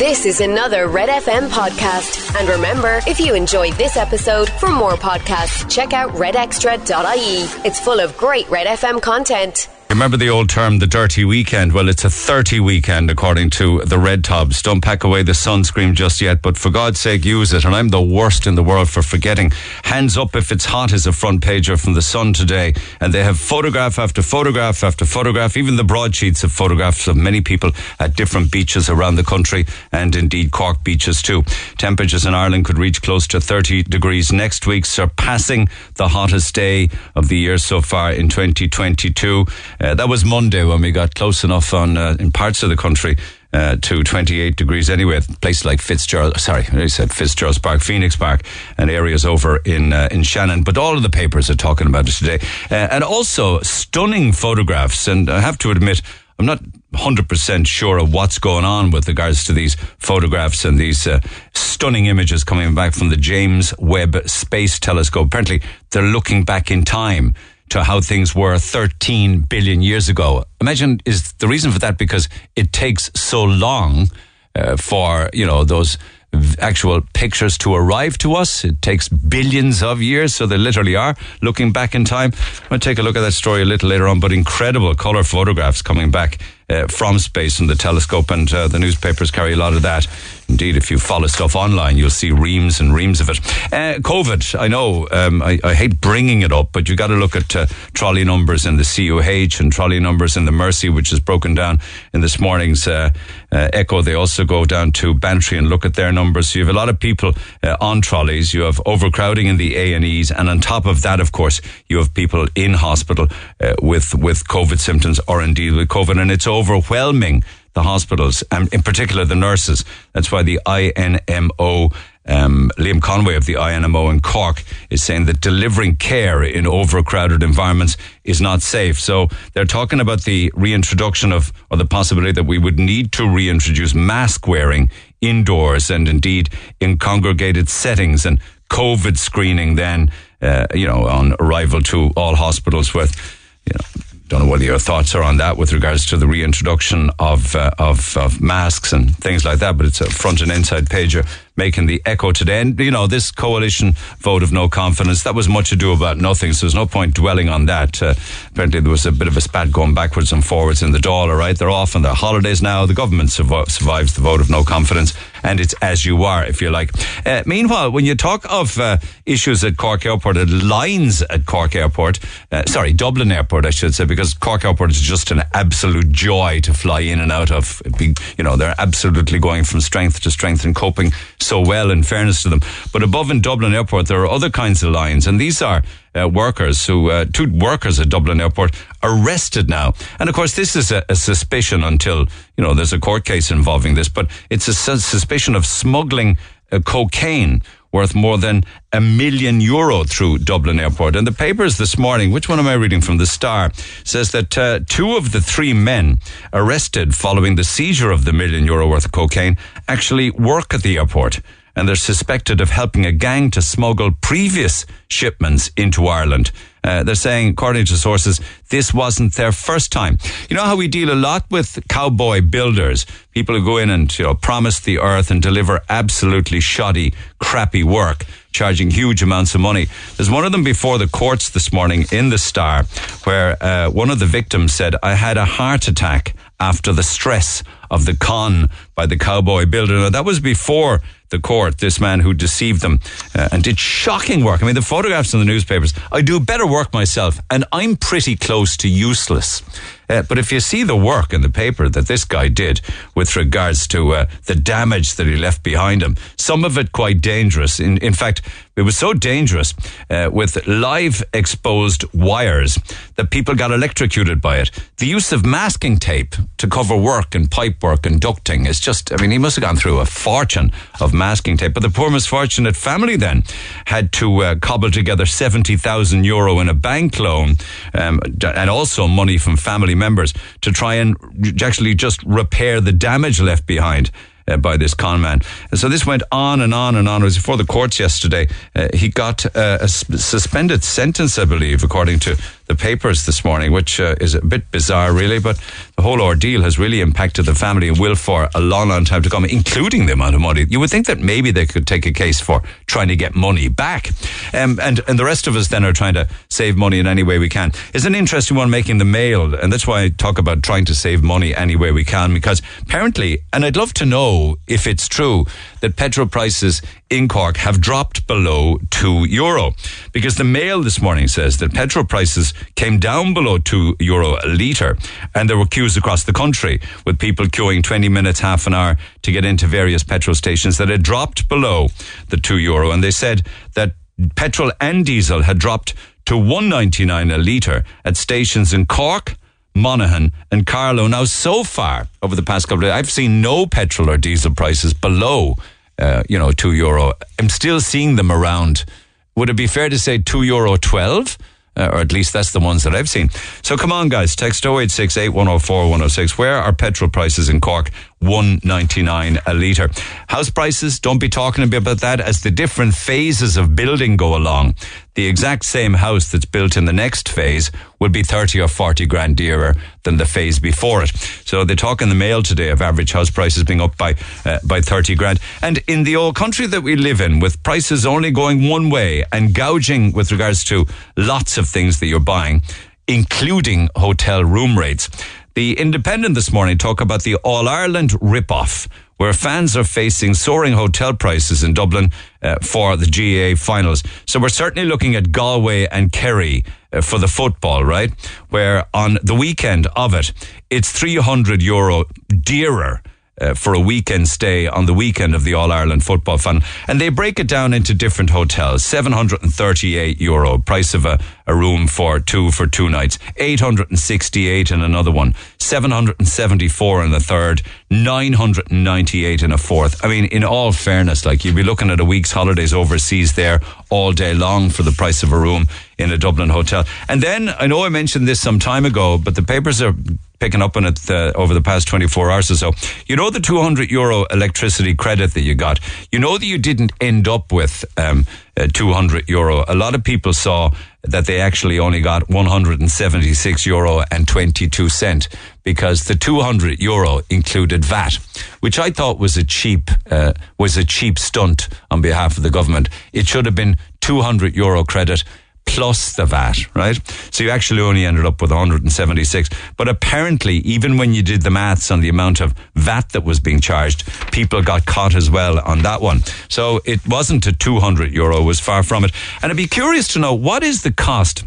This is another Red FM podcast. And remember, if you enjoyed this episode, for more podcasts, check out redextra.ie. It's full of great Red FM content. Remember the old term, the dirty weekend? Well, it's a 30 weekend, according to the Red Tops. Don't pack away the sunscreen just yet, but for God's sake, use it. And I'm the worst in the world for forgetting. Hands up if it's hot is a front pager from the Sun today. And they have photograph after photograph after photograph, even the broadsheets of photographs of many people at different beaches around the country and indeed Cork beaches too. Temperatures in Ireland could reach close to 30 degrees next week, surpassing the hottest day of the year so far in 2022. Uh, that was Monday when we got close enough on uh, in parts of the country uh, to 28 degrees anyway. Places like Fitzgerald, sorry, I said Fitzgerald Park, Phoenix Park, and areas over in uh, in Shannon. But all of the papers are talking about it today, uh, and also stunning photographs. And I have to admit, I'm not 100% sure of what's going on with regards to these photographs and these uh, stunning images coming back from the James Webb Space Telescope. Apparently, they're looking back in time to how things were 13 billion years ago. Imagine is the reason for that because it takes so long uh, for, you know, those actual pictures to arrive to us. It takes billions of years, so they literally are looking back in time. I'm going to take a look at that story a little later on, but incredible color photographs coming back uh, from space and the telescope, and uh, the newspapers carry a lot of that. Indeed, if you follow stuff online, you'll see reams and reams of it. Uh, COVID, I know, um, I, I, hate bringing it up, but you got to look at uh, trolley numbers in the CUH and trolley numbers in the Mercy, which is broken down in this morning's uh, uh, Echo. They also go down to Bantry and look at their numbers. So you have a lot of people on trolleys. You have overcrowding in the A and E's, and on top of that, of course, you have people in hospital with with COVID symptoms or indeed with COVID, and it's overwhelming the hospitals, and in particular the nurses. That's why the INMO, um, Liam Conway of the INMO in Cork is saying that delivering care in overcrowded environments is not safe. So they're talking about the reintroduction of, or the possibility that we would need to reintroduce mask wearing indoors and indeed in congregated settings and COVID screening then, uh, you know, on arrival to all hospitals with, you know, don't know what your thoughts are on that with regards to the reintroduction of, uh, of, of masks and things like that. But it's a front and inside pager making the echo today. And, you know, this coalition vote of no confidence, that was much ado about nothing. So there's no point dwelling on that. Uh, apparently there was a bit of a spat going backwards and forwards in the all right? They're off on their holidays now. The government survives the vote of no confidence. And it's as you are, if you like. Uh, meanwhile, when you talk of uh, issues at Cork Airport, at lines at Cork Airport, uh, sorry, Dublin Airport, I should say, because Cork Airport is just an absolute joy to fly in and out of. Be, You know, they're absolutely going from strength to strength and coping so well, in fairness to them. But above in Dublin Airport, there are other kinds of lines, and these are uh, workers who, uh, two workers at Dublin Airport arrested now. And of course, this is a, a, suspicion until, you know, there's a court case involving this, but it's a suspicion of smuggling uh, cocaine worth more than a million euro through Dublin Airport. And the papers this morning, which one am I reading from? The Star says that uh, two of the three men arrested following the seizure of the million euro worth of cocaine actually work at the airport. And they're suspected of helping a gang to smuggle previous shipments into Ireland. Uh, they're saying, according to sources, this wasn't their first time. You know how we deal a lot with cowboy builders, people who go in and you know promise the earth and deliver absolutely shoddy, crappy work, charging huge amounts of money. There's one of them before the courts this morning in the Star, where uh, one of the victims said, "I had a heart attack after the stress of the con by the cowboy builder." Now that was before the court, this man who deceived them uh, and did shocking work. I mean, the photographs in the newspapers, I do better work myself, and I'm pretty close to useless. Uh, but if you see the work in the paper that this guy did with regards to uh, the damage that he left behind him, some of it quite dangerous. In, in fact, it was so dangerous uh, with live exposed wires that people got electrocuted by it. The use of masking tape to cover work and pipe work and ducting is just, I mean, he must have gone through a fortune of masking tape. But the poor misfortunate family then had to uh, cobble together 70,000 euro in a bank loan um, and also money from family members to try and actually just repair the damage left behind uh, by this con man. So this went on and on and on. It was before the courts yesterday. Uh, he got uh, a suspended sentence, I believe, according to the papers this morning, which uh, is a bit bizarre, really. But the whole ordeal has really impacted the family and will for a long, long time to come, including the amount of money. You would think that maybe they could take a case for trying to get money back. Um, and, and the rest of us then are trying to save money in any way we can. It's an interesting one making the mail. And that's why I talk about trying to save money any way we can, because apparently, and I'd love to know if it's true that petrol prices in Cork have dropped below two euro. Because the mail this morning says that petrol prices came down below two euro a litre and there were queues across the country with people queuing 20 minutes, half an hour to get into various petrol stations that had dropped below the two euro. And they said that petrol and diesel had dropped to 199 a litre at stations in Cork, Monaghan and Carlow. Now, so far over the past couple of days, I've seen no petrol or diesel prices below, uh, you know, two euro. I'm still seeing them around. Would it be fair to say two euro twelve? Uh, or at least that's the ones that I've seen. So come on, guys, text 0868 104 106. Where are petrol prices in Cork? 199 a litre. House prices, don't be talking about that as the different phases of building go along. The exact same house that's built in the next phase will be 30 or 40 grand dearer than the phase before it. So they talk in the mail today of average house prices being up by, uh, by 30 grand. And in the old country that we live in, with prices only going one way and gouging with regards to lots of things that you're buying, including hotel room rates, the Independent this morning talk about the All Ireland rip-off, where fans are facing soaring hotel prices in Dublin uh, for the GAA finals. So we're certainly looking at Galway and Kerry uh, for the football, right? Where on the weekend of it, it's 300 euro dearer uh, for a weekend stay on the weekend of the All Ireland Football Fund. And they break it down into different hotels. 738 euro, price of a, a room for two for two nights. 868 in another one. 774 in the third. 998 in a fourth. I mean, in all fairness, like you'd be looking at a week's holidays overseas there all day long for the price of a room in a Dublin hotel. And then I know I mentioned this some time ago, but the papers are picking up on it uh, over the past 24 hours or so. You know the 200 euro electricity credit that you got. You know that you didn't end up with um, uh, 200 euro. A lot of people saw that they actually only got 176 euro and 22 cent because the 200 euro included VAT, which I thought was a cheap uh, was a cheap stunt on behalf of the government. It should have been 200 euro credit plus the VAT, right? So you actually only ended up with 176. But apparently, even when you did the maths on the amount of VAT that was being charged, people got caught as well on that one. So it wasn't a 200 euro, was far from it. And I'd be curious to know what is the cost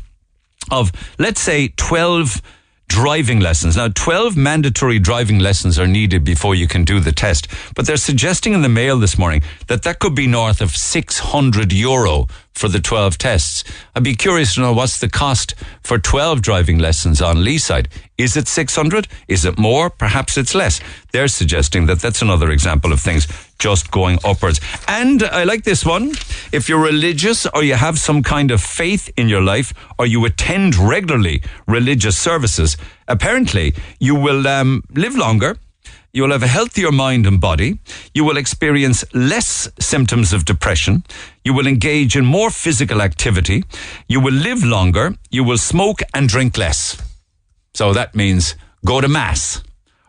of, let's say, 12 driving lessons. Now, 12 mandatory driving lessons are needed before you can do the test, but they're suggesting in the mail this morning that that could be north of 600 euro for the 12 tests. I'd be curious to know what's the cost for 12 driving lessons on Leeside. Is it 600? Is it more? Perhaps it's less. They're suggesting that that's another example of things just going upwards. And I like this one. If you're religious or you have some kind of faith in your life or you attend regularly religious services, apparently you will um, live longer you will have a healthier mind and body. You will experience less symptoms of depression. You will engage in more physical activity. You will live longer. You will smoke and drink less. So that means go to mass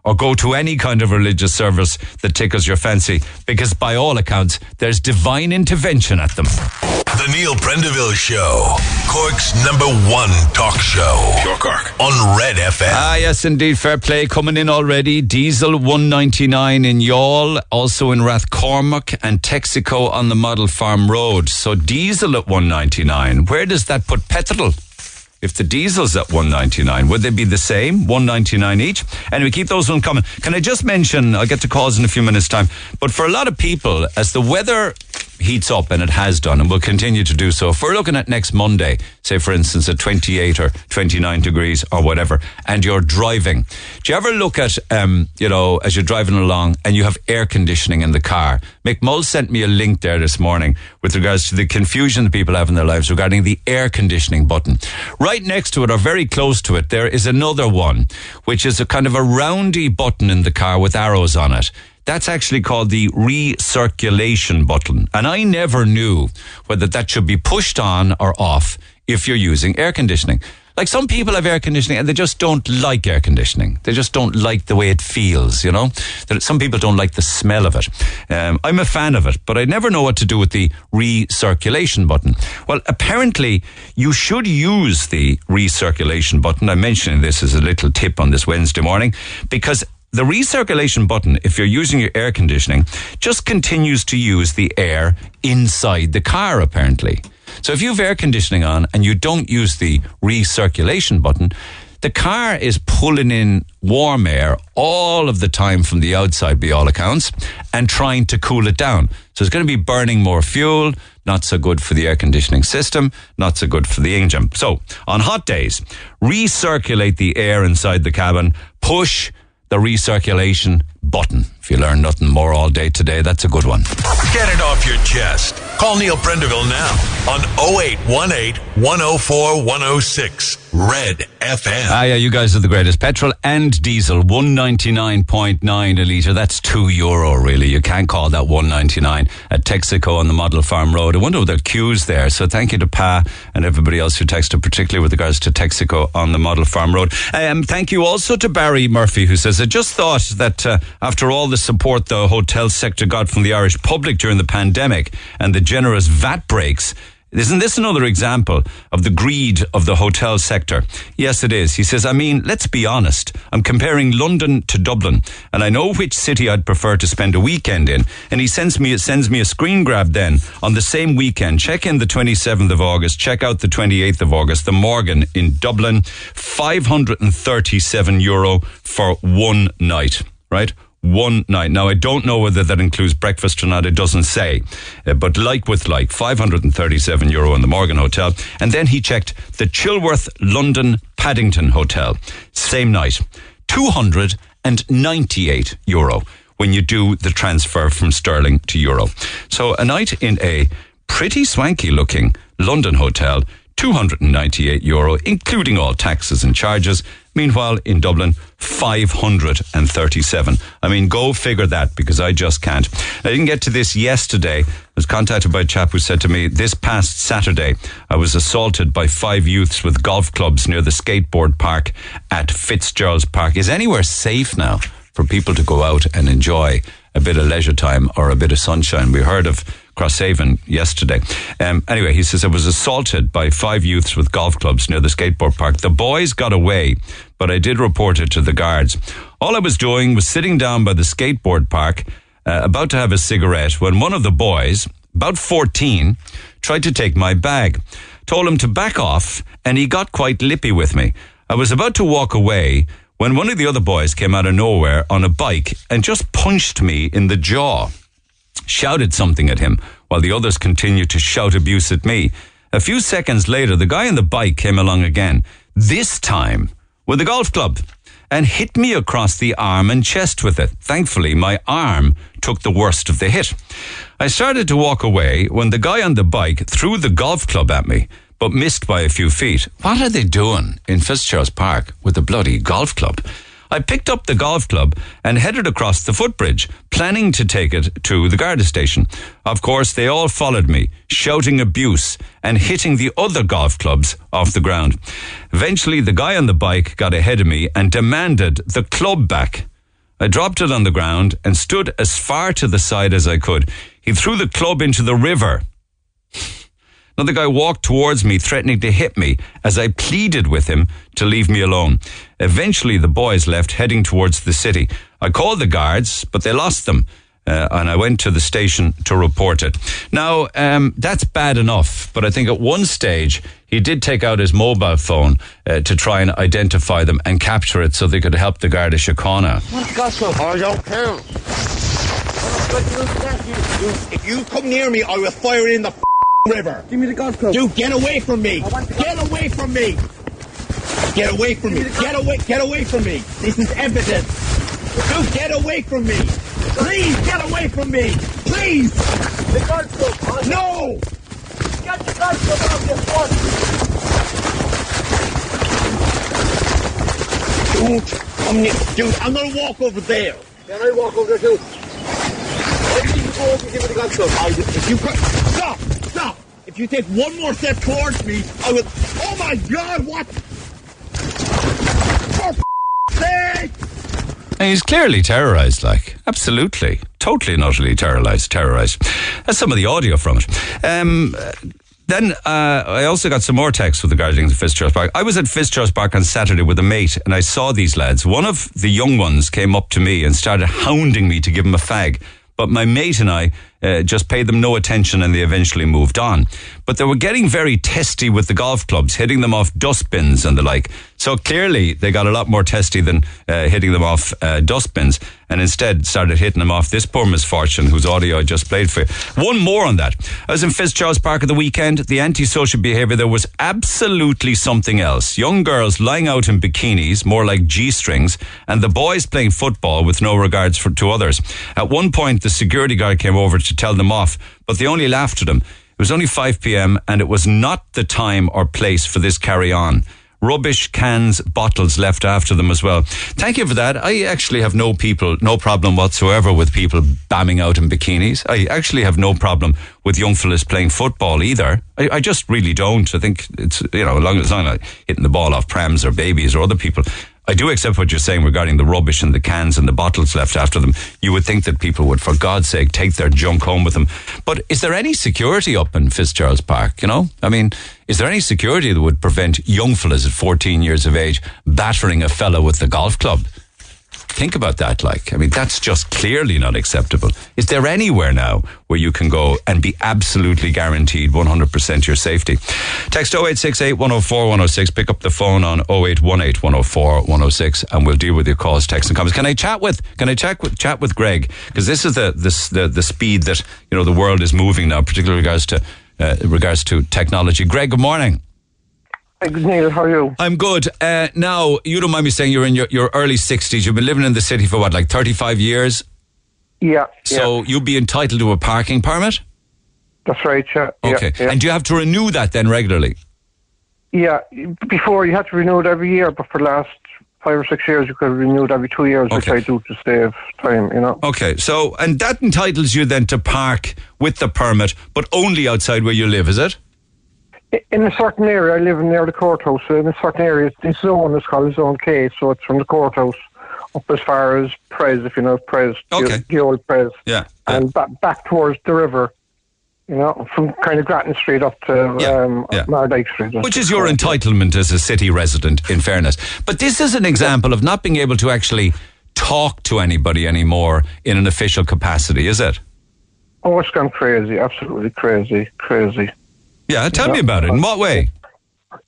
or go to any kind of religious service that tickles your fancy because by all accounts, there's divine intervention at them. The Neil Prendeville Show, Cork's number one talk show. Pure Cork on Red FM. Ah, yes, indeed. Fair play coming in already. Diesel 199 in Youghal, also in Rathcormac and Texaco on the Model Farm Road. So diesel at 199. Where does that put petrol? if the diesel's at 199 would they be the same 199 each and we keep those one coming can i just mention i'll get to calls in a few minutes time but for a lot of people as the weather heats up and it has done and will continue to do so. If we're looking at next Monday, say for instance at 28 or 29 degrees or whatever, and you're driving, do you ever look at, um, you know, as you're driving along and you have air conditioning in the car? Mick Mull sent me a link there this morning with regards to the confusion that people have in their lives regarding the air conditioning button. Right next to it or very close to it, there is another one, which is a kind of a roundy button in the car with arrows on it. That's actually called the recirculation button. And I never knew whether that should be pushed on or off if you're using air conditioning. Like some people have air conditioning and they just don't like air conditioning. They just don't like the way it feels, you know? Some people don't like the smell of it. Um, I'm a fan of it, but I never know what to do with the recirculation button. Well, apparently you should use the recirculation button. I'm mentioning this as a little tip on this Wednesday morning because the recirculation button, if you're using your air conditioning, just continues to use the air inside the car, apparently. So if you have air conditioning on and you don't use the recirculation button, the car is pulling in warm air all of the time from the outside, by all accounts, and trying to cool it down. So it's going to be burning more fuel, not so good for the air conditioning system, not so good for the engine. So on hot days, recirculate the air inside the cabin, push the recirculation button. If you learn nothing more all day today, that's a good one. Get it off your chest. Call Neil Prendeville now on 0818 104 106. Red FM. Ah, yeah, you guys are the greatest. Petrol and diesel, 199.9 a litre. That's 2 euro, really. You can't call that 199 at Texaco on the Model Farm Road. I wonder if there are queues there. So thank you to Pa and everybody else who texted, particularly with regards to Texaco on the Model Farm Road. Um, thank you also to Barry Murphy, who says, I just thought that uh, after all the support the hotel sector got from the Irish public during the pandemic and the generous VAT breaks, isn't this another example of the greed of the hotel sector? Yes, it is. He says, I mean, let's be honest. I'm comparing London to Dublin, and I know which city I'd prefer to spend a weekend in. And he sends me, sends me a screen grab then on the same weekend. Check in the 27th of August, check out the 28th of August, the Morgan in Dublin, 537 euro for one night, right? One night. Now, I don't know whether that includes breakfast or not. It doesn't say. Uh, but like with like, 537 euro in the Morgan Hotel. And then he checked the Chilworth London Paddington Hotel. Same night. 298 euro when you do the transfer from sterling to euro. So a night in a pretty swanky looking London hotel 298 euro, including all taxes and charges. Meanwhile, in Dublin, 537. I mean, go figure that because I just can't. I didn't get to this yesterday. I was contacted by a chap who said to me, this past Saturday, I was assaulted by five youths with golf clubs near the skateboard park at Fitzgerald's Park. Is anywhere safe now for people to go out and enjoy a bit of leisure time or a bit of sunshine? We heard of Crosshaven yesterday. Um, anyway, he says I was assaulted by five youths with golf clubs near the skateboard park. The boys got away, but I did report it to the guards. All I was doing was sitting down by the skateboard park, uh, about to have a cigarette, when one of the boys, about 14, tried to take my bag. Told him to back off, and he got quite lippy with me. I was about to walk away when one of the other boys came out of nowhere on a bike and just punched me in the jaw shouted something at him while the others continued to shout abuse at me. A few seconds later, the guy on the bike came along again, this time with a golf club, and hit me across the arm and chest with it. Thankfully, my arm took the worst of the hit. I started to walk away when the guy on the bike threw the golf club at me, but missed by a few feet. What are they doing in Fitzgerald's Park with a bloody golf club? I picked up the golf club and headed across the footbridge, planning to take it to the Garda station. Of course, they all followed me, shouting abuse and hitting the other golf clubs off the ground. Eventually, the guy on the bike got ahead of me and demanded the club back. I dropped it on the ground and stood as far to the side as I could. He threw the club into the river. Another guy walked towards me, threatening to hit me as I pleaded with him to leave me alone. Eventually, the boys left, heading towards the city. I called the guards, but they lost them. Uh, and I went to the station to report it. Now, um, that's bad enough, but I think at one stage he did take out his mobile phone uh, to try and identify them and capture it so they could help the Garda Síochána. I don't care. If you come near me, I will fire in the river. Give me the golf club. Dude, get away from me. Get away from me. Get away from me. Get away. Get away from me. This is evidence. Dude, get away from me. Please get away from me. Please. The club. No. Get the club out this one. Dude, I'm near. Dude, I'm gonna walk over there. Can I walk over there too? I need go over and give me the golf club. I, if you stop, stop. If you take one more step towards me, I will. Oh my God! What? And he's clearly terrorised, like, absolutely. Totally and utterly terrorised, terrorised. That's some of the audio from it. Um, then uh, I also got some more texts with regarding the Fitzgerald Park. I was at Fitzgerald Park on Saturday with a mate and I saw these lads. One of the young ones came up to me and started hounding me to give him a fag. But my mate and I uh, just paid them no attention and they eventually moved on. But they were getting very testy with the golf clubs, hitting them off dustbins and the like. So clearly they got a lot more testy than uh, hitting them off uh, dustbins and instead started hitting them off this poor misfortune whose audio I just played for you. One more on that. I was in Fitzgerald's Park at the weekend. The antisocial behaviour there was absolutely something else. Young girls lying out in bikinis, more like G-strings, and the boys playing football with no regards for, to others. At one point, the security guard came over to tell them off, but they only laughed at him. It was only 5 p.m. and it was not the time or place for this carry on. Rubbish cans, bottles left after them as well. Thank you for that. I actually have no people, no problem whatsoever with people bamming out in bikinis. I actually have no problem with young fellas playing football either. I, I just really don't. I think it's, you know, as long as I'm not hitting the ball off prams or babies or other people, I do accept what you're saying regarding the rubbish and the cans and the bottles left after them. You would think that people would, for God's sake, take their junk home with them. But is there any security up in Fitzgerald's Park? You know, I mean, is there any security that would prevent young fellas at 14 years of age battering a fellow with the golf club? Think about that. Like, I mean, that's just clearly not acceptable. Is there anywhere now where you can go and be absolutely guaranteed 100% your safety? Text 0868 104 106. Pick up the phone on 0818 104 106 and we'll deal with your calls, texts and comments. Can I chat with, can I chat with, chat with Greg? Because this is the, this, the, the speed that, you know, the world is moving now, particularly regards to, uh, regards to technology. Greg, good morning. Neil, how are you? I'm good. Uh, now, you don't mind me saying you're in your, your early 60s. You've been living in the city for what, like 35 years? Yeah. So yeah. you'd be entitled to a parking permit? That's right, yeah. Okay. Yeah, yeah. And do you have to renew that then regularly? Yeah, before you had to renew it every year, but for the last five or six years you could renew it every two years, which I do to save time, you know. Okay. So, and that entitles you then to park with the permit, but only outside where you live, is it? In a certain area, I live near the courthouse, so in a certain area, this zone is called Zone K, so it's from the courthouse up as far as Pres, if you know Pres, the- Okay. the, old Pres, Yeah. and back, back towards the river, you know, from kind of Grattan Street up to Yeah, um, yeah. Mardyke Street. Which is your entitlement as a city resident, in fairness. But this is an example of not being able to actually talk to anybody anymore in an official capacity, is it? Oh, it's gone crazy, absolutely crazy, crazy. Yeah. Tell me about it. In what way?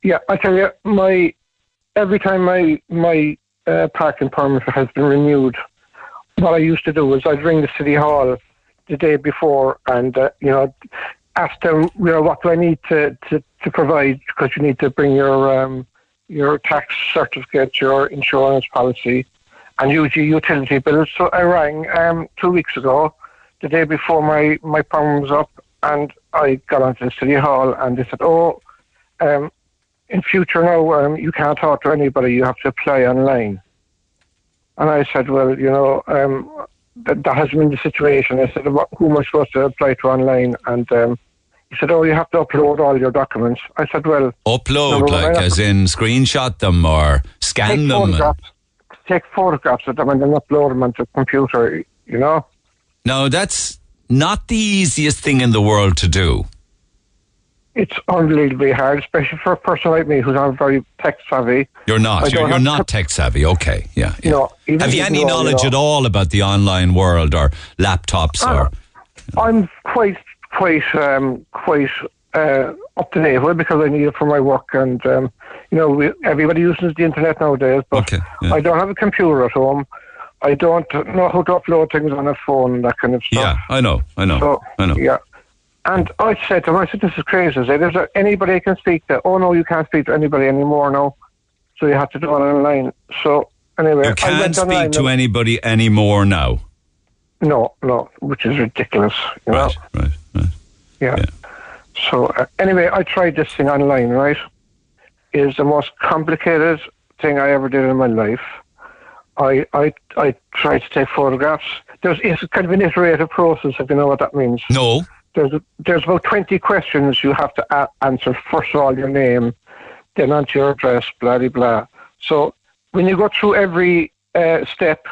Yeah, I tell you, my every time my my uh, parking permit has been renewed, what I used to do is I'd ring the city hall the day before and uh, you know ask them, you know, what do I need to to, to provide because you need to bring your um, your tax certificate, your insurance policy, and your utility bills. So I rang um, two weeks ago, the day before my my permit was up, and I got onto the city hall and they said, oh. Um, in future now, um, you can't talk to anybody. You have to apply online. And I said, well, you know, um, that, that hasn't been the situation. I said, who am I supposed to apply to online? And um, he said, oh, you have to upload all your documents. I said, well, Upload, No, like, as in screenshot them or scan take them. photographs, take photographs of them and then upload them onto the computer, you know? No, that's not the easiest thing in the world to do. It's unbelievably hard, especially for a person like me who's not very tech savvy. You're not. You're, you're not tech savvy. Okay. Yeah. yeah. No, even- Have you even any though, you knowledge know- at all about the online world or laptops Ah. or? I'm quite, quite, um, quite uh, up to date with it because I need it for my work, and um, you know, we, everybody uses the internet nowadays. But Okay, yeah. I don't have a computer at home. I don't know how to upload things on a phone, that kind of stuff. Yeah, I know. I know. So, I know. Yeah. And I said to him, I said, this is crazy. I said, is there anybody I can speak to? Oh, no, you can't speak to anybody anymore now. So you have to do it online. So, anyway, You I can't speak to and- anybody anymore now. No, no, which is ridiculous. You know? Right, right, right. Yeah. Yeah. So uh, anyway, I tried this thing online. Right, it is the most complicated thing I ever did in my life. I I I tried to take photographs. There's it's kind of an iterative process, if you know what that means. No. There's there's about twenty questions you have to a- answer. First of all, your name, then onto your address, blah blah blah. So when you go through every uh, step,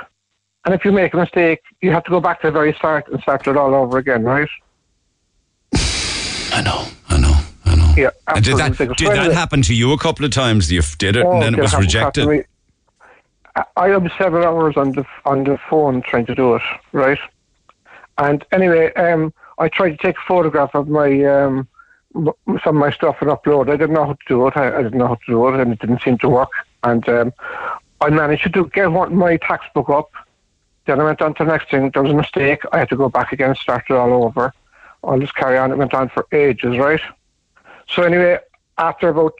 And if you make a mistake, you have to go back to the very start and start it all over again, right? I know, I know, I know. Yeah, And did that did that happen to you a couple of times? You did it, Oh, and then it was happened- happened to rejected. I- was several hours on the on the phone trying to do it, right? And anyway, um, I tried to take a photograph of my um, some of my stuff and upload. I didn't know how to do it. I, I didn't know how to do it, and it didn't seem to work. And um, I managed to do, get my tax book up. Then I went on to the next thing. There was a mistake. I had to go back again and start it all over. I'll just carry on. It went on for ages, right? So anyway, after about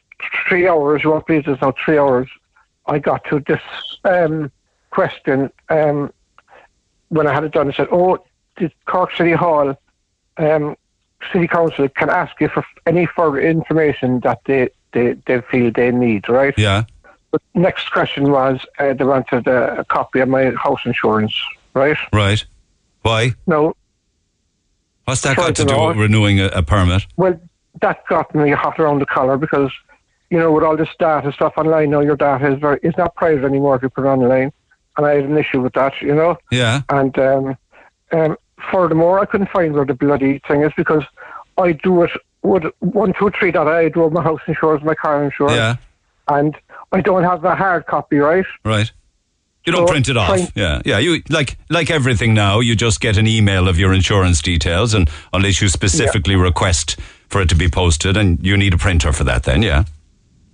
three hours, you won't believe this now, three hours, I got to this um, question um, when I had it done. I said, "Oh, the Cork City Hall, um, City Council can ask you for any further information that they, they, they feel they need, right?" Yeah. But next question was uh, they wanted uh, a copy of my house insurance, right? Right. Why? No. What's that got to to do know. with renewing a, a permit? well, that got me hot around the collar because, you know, with all this data stuff online now, your data is very is not private anymore if you put it online, and I had an issue with that, you know. Yeah. And um, um, furthermore, I couldn't find where the bloody thing is because I do it with one, two, three that I do my house insurance, my car insurance, Yeah. and I don't have the hard copy, right? Right. You don't So, print it off. Yeah. Yeah. You like like everything now. You just get an email of your insurance details, and unless you specifically request for it to be posted, and you need a printer for that, then yeah.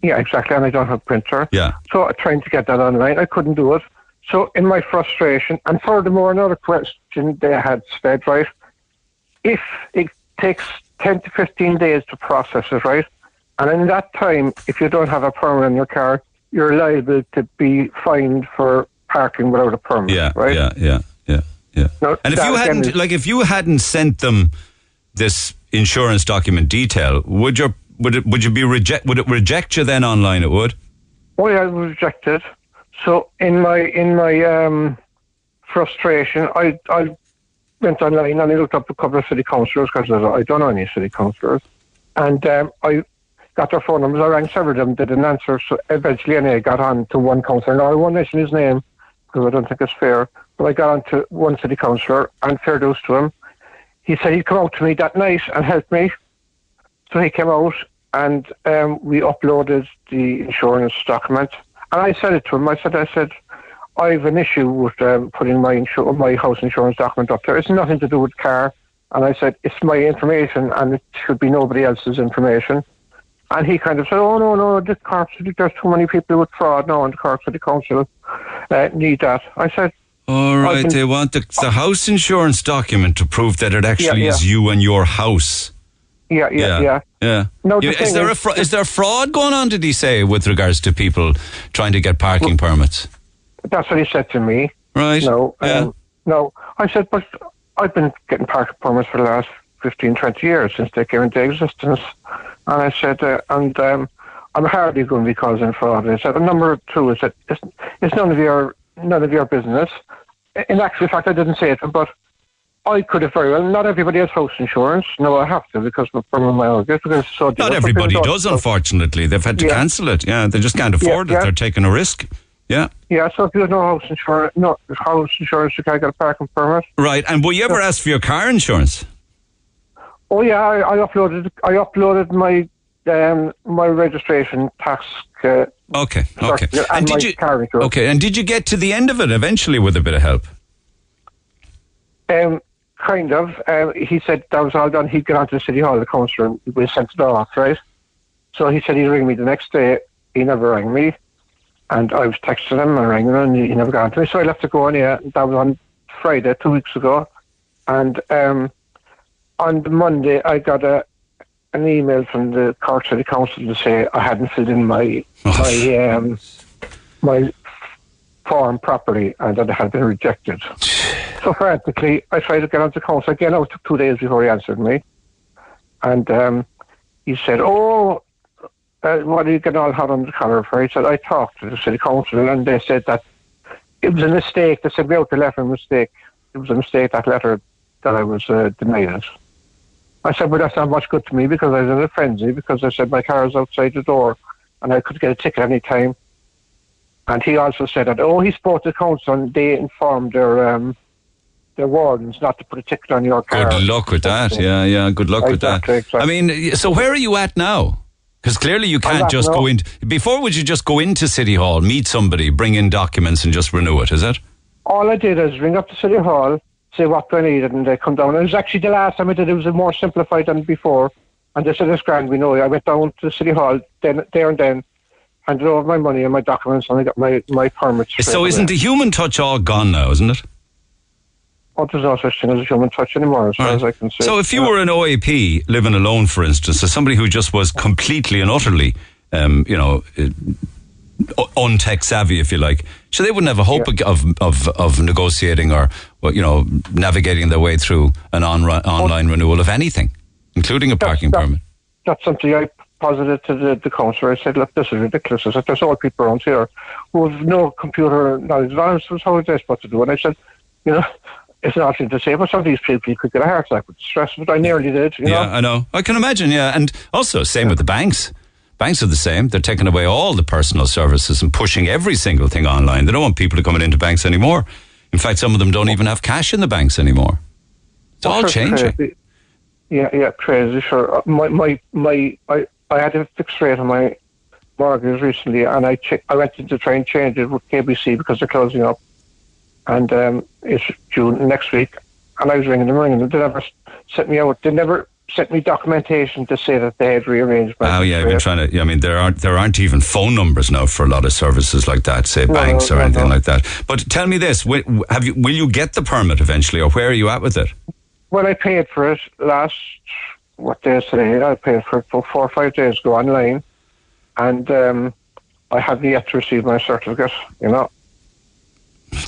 Yeah, exactly. And I don't have a printer. Yeah. So I trying to get that online. I couldn't do it. So in my frustration, and furthermore, another question they had said, right, if it takes 10 to 15 days to process it, right, and in that time, if you don't have a permit in your car, you're liable to be fined for parking without a permit, Yeah. right? Yeah. Yeah. Yeah. Yeah. Now, And if you hadn't, like, if you hadn't sent them this insurance document detail, would your would it would you be reject? Would it reject you then online? It would. Oh yeah, I was rejected. So in my in my um, frustration, I I went online and I looked up a couple of city councillors because I don't know any city councillors, and um, I got their phone numbers. I rang several of them, they didn't answer. So eventually, anyway, I got on to one councillor. Now I won't mention his name because I don't think it's fair. But I got on to one city councillor and fair dues to him. He said he'd come out to me that night and help me. So he came out and um, we uploaded the insurance document. And I said it to him. I said, I said, I have an issue with um, putting my insur- my house insurance document up there. It's nothing to do with car. And I said, it's my information and it should be nobody else's information. And he kind of said, oh, no, no, the Cork City, there's too many people with fraud now and the Cork City Council uh, need that. I said, All right. can- They want the, the house insurance document to prove that it actually yeah. is you and your house. Yeah, yeah, yeah. Yeah. No, the is there a is- fra- is there fraud going on? Did he say with regards to people trying to get parking permits? That's what he said to me. Right. No, Yeah. um, no. I said, but I've been getting parking permits for the last 15, 20 years since they came into existence. And I said, uh, and um, I'm hardly going to be causing fraud. I said, and number two is that it's, it's none of your none of your business. In actual fact, I didn't say it, but I could have very well. Not everybody has house insurance. No, I have to because of from my mortgage because it's so. Not everybody does, also- unfortunately. They've had to Yeah. cancel it. Yeah, they just can't afford it. yeah. They're taking a risk. Yeah. Yeah, so if you have no house insurance, no house insurance, you can't get a parking permit. Right. And will you ever ask for your car insurance? Oh yeah, I, I uploaded. I uploaded my um, my registration tax. Uh, Okay. Okay. Sorry, and did you? Okay. And did you get to the end of it eventually with a bit of help? um, kind of. Um, he said that was all done. He'd get onto the city hall, the councillor, and we sent it off, right? So he said he'd ring me the next day. He never rang me, and I was texting him and ringing him, and he never got to me. So I left to go on. Yeah, that was on Friday, two weeks ago, and um, on the Monday I got a an email from the Cork City Council to say I hadn't filled in my my um, my form properly and that it had been rejected. So frantically, I tried to get onto council again. It took two days before he answered me, and um, he said, "Oh, uh, what are you getting all hot on the collar for?" He said, "I talked to the city council and they said that it was a mistake. They said we out the letter mistake. It was a mistake that letter that I was uh, denied it." I said, "Well, that's not much good to me because I was in a frenzy because I said my car is outside the door and I could get a ticket any time." And he also said that, oh, he spoke to the council and they informed their um, their wardens not to put a ticket on your car. Good luck with that. Yeah, yeah. Good luck Exactly, with that. exactly. I mean, so where are you at now? Because clearly you can't just now. go in. Before, would you just go into City Hall, meet somebody, bring in documents, and just renew it? Is it? All I did is ring up the city hall, say what do I need, and they come down. And It was actually the last time I did it, it was more simplified than before. And they said, it's grand, we know. I went down to the city hall then, there and then, handed over my money and my documents, and I got my, my permits. So isn't the human touch all gone now, isn't it? Oh, there's no such thing as a human touch anymore, as far Right. as I can see. So if you Yeah. were an OAP living alone, for instance, as somebody who just was completely and utterly, um, you know, uh, untech savvy, if you like, so they wouldn't have a hope of, of of negotiating or, you know, navigating their way through an on, online renewal of anything, including a parking that- permit. that's something I posited to the, the councillor. I said, look, this is ridiculous. I said, there's all people around here who have no computer knowledge. And I was, how are they supposed to do? And I said, you know, it's not to say, but some of these people could get a heart attack with stress, but I nearly did, you Yeah, know. I know. I can imagine. Yeah, and also same with the banks. Banks are the same. They're taking away all the personal services and pushing every single thing online. They don't want people to coming into banks anymore. In fact, some of them don't even have cash in the banks anymore. It's all changing. crazy. Yeah, yeah, crazy. Sure. Uh, My, my, my, I, I had a fixed rate on my mortgage recently, and I check, I went in to try and change it with KBC because they're closing up, and um, it's June next week. And I was ringing them, ringing them. They never sent me out. They never sent me documentation to say that they had rearranged my. Oh yeah, I've been trying to. I mean, there aren't there aren't even phone numbers now for a lot of services like that, say No, banks or no, anything no. like that. But tell me this: have you will you get the permit eventually, or where are you at with it? Well, I paid for it last, what day is today? I paid for it for four or five days ago online, and um, I haven't yet to receive my certificate, you know.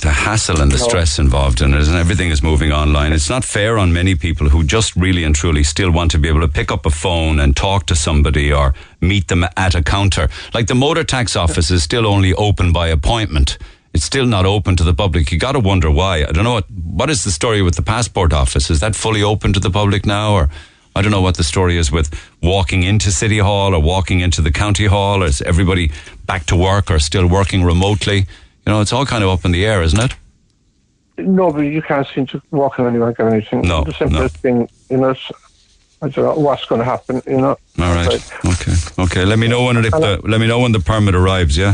the hassle and the No. stress involved in it, and everything is moving online. It's not fair on many people who just really and truly still want to be able to pick up a phone and talk to somebody or meet them at a counter. Like the motor tax office is still only open by appointment. It's still not open to the public. You got to wonder why. I don't know what what is the story with the passport office. Is that fully open to the public now, or I don't know what the story is with walking into City Hall or walking into the county hall. Or is everybody back to work or still working remotely? You know, it's all kind of up in the air, isn't it? No, but you can't seem to walk in anywhere or anything. No, The simplest thing, you know, I don't know what's going to happen, you know. All right. But, Okay. Okay. Let me know when it, the, let me know when the permit arrives. Yeah.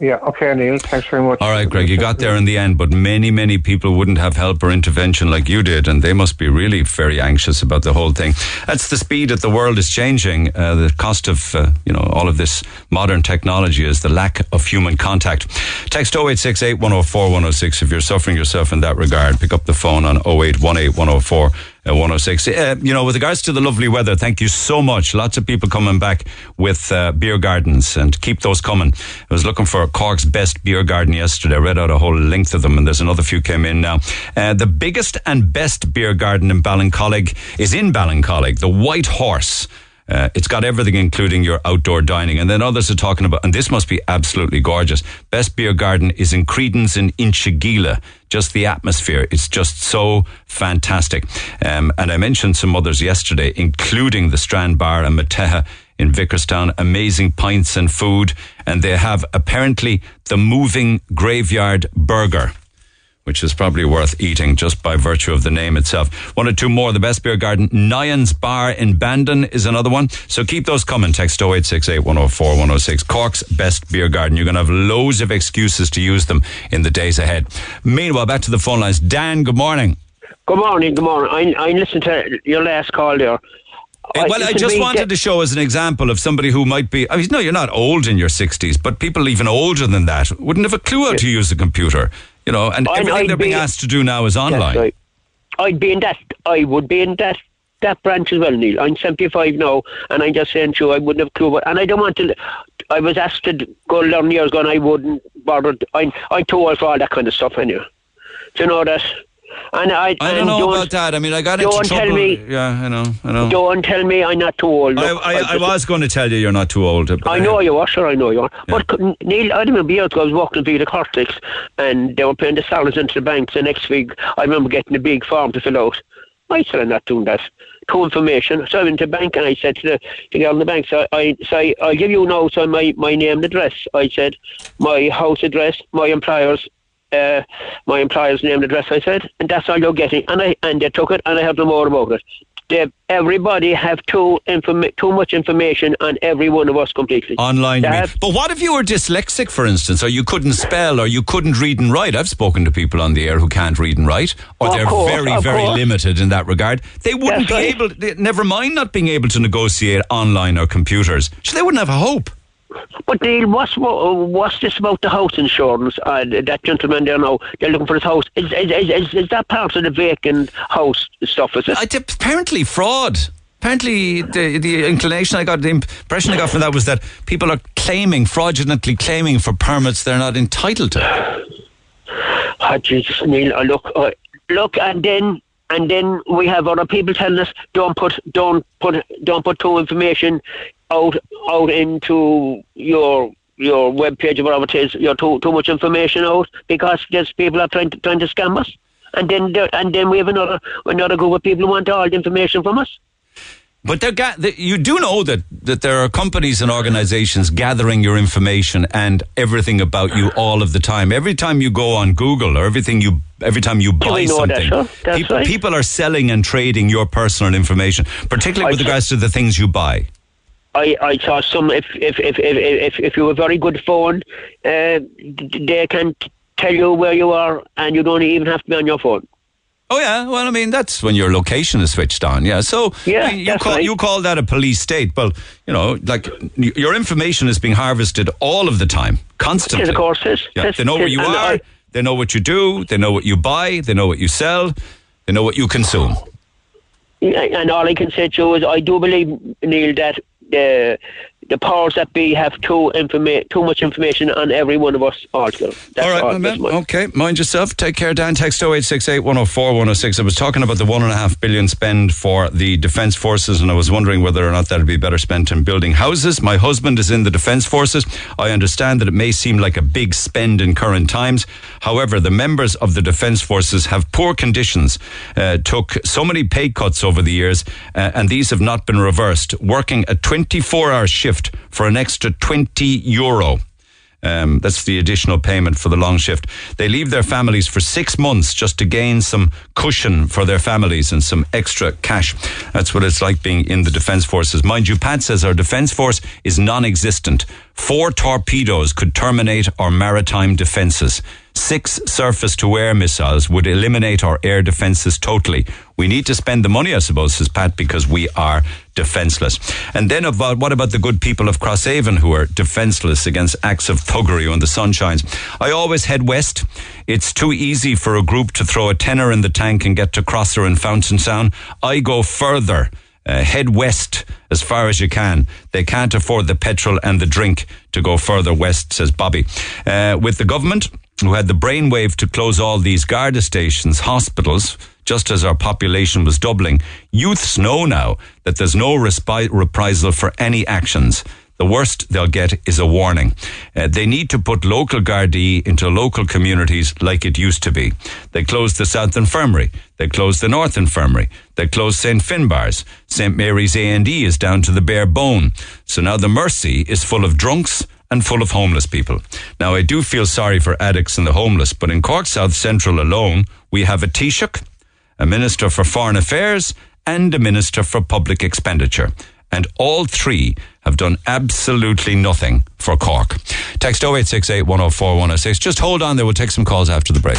Yeah, okay, Neil, thanks very much. All right, Greg. You got there in the end, but many, many people wouldn't have help or intervention like you did, and they must be really very anxious about the whole thing. That's the speed that the world is changing. Uh, the cost of uh, you know all of this modern technology is the lack of human contact. Text 0868 104 106 if you're suffering yourself in that regard. Pick up the phone on 0818 104 uh, 106. Uh, you know, with regards to the lovely weather, thank you so much. Lots of people coming back with uh, beer gardens and keep those coming. I was looking for Cork's best beer garden yesterday. I read out a whole length of them and there's another few came in now. Uh, the biggest and best beer garden in Ballincollig is in Ballincollig, the White Horse. Uh, it's got everything, including your outdoor dining. And then others are talking about, and this must be absolutely gorgeous. Best beer garden is in Creedons in Inchigeelagh. Just the atmosphere. It's just so fantastic. Um, and I mentioned some others yesterday, including the Strand Bar and Mateha in Vickerstown. Amazing pints and food. And they have apparently the moving graveyard burger which is probably worth eating just by virtue of the name itself. One or two more. The Best Beer Garden, Nyhan's Bar in Bandon is another one. So keep those coming. Text 0868 104 106. Cork's Best Beer Garden. You're going to have loads of excuses to use them in the days ahead. Meanwhile, back to the phone lines. Dan, good morning. Good morning, good morning. I, I listened to your last call there. Uh, well, I just wanted to show as an example of somebody who might be. I mean, no, you're not old in your 60s, but people even older than that wouldn't have a clue how to use a computer. You know, and I'd- everything I'd they're being asked to do now is online. right. I'd be in that. I would be in that that branch as well, Neil. I'm 75 now, and I'm just saying to you, I wouldn't have clue. But, and I don't want to. I was asked to go learn years ago, and I wouldn't bother. I'm I'm too old for all that kind of stuff anyway. Do you know that? And I, I and don't know about that. I mean, I got into don't tell trouble. me- Yeah, I know. I know. Don't tell me I'm not too old. I, Look, I, I was going to tell you you're not too old. I know you are, sure, I know you are. Yeah. But Neil, I remember years ago I was walking through the Cortex and they were paying the salaries into the banks. The next week, I remember getting a big form to fill out. I said, I'm not doing that. Two information. So I went to the bank and I said to the, the girl in the bank, so I, so I, I'll give you notes on my, my name and address. I said, my house address, my employer's uh, my employer's name and address, I said, and that's all you're getting. And I and they took it, and I have no more about it. They, everybody have too informa- too much information on every one of us completely. Online, have- But what if you were dyslexic, for instance, or you couldn't spell, or you couldn't read and write? I've spoken to people on the air who can't read and write, or they're course, very, very course. limited in that regard. They wouldn't That's be right. able. They, never mind not being able to negotiate online or computers. So they wouldn't have a hope. But Neil, what's what's this about the house insurance? Uh, that gentleman there now, they're looking for his house. Is is, is, is, that part of the vacant house stuff? Is it? I, apparently, fraud. Apparently, the, the inclination I got, the impression I got from that was that people are claiming, fraudulently claiming for permits they're not entitled to. Oh, Jesus, Neil, uh, look, uh, look, and then and then we have other people telling us don't put don't put don't put too information out out into your your web page or whatever it is. You're too too much information out because there's people are trying to trying to scam us. And then and then we have another another group of people who want all the information from us. But they're ga- the, you do know that, that there are companies and organizations gathering your information and everything about you all of the time. Every time you go on Google or everything you every time you buy know that, something, people, right. people are selling and trading your personal information, particularly with regards to the things you buy. I, I saw some if if if if if, if you have a very good phone, uh, they can t- tell you where you are, and you don't even have to be on your phone. Oh yeah, well I mean that's when your location is switched on. Yeah, so Yeah, you call right. you call that a police state. Well, you know, like your information is being harvested all of the time, constantly. Yes, of course, yes. Yeah, Yes, they know where you are. I- they know what you do. They know what you buy. They know what you sell. They know what you consume. And all I can say to you is, I do believe Neil that yeah the powers that be have too informa- too much information on every one of us. That's all right, that's man. Okay, mind yourself. Take care, Dan. Text 0868 104 106. I was talking about the one and a half billion spend for the Defence Forces, and I was wondering whether or not that would be better spent in building houses. My husband is in the Defence Forces. I understand that it may seem like a big spend in current times. However, the members of the Defence Forces have poor conditions, uh, took so many pay cuts over the years, uh, and these have not been reversed. Working a 24 hour shift for an extra 20 euro. Um, that's the additional payment for the long shift. They leave their families for six months just to gain some cushion for their families and some extra cash. That's what it's like being in the Defence Forces. Mind you, Pat says our Defence Force is non existent. Four torpedoes could terminate our maritime defences. Six surface to air missiles would eliminate our air defences totally. We need to spend the money, I suppose, says Pat, because we are defenceless. And then about what about the good people of Crosshaven who are defenceless against acts of thuggery when the sun shines? I always head west. It's too easy for a group to throw a tenner in the tank and get to Crosser and Fountainstown. I go further. Uh, head west as far as you can. They can't afford the petrol and the drink to go further west, says Bobby. Uh, with the government, who had the brainwave to close all these Garda stations, hospitals, just as our population was doubling, youths know now that there's no respi- reprisal for any actions. The worst they'll get is a warning. Uh, they need to put local Gardaí into local communities like it used to be. They closed the South Infirmary. They closed the North Infirmary. They closed St. Finbarr's. St. Mary's A&E is down to the bare bone. So now the Mercy is full of drunks and full of homeless people. Now, I do feel sorry for addicts and the homeless, but in Cork South Central alone, we have a Taoiseach, a Minister for Foreign Affairs, and a Minister for Public Expenditure. And all three have done absolutely nothing for Cork. Text 0868 104 106. Just hold on there. We'll take some calls after the break.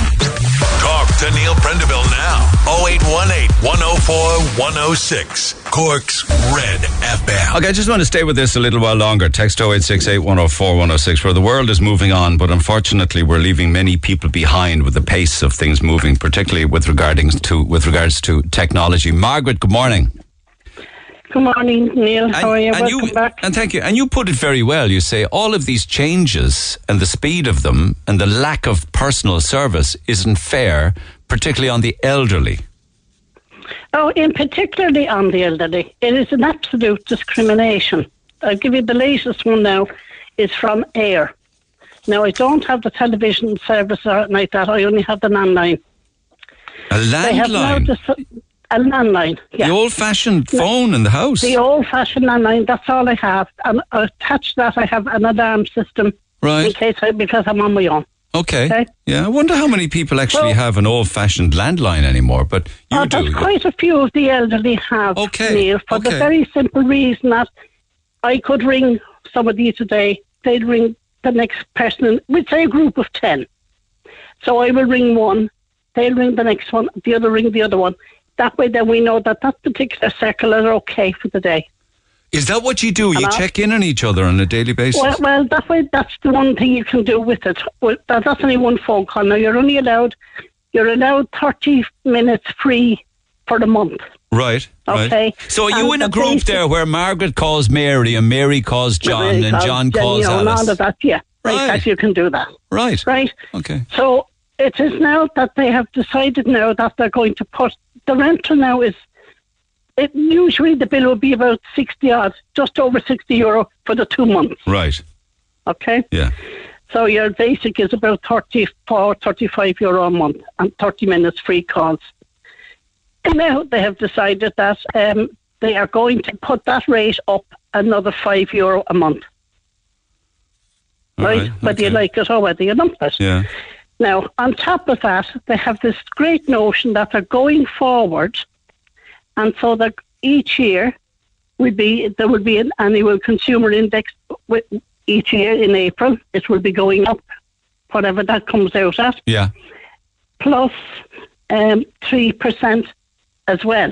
Talk to Neil Prendeville now. 0818 104 106. Cork's Red FM. Okay, I just want to stay with this a little while longer. Text 0868 104 106, where the world is moving on, but unfortunately we're leaving many people behind with the pace of things moving, particularly with regarding to with regards to technology. Margaret, good morning. Good morning, Neil. How are you? and Welcome back. And thank you. And you put it very well. You say all of these changes and the speed of them and the lack of personal service isn't fair, particularly on the elderly. Oh, in particularly on the elderly, it is an absolute discrimination. I'll give you the latest one now. It's from Eir. Now, I don't have the television service or like that. I only have the online. A They have now landline. A landline. Yeah. The old-fashioned phone in the house. The old-fashioned landline. That's all I have. And attached to that, I have an alarm system Right. in case I, because I'm on my own. Okay. Okay. Yeah. I wonder how many people actually Well- have an old-fashioned landline anymore. But you Oh, do. quite a few of the elderly have, Okay, Neil, for the very simple reason that I could ring somebody today, they'd ring the next person, we'd say a group of 10. So I will ring one, they'll ring the next one, the other ring the other one. That way, then we know that that particular circle are okay for the day. Is that what you do? You check in on each other on a daily basis. Well, well, that way, that's the one thing you can do with it. Well, that, that's only one phone call. Now, you're only allowed, you're allowed 30 minutes free for the month. Right. Right. Okay. So are you And in a group there where Margaret calls Mary and Mary calls John and Because, John calls you know, and Alice? all of that, yeah. Right, Right. that you can do that. Right. Right? Okay. So it is now that they have decided now that they're going to put the rental now is it usually the bill will be about sixty odd, just over sixty euro for the two months. Right. Okay? Yeah. So your basic is about 34, 35 euro a month and 30 minutes free calls. And now they have decided that um, they are going to put that rate up another 5 euro a month. All right? right, Whether you like it or whether you it. Yeah. Now, on top of that, they have this great notion that they're going forward, and so that each year will be there will be an annual consumer index each year in April. It will be going up, whatever that comes out at, Yeah. plus um, three percent as well.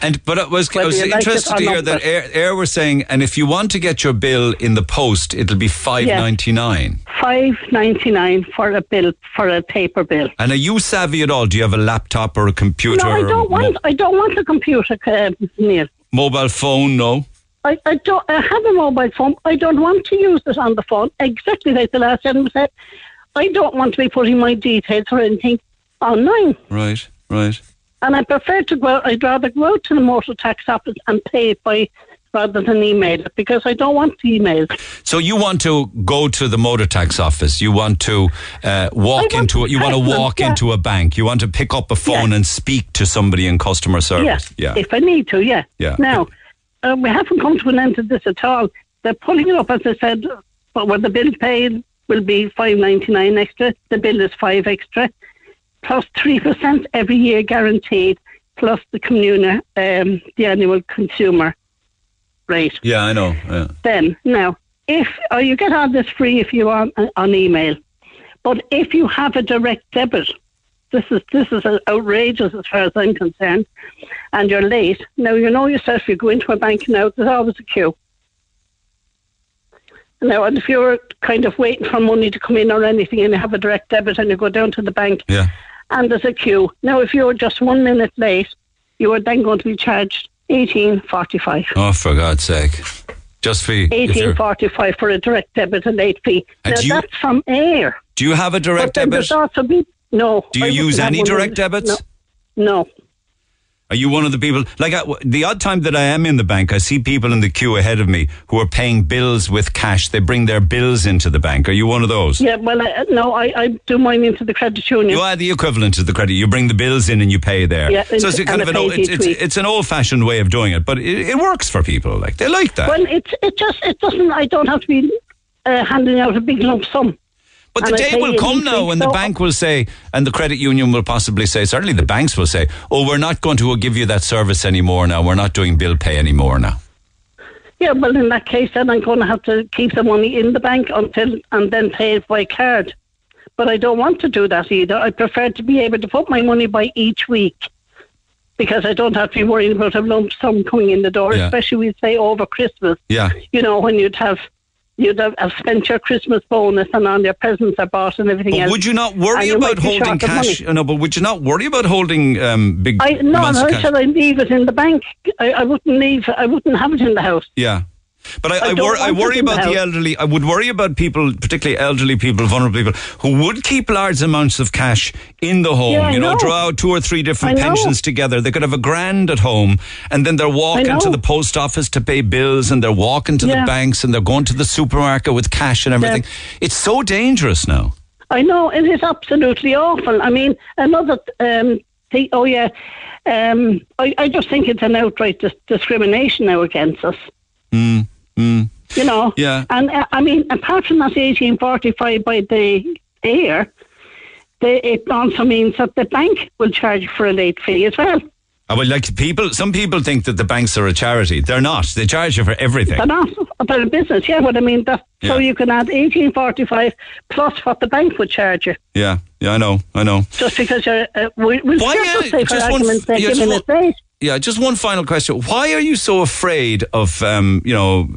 And but I was, I was it interested to hear that Eir, Eir were saying, and if you want to get your bill in the post, it'll be five ninety nine. Five ninety nine for a bill for a paper bill. And are you savvy at all? Do you have a laptop or a computer? No, I don't mo- want. I don't want a computer, uh, Neil. mobile phone? No. I, I don't. I have a mobile phone. I don't want to use it on the phone. Exactly like the last gentleman said. I don't want to be putting my details or anything online. Right. Right. And I prefer to go. I'd rather go out to the motor tax office and pay it by rather than email it because I don't want to email. So you want to go to the motor tax office? You want to uh, walk want into? A, you want to walk yeah. into a bank? You want to pick up a phone Yeah. and speak to somebody in customer service? Yeah. If I need to, yeah. Yeah. Now, uh, we haven't come to an end to this at all. They're pulling it up, as I said, but where the bill paid will be five ninety nine extra. The bill is five extra, plus three percent every year guaranteed, plus the communer, um, the annual consumer rate. Yeah, I know. Yeah. Then now, if or you get all this free if you are on, uh, on email, but if you have a direct debit, this is this is uh, outrageous as far as I'm concerned, and you're late. Now you know yourself. You go into a bank now. There's always a queue. Now, and if you're kind of waiting for money to come in or anything, and you have a direct debit, and you go down to the bank, Yeah. And there's a queue. Now, if you're just one minute late, you are then going to be charged eighteen forty five. Oh, for God's sake! Just for Eighteen you're- forty five for a direct debit and late fee. And now you- that's from Eir. Do you have a direct debit? there's also be no. Do you I use any direct debits? No. no. Are you one of the people like I, the odd time that I am in the bank? I see people in the queue ahead of me who are paying bills with cash. They bring their bills into the bank. Are you one of those? Yeah, well, I, no, I, I do mine into the credit union. You are the equivalent of the credit. You bring the bills in and you pay there. Yeah, so it's and kind of an old, it's, it's, it's, an old-fashioned way of doing it, but it, it works for people. Like they like that. Well, it's it just it doesn't. I don't have to be uh, handing out a big lump sum. But the And I day will come now when the bank will say, and the credit union will possibly say, certainly the banks will say, oh, we're not going to give you that service anymore now. We're not doing bill pay anymore now. Yeah, well, in that case, then I'm going to have to keep the money in the bank until and then pay it by card. But I don't want to do that either. I prefer to be able to put my money by each week because I don't have to be worrying about a lump sum coming in the door, Yeah. especially we say over Christmas. Yeah. You know, when you'd have you'd have, have spent your Christmas bonus and all your presents are bought and everything But else. would you not worry you about holding cash? No, but would you not worry about holding um, big I no, amounts no, of I said I leave it in the bank. I, I wouldn't leave. I wouldn't have it in the house. Yeah. But I, I, I wor- I worry it in the about the elderly. I would worry about people, particularly elderly people, vulnerable people, who would keep large amounts of cash in the home. Yeah, you know, know. draw out two or three different pensions together. They could have a grand at home, and then they're walking to the post office to pay bills, and they're walking to the banks, and they're going to the supermarket with cash and everything. It's so dangerous now. I know it is absolutely awful. I mean, another um, think, oh yeah, um, I, I just think it's an outright dis- discrimination now against us. Mm, mm. You know. Yeah. And uh, I mean, apart from that 1845 by the Eir, the, it also means that the bank will charge for a late fee as well. I would like people. Some people think that the banks are a charity. They're not. They charge you for everything. They're not about a business, yeah, but I mean, that, so you can add 1845 plus what the bank would charge you. Yeah, yeah, I know, I know. Just because you're, uh, we, we'll Why, still yeah, just say for argument's sake, yeah, just one- date. Yeah, just one final question. Why are you so afraid of, um, you know,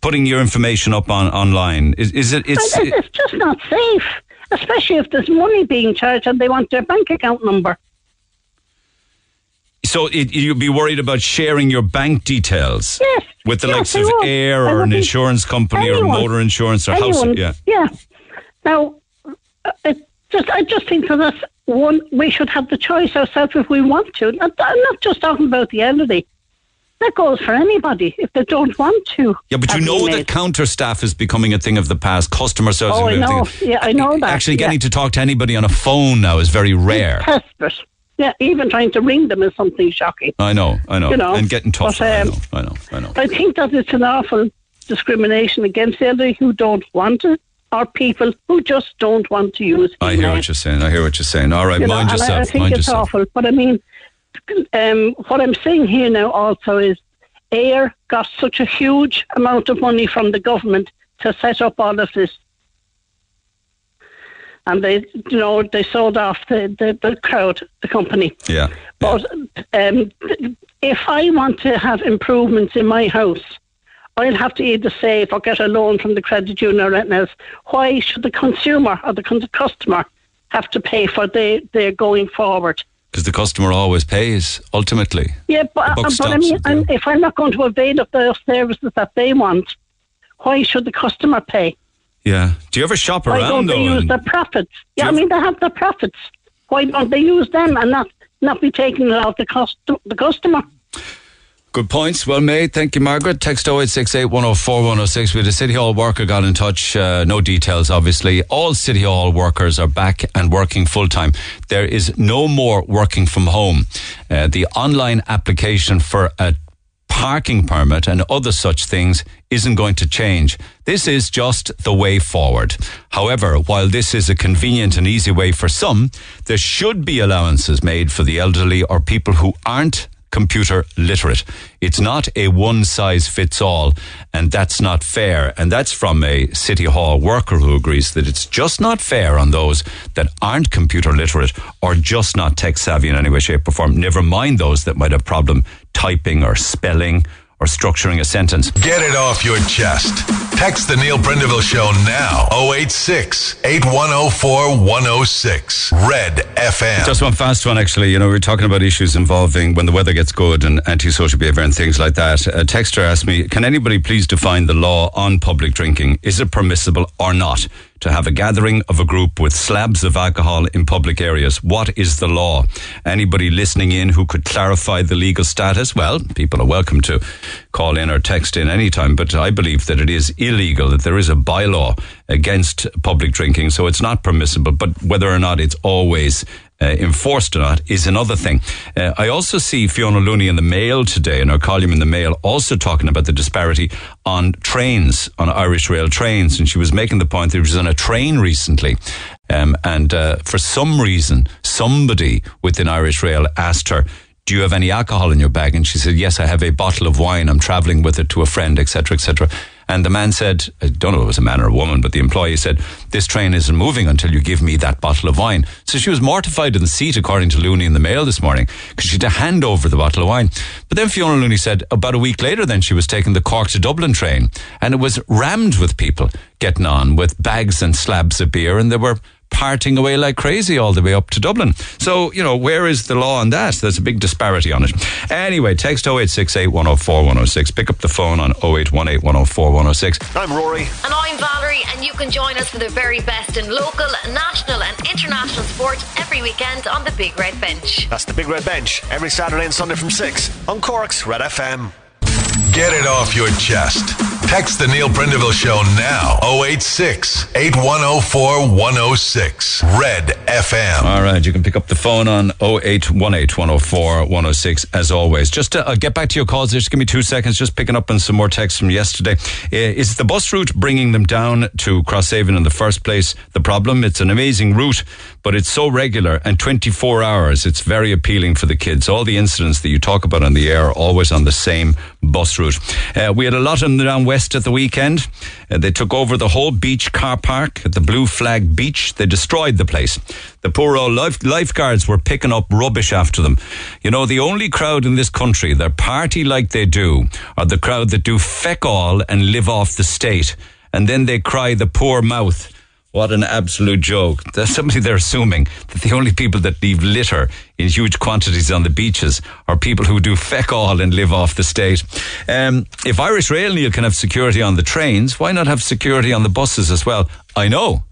putting your information up on online? Is, is it? It's. It's, it's just not safe, especially if there's money being charged and they want their bank account number. So it, you'd be worried about sharing your bank details Yes. with the yes, likes of. Eir or an insurance company or motor insurance or house. Yeah. Yeah. Now, uh, it just I just think that that's one we should have the choice ourselves if we want to. I'm not just talking about the elderly. That goes for anybody if they don't want to. Yeah, but you know that counter staff is becoming a thing of the past. Customer service. Oh, I is becoming a know. Yeah, I know that. Actually, yeah. getting to talk to anybody on a phone now is very rare. desperate. Yeah, even trying to ring them is something shocking. I know, I know, You know, and getting tougher. but, I um, know, I know, I know. I think that it's an awful discrimination against the elderly who don't want it, or people who just don't want to use. I hear what you're saying. I hear what you're saying. All right, You know, mind I- yourself. I, think mind it's yourself. awful. But I mean, um, what I'm saying here now also is Eir got such a huge amount of money from the government to set up all of this. And they, you know, they sold off the, the, the crowd, the company. Yeah. But um, if I want to have improvements in my house, I'll have to either save or get a loan from the credit union or anything else. Why should the consumer or the customer have to pay for their, their going forward? Because the customer always pays ultimately. Yeah, but, but I mean, with them. and if I'm not going to avail of the services that they want, why should the customer pay? Yeah. Do you ever shop Why around don't they use and- the profits? Yeah, I ever- mean, they have the profits. Why don't they use them and not, not be taking it out the, cost, the customer? Good points. Well made. Thank you, Margaret. Text 0868 104 106. We had a City Hall worker got in touch. Uh, no details, obviously. All City Hall workers are back and working full time. There is no more working from home. Uh, the online application for a parking permit and other such things isn't going to change. This is just the way forward. However, while this is a convenient and easy way for some, there should be allowances made for the elderly or people who aren't computer literate. It's not a one size fits all, and that's not fair. And that's from a City Hall worker who agrees that it's just not fair on those that aren't computer literate or just not tech savvy in any way, shape, or form. Never mind those that might have problem typing or spelling or structuring a sentence. Get it off your chest. Text the Neil Prendeville Show now. 086 8104 106. Red FM. Just one fast one, actually. You know, we we're talking about issues involving when the weather gets good and antisocial behaviour and things like that. A texter asked me, can anybody please define the law on public drinking? Is it permissible or not to have a gathering of a group with slabs of alcohol in public areas? What is the law? Anybody listening in who could clarify the legal status? Well, people are welcome to call in or text in anytime, but I believe that it is illegal, that there is a bylaw against public drinking, so it's not permissible, but whether or not it's always uh, enforced or not is another thing. Uh, I also see Fiona Looney in the Mail today, in her column in the Mail, also talking about the disparity on trains, on Irish Rail trains, and she was making the point that she was on a train recently, um, and uh, for some reason, somebody within Irish Rail asked her, do you have any alcohol in your bag? And she said, yes, I have a bottle of wine. I'm traveling with it to a friend, etc., etc. And the man said, I don't know if it was a man or a woman, but the employee said, this train isn't moving until you give me that bottle of wine. So she was mortified in the seat, according to Looney in the Mail this morning, because she had to hand over the bottle of wine. But then Fiona Looney said about a week later, then she was taking the Cork to Dublin train and it was rammed with people getting on with bags and slabs of beer and there were parting away like crazy all the way up to Dublin. So, you know, where is the law on that? There's a big disparity on it. Anyway, text 0868 104 106. Pick up the phone on 0818 104 106. I'm Rory. And I'm Valerie, and you can join us for the very best in local, national, and international sport every weekend on the Big Red Bench. That's the Big Red Bench every Saturday and Sunday from 6 on Cork's Red FM. Get it off your chest. Text the Neil Prendeville Show now 086 8104 106. Red FM. All right, you can pick up the phone on 0818 104 106 as always. Just to uh, get back to your calls, just give me two seconds, just picking up on some more texts from yesterday. Uh, is the bus route bringing them down to Crosshaven in the first place the problem? It's an amazing route, but it's so regular and 24 hours. It's very appealing for the kids. All the incidents that you talk about on the air are always on the same bus route. Uh, we had a lot of them down west at the weekend. Uh, they took over the whole beach car park at the Blue Flag Beach. They destroyed the place. The poor old life, lifeguards were picking up rubbish after them. You know, the only crowd in this country that party like they do are the crowd that do feck all and live off the state. And then they cry the poor mouth. What an absolute joke. There's somebody they're assuming that the only people that leave litter in huge quantities on the beaches are people who do feck all and live off the state. Um, if Irish Rail Neil can have security on the trains, why not have security on the buses as well? I know.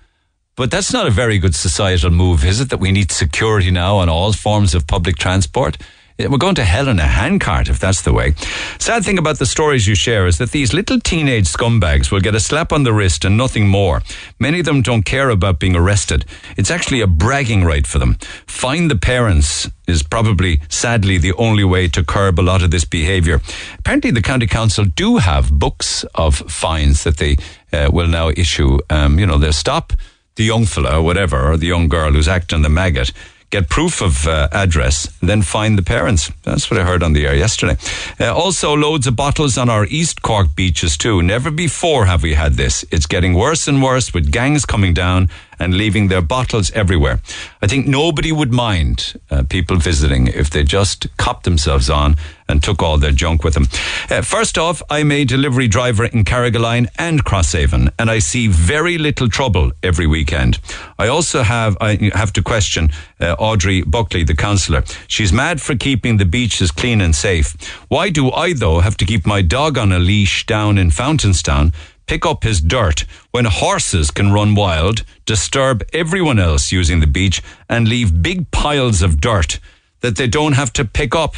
But that's not a very good societal move, is it? That we need security now on all forms of public transport? We're going to hell in a handcart if that's the way. Sad thing about the stories you share is that these little teenage scumbags will get a slap on the wrist and nothing more. Many of them don't care about being arrested. It's actually a bragging right for them. Find the parents is probably, sadly, the only way to curb a lot of this behaviour. Apparently, the county council do have books of fines that they uh, will now issue. Um, you know, they'll stop the young fella or whatever, or the young girl who's acting the maggot get proof of uh, address, then find the parents. That's what I heard on the air yesterday. Uh, also, loads of bottles on our East Cork beaches too. Never before have we had this. It's getting worse and worse with gangs coming down and leaving their bottles everywhere. I think nobody would mind uh, people visiting if they just copped themselves on and took all their junk with them. Uh, first off, I'm a delivery driver in Carrigaline and Crosshaven, and I see very little trouble every weekend. I also have I have to question uh, Audrey Buckley, the councillor. She's mad for keeping the beaches clean and safe. Why do I though have to keep my dog on a leash down in Fountainstown? Pick up his dirt when horses can run wild, disturb everyone else using the beach, and leave big piles of dirt that they don't have to pick up.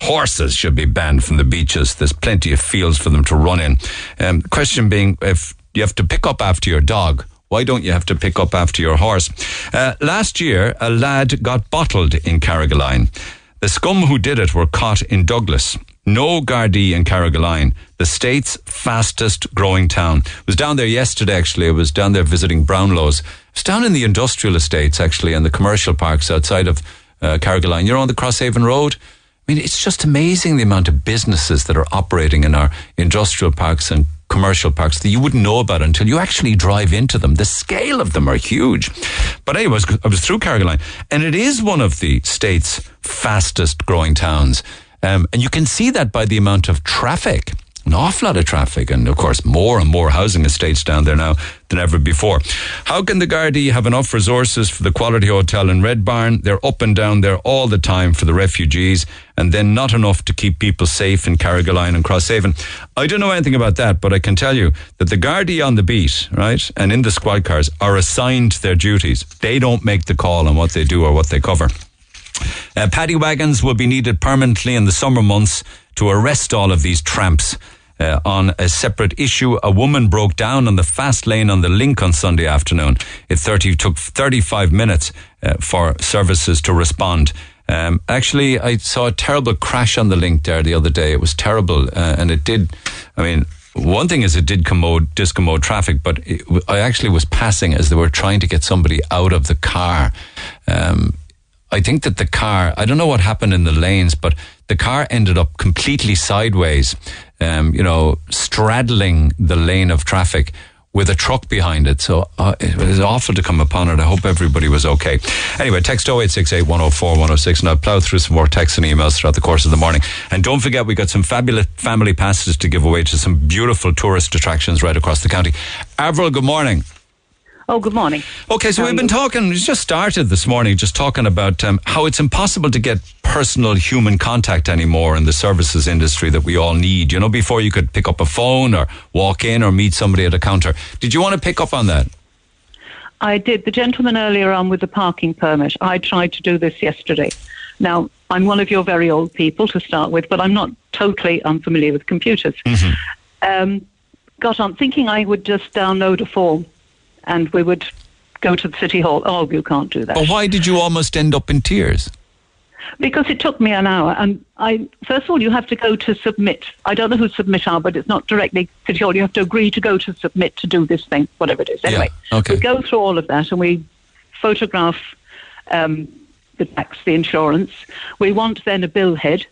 Horses should be banned from the beaches. There's plenty of fields for them to run in. Um, question being, if you have to pick up after your dog, why don't you have to pick up after your horse? Uh, last year, a lad got bottled in Carrigaline. The scum who did it were caught in Douglas. No Gardaí in Carrigaline, the state's fastest growing town. I was down there yesterday, actually. I was down there visiting Brownlow's. It's down in the industrial estates, actually, and the commercial parks outside of uh, Carrigaline. You're on the Crosshaven Road. I mean, it's just amazing the amount of businesses that are operating in our industrial parks and commercial parks that you wouldn't know about until you actually drive into them. The scale of them are huge. But anyway, I was through Carrigaline, and it is one of the state's fastest growing towns. Um, and you can see that by the amount of traffic an awful lot of traffic and of course more and more housing estates down there now than ever before. How can the Gardaí have enough resources for the Quality Hotel in Red Barn? They're up and down there all the time for the refugees and then not enough to keep people safe in Carrigaline and Crosshaven. I don't know anything about that, but I can tell you that the Gardaí on the beat, right, and in the squad cars are assigned their duties. They don't make the call on what they do or what they cover. Uh, paddy wagons will be needed permanently in the summer months to arrest all of these tramps. Uh, on a separate issue, a woman broke down on the fast lane on the link on Sunday afternoon. It 30, took 35 minutes uh, for services to respond. Um, actually, I saw a terrible crash on the link there the other day. It was terrible, uh, and it did. I mean, one thing is it did commode, discommode traffic, but it, I actually was passing as they were trying to get somebody out of the car. Um, I think that the car, I don't know what happened in the lanes, but the car ended up completely sideways, um, you know, straddling the lane of traffic with a truck behind it. So uh, it was awful to come upon it. I hope everybody was okay. Anyway, text 0868 104 106 and I'll plough through some more texts and emails throughout the course of the morning. And don't forget, we've got some fabulous family passes to give away to some beautiful tourist attractions right across the county. Avril, good morning. Oh, good morning. Okay, so we've been talking, we just started this morning, just talking about um, how it's impossible to get personal human contact anymore in the services industry that we all need. You know, before you could pick up a phone or walk in or meet somebody at a counter. Did you want to pick up on that? I did. The gentleman earlier on with the parking permit, I tried to do this yesterday. Now, I'm one of your very old people to start with, but I'm not totally unfamiliar with computers. Mm-hmm. Um, got on thinking I would just download a form and we would go to the city hall. Oh, you can't do that. But why did you almost end up in tears? Because it took me an hour, and I first of all you have to go to submit. I don't know who submit are, but it's not directly city hall. You have to agree to go to submit to do this thing, whatever it is. Anyway, okay. we go through all of that, and we photograph um, the tax, the insurance. We want then a bill head.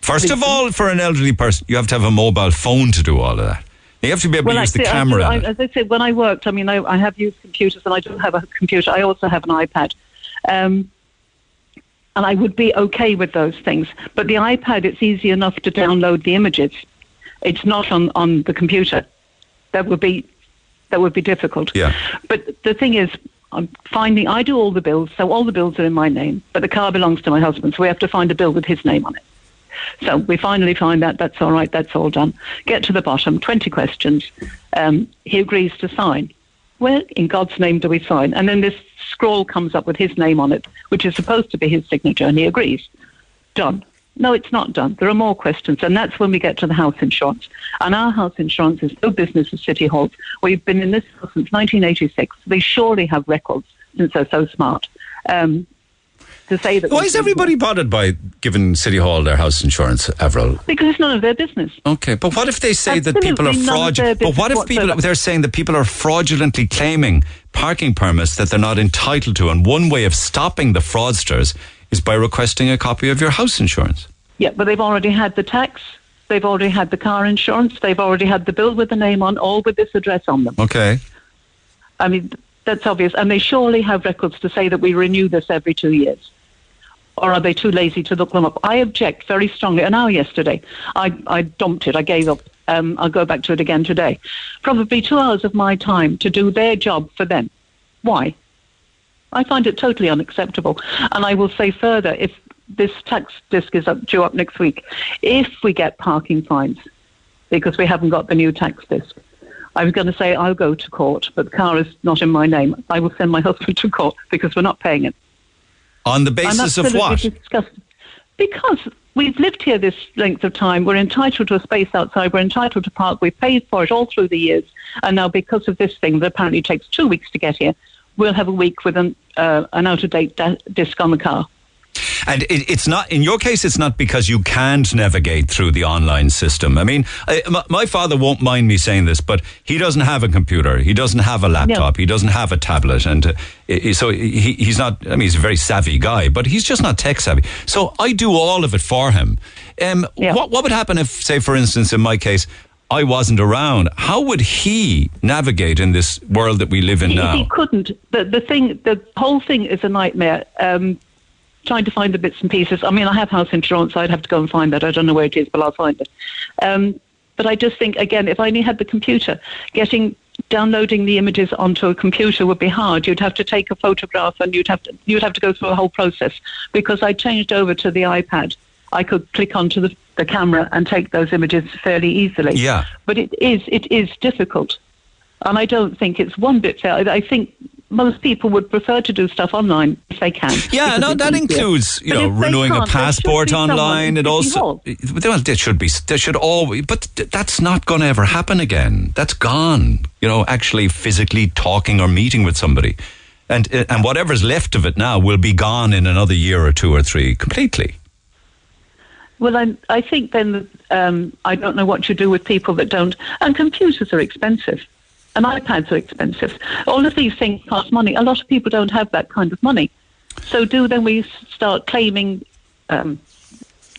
First of all, for an elderly person, you have to have a mobile phone to do all of that. You have to be able Well, to use the actually, I camera. I, as I said, when I worked, I mean, I, I have used computers, and I do have a computer. I also have an iPad, um, and I would be okay with those things. But the iPad, it's easy enough to download the images. It's not on, on the computer. That would be that would be difficult. Yeah. But the thing is, I'm finding I do all the bills, so all the bills are in my name, but the car belongs to my husband, so we have to find a bill with his name on it. So we finally find that that's all right, that's all done. Get to the bottom, 20 questions. Um, he agrees to sign. Where in God's name do we sign? And then this scroll comes up with his name on it, which is supposed to be his signature, and he agrees. Done. No, it's not done. There are more questions, and that's when we get to the house insurance. And our house insurance is no business of City Hall. We've been in this house since 1986. They surely have records since they're so smart. Um, to say that Why is everybody bothered by giving City Hall their house insurance, Avril? Because it's none of their business. Okay, but what if they say that people are Absolutely none of their fraudulent? But what if business people they're saying that people are fraudulently claiming parking permits that they're not entitled to, and one way of stopping the fraudsters is by requesting a copy of your house insurance. Yeah, but they've already had the tax. They've already had the car insurance. They've already had the bill with the name on, all with this address on them. Okay. I mean, that's obvious. And they surely have records to say that we renew this every two years. Or are they too lazy to look them up? I object very strongly. An hour yesterday, I, I dumped it. I gave up. Um, I'll go back to it again today. Probably two hours of my time to do their job for them. Why? I find it totally unacceptable. And I will say further, if this tax disc is up, due up next week, if we get parking fines, because we haven't got the new tax disc, I was going to say I'll go to court, but the car is not in my name. I will send my husband to court because we're not paying it. On the basis of what? disgusted. Because we've lived here this length of time, we're entitled to a space outside, we're entitled to park, we've paid for it all through the years, and now because of this thing that apparently takes two weeks to get here, we'll have a week with an, uh, an out-of-date da- disc on the car. And it, it's not, in your case, it's not because you can't navigate through the online system. I mean, I, my, my father won't mind me saying this, but he doesn't have a computer. He doesn't have a laptop. He doesn't have a tablet. And uh, so he, he's not, I mean, he's a very savvy guy, but he's just not tech savvy. So I do all of it for him. Um, what, what would happen if, say, for instance, in my case, I wasn't around? How would he navigate in this world that we live in He, now? he couldn't. The, the thing, the whole thing is a nightmare. Um, trying to find the bits and pieces. I mean, I have house insurance. so I'd have to go and find that. I don't know where it is, but I'll find it. Um, but I just think, again, if I only had the computer, getting downloading the images onto a computer would be hard. You'd have to take a photograph, and you'd have to you'd have to go through a whole process. Because I changed over to the iPad, I could click onto the, the camera and take those images fairly easily. Yeah. But it is it is difficult, and I don't think it's one bit fair. I I think most people would prefer to do stuff online if they can. Yeah, no, that easier. includes you But know renewing a can't, there should passport online. It also well, there should be there should always, but that's not going to ever happen again. That's gone. You know, actually physically talking or meeting with somebody, and uh, and whatever's left of it now will be gone in another year or two or three completely. Well, I, I think then that, um, I don't know what you do with people that don't. And computers are expensive, and iPads are expensive. All of these things cost money. A lot of people don't have that kind of money. So do then we start claiming um,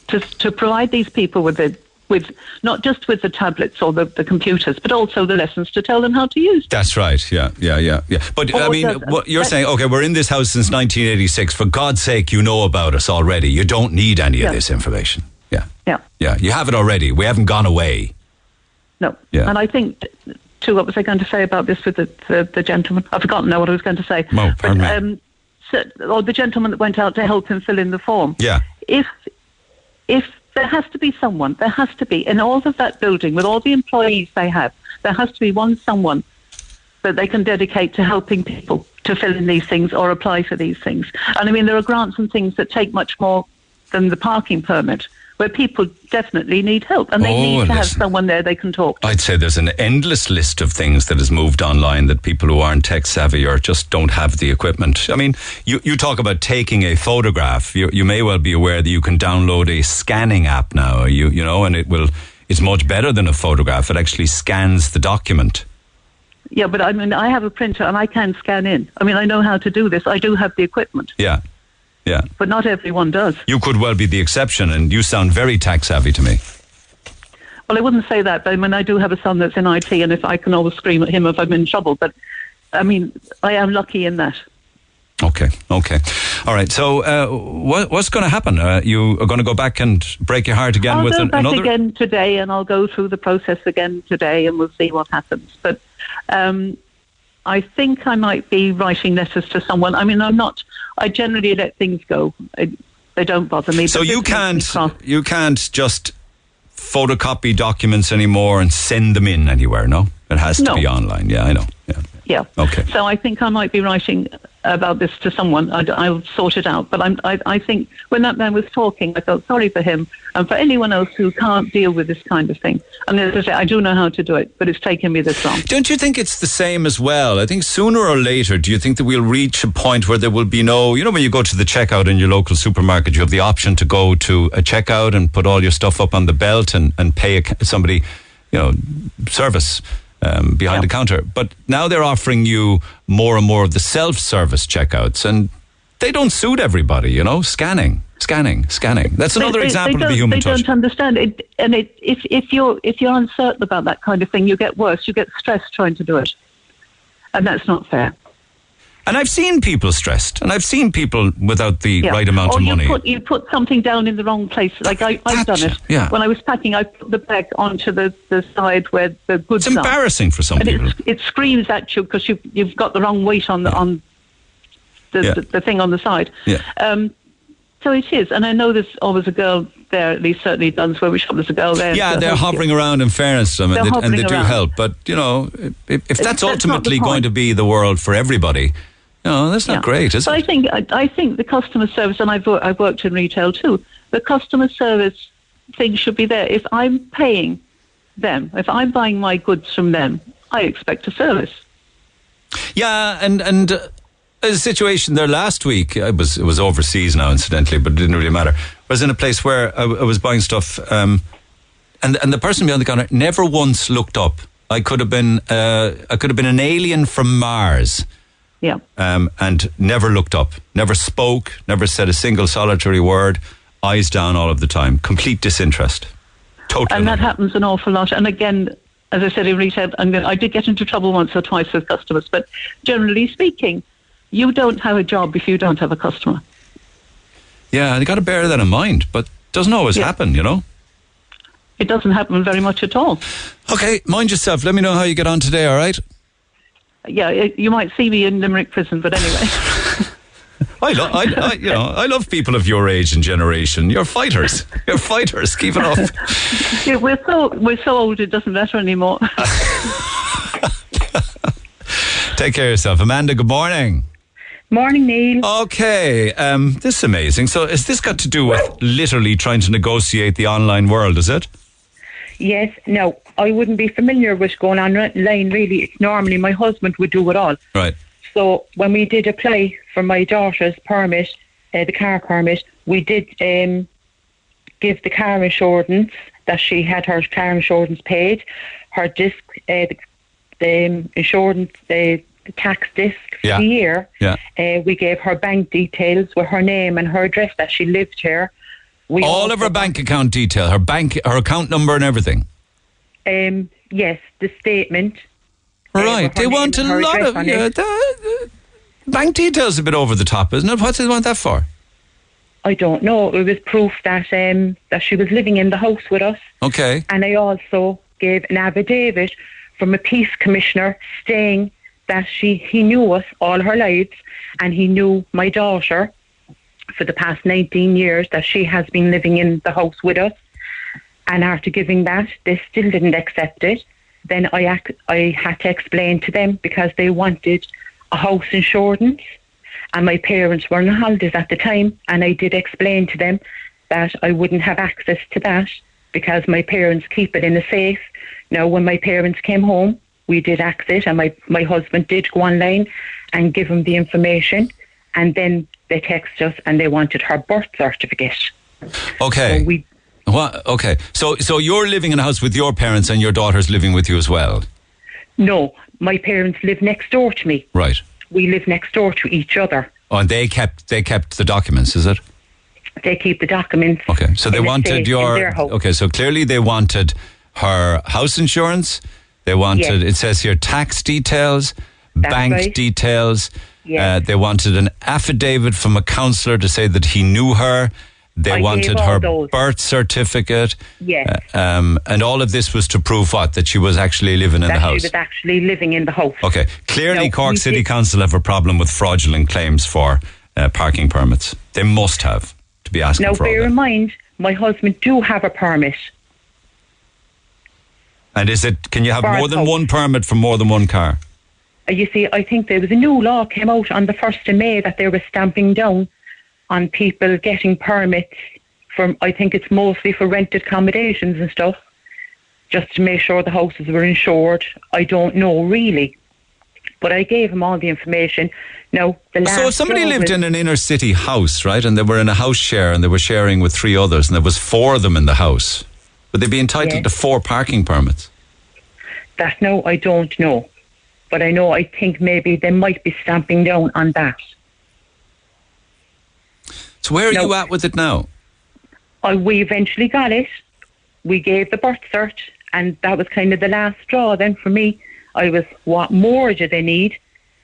to to provide these people with the with not just with the tablets or the, the computers, but also the lessons to tell them how to use. them. That's right. Yeah, yeah, yeah, yeah. But I mean, what you're saying, okay, we're in this house since 1986. For God's sake, you know about us already. You don't need any of this information. Yeah, Yeah. yeah. You have it already. We haven't gone away. No. Yeah. And I think, too, what was I going to say about this with the, the, the gentleman? I've forgotten now what I was going to say. Pardon but, um, so, or the gentleman that went out to help him fill in the form. Yeah. If, if there has to be someone, there has to be, in all of that building, with all the employees they have, there has to be one someone that they can dedicate to helping people to fill in these things or apply for these things. And I mean, there are grants and things that take much more than the parking permit, where people definitely need help and they Oh, need to have someone there they can talk to. I'd say there's an endless list of things that has moved online that people who aren't tech savvy or just don't have the equipment. I mean, you, you talk about taking a photograph. You, you may well be aware that you can download a scanning app now, you, you know, and it will, it's much better than a photograph. It actually scans the document. Yeah, but I mean, I have a printer and I can scan in. I mean, I know how to do this. I do have the equipment, Yeah. Yeah. but not everyone does. You could well be the exception, and you sound very tax savvy to me. Well, I wouldn't say that, but I mean, I do have a son that's in IT, and if I can always scream at him if I'm in trouble. But I mean, I am lucky in that. Okay, okay. All right, so uh, what, what's going to happen? Uh, you are going to go back and break your heart again I'll with go an, back another. again today, and I'll go through the process again today, and we'll see what happens. But um, I think I might be writing letters to someone. I mean, I'm not. I generally let things go. I, they don't bother me. So you this makes me can't you can't just photocopy documents anymore and send them in anywhere. No, it has to No. be online. Yeah, I know. Yeah. Yeah. Okay. So I think I might be writing about this to someone. I, will sort it out. But I'm, I, I think when that man was talking, I felt sorry for him and for anyone else who can't deal with this kind of thing. And as I say, I do know how to do it, but it's taken me this long. Don't you think it's the same as well? I think sooner or later, do you think that we'll reach a point where there will be no, you know, when you go to the checkout in your local supermarket, you have the option to go to a checkout and put all your stuff up on the belt and, and pay a, somebody, you know, service um, behind the counter. But now they're offering you more and more of the self service checkouts, and they don't suit everybody, you know, scanning. Scanning, scanning. That's another They- they- example they of the human they touch. don't understand it, and it, if if you're if you're uncertain about that kind of thing, you get worse. You get stressed trying to do it, and that's not fair. And I've seen people stressed, and I've seen people without the Yeah. right amount or of you money. Put, you put something down in the wrong place. Like I, I've done it. yeah. When I was packing, I put the bag onto the, the side where the goods it's are. embarrassing for some and people. it, it screams at you because you've, you've got the wrong weight on the, on the, Yeah. the, the thing on the side. Yeah. Um, so it is, and I know there's always a girl there. At least certainly done where we shop. There's a girl there. Yeah, they're help you. hovering around in fairness to them, and they hovering do help. But, you know, if, if that's that's ultimately going to be the world for everybody, you know, that's not Yeah. great, is but it? I think I, I think the customer service, and I've I've worked in retail too. The customer service thing should be there. If I'm paying them, if I'm buying my goods from them, I expect a service. Yeah, and and uh, a situation there last week. I was it was overseas now, incidentally, but it didn't really matter. I was in a place where I, I was buying stuff, um, and and the person behind the counter never once looked up. I could have been uh, I could have been an alien from Mars. Yeah. um, and never looked up, never spoke, never said a single solitary word, eyes down all of the time, complete disinterest. Totally. and that happens an awful lot. And again, as I said in retail, I'm gonna, I did get into trouble once or twice with customers, but generally speaking, you don't have a job if you don't have a customer. yeah, you got to bear that in mind, but doesn't always Yeah. happen, you know. It doesn't happen very much at all. Okay, mind yourself. Let me know how you get on today. All right. Yeah, you might see me in Limerick prison, but anyway. I, lo- I, I, you know, I love people of your age and generation. You're fighters. You're fighters. Keep it up. Yeah, we're so we're so old it doesn't matter anymore. Take care of yourself, Amanda. Good morning. Morning, Neil. Okay, um, this is amazing. So, has this got to do with literally trying to negotiate the online world? Is it? Yes, no, I wouldn't be familiar with going online. Really, it's normally my husband would do it all. Right. So when we did apply for my daughter's permit, uh, the car permit, we did um, give the car insurance that she had her car insurance paid, her disc, uh, the, the um, insurance, the, the tax disc for the year. Yeah. Uh, we gave her bank details with her name and her address that she lived here. We All of her bank account detail, her bank, her account number, and everything. Um, yes, the statement. uh, Right. her They want a lot of yeah, the, the bank details. A bit over the top, isn't it? What do they want that for? I don't know. It was proof that um, that she was living in the house with us, Okay. and I also gave an affidavit from a peace commissioner saying that she he knew us all her lives, and he knew my daughter for the past 19 years that she has been living in the house with us. And after giving that, they still didn't accept it. Then I ac- I had to explain to them because they wanted a house insurance, and my parents were on holidays at the time, and I did explain to them that I wouldn't have access to that because my parents keep it in a safe. Now, when my parents came home, we did access, and my, my husband did go online and give them the information. And then they texted us and they wanted her birth certificate. Okay. So we What? Okay. So, so you're living in a house with your parents, and your daughter's living with you as well, no, my parents live next door to me. right? We live next door to each other. Oh, and they kept they kept the documents, is it? They keep the documents. Okay. So they wanted your. Okay. So clearly they wanted her house insurance. They wanted. Yes. It says here tax details, That's bank right. details. Yes. Uh, they wanted an affidavit from a counsellor to say that he knew her. They I wanted her those. birth certificate. Yes. Uh, um, and all of this was to prove what? That she was actually living in that the house. she was actually living in the house. Okay. Clearly, No, Cork City did- Council have a problem with fraudulent claims for uh, parking permits. They must have to be asking Now, for all bear in mind, my husband do have a permit. And is it? Can you have more than house. one permit for more than one car? Uh, You see, I think there was a new law came out on the 1st of May that they were stamping down on people getting permits from, I think it's mostly for rented accommodations and stuff, just to make sure the houses were insured. I don't know really. But I gave him all the information. Now, the last So if somebody lived in an inner city house, right, and they were in a house share and they were sharing with three others, and there was four of them in the house, would they be entitled Yes. to four parking permits? That no, I don't know. But I know, I think maybe they might be stamping down on that. So where are No. you at with it now? I, we eventually got it. We gave the birth cert, and that was kind of the last straw. Then for me, I was, what more do they need?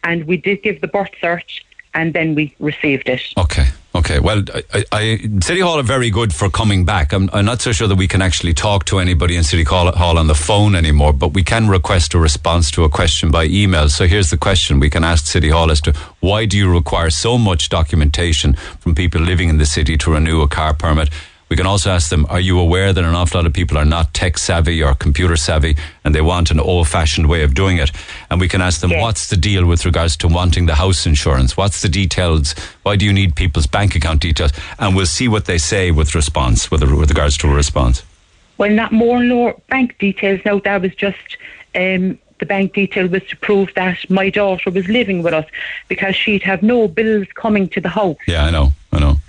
And we did give the birth cert, and then we received it. Okay. Okay. Well, I, I, City Hall are very good for coming back. I'm, I'm not so sure that we can actually talk to anybody in City Hall, Hall on the phone anymore, but we can request a response to a question by email. So here's the question we can ask City Hall as to why do you require so much documentation from people living in the city to renew a car permit? We can also ask them, are you aware that an awful lot of people are not tech savvy or computer savvy and they want an old fashioned way of doing it? And we can ask them, Yes. what's the deal with regards to wanting the house insurance? What's the details? Why do you need people's bank account details? And we'll see what they say with response, with, with regards to a response. Well, not more and more bank details. No, that was just um, the bank detail was to prove that my daughter was living with us because she'd have no bills coming to the house. Yeah, I know.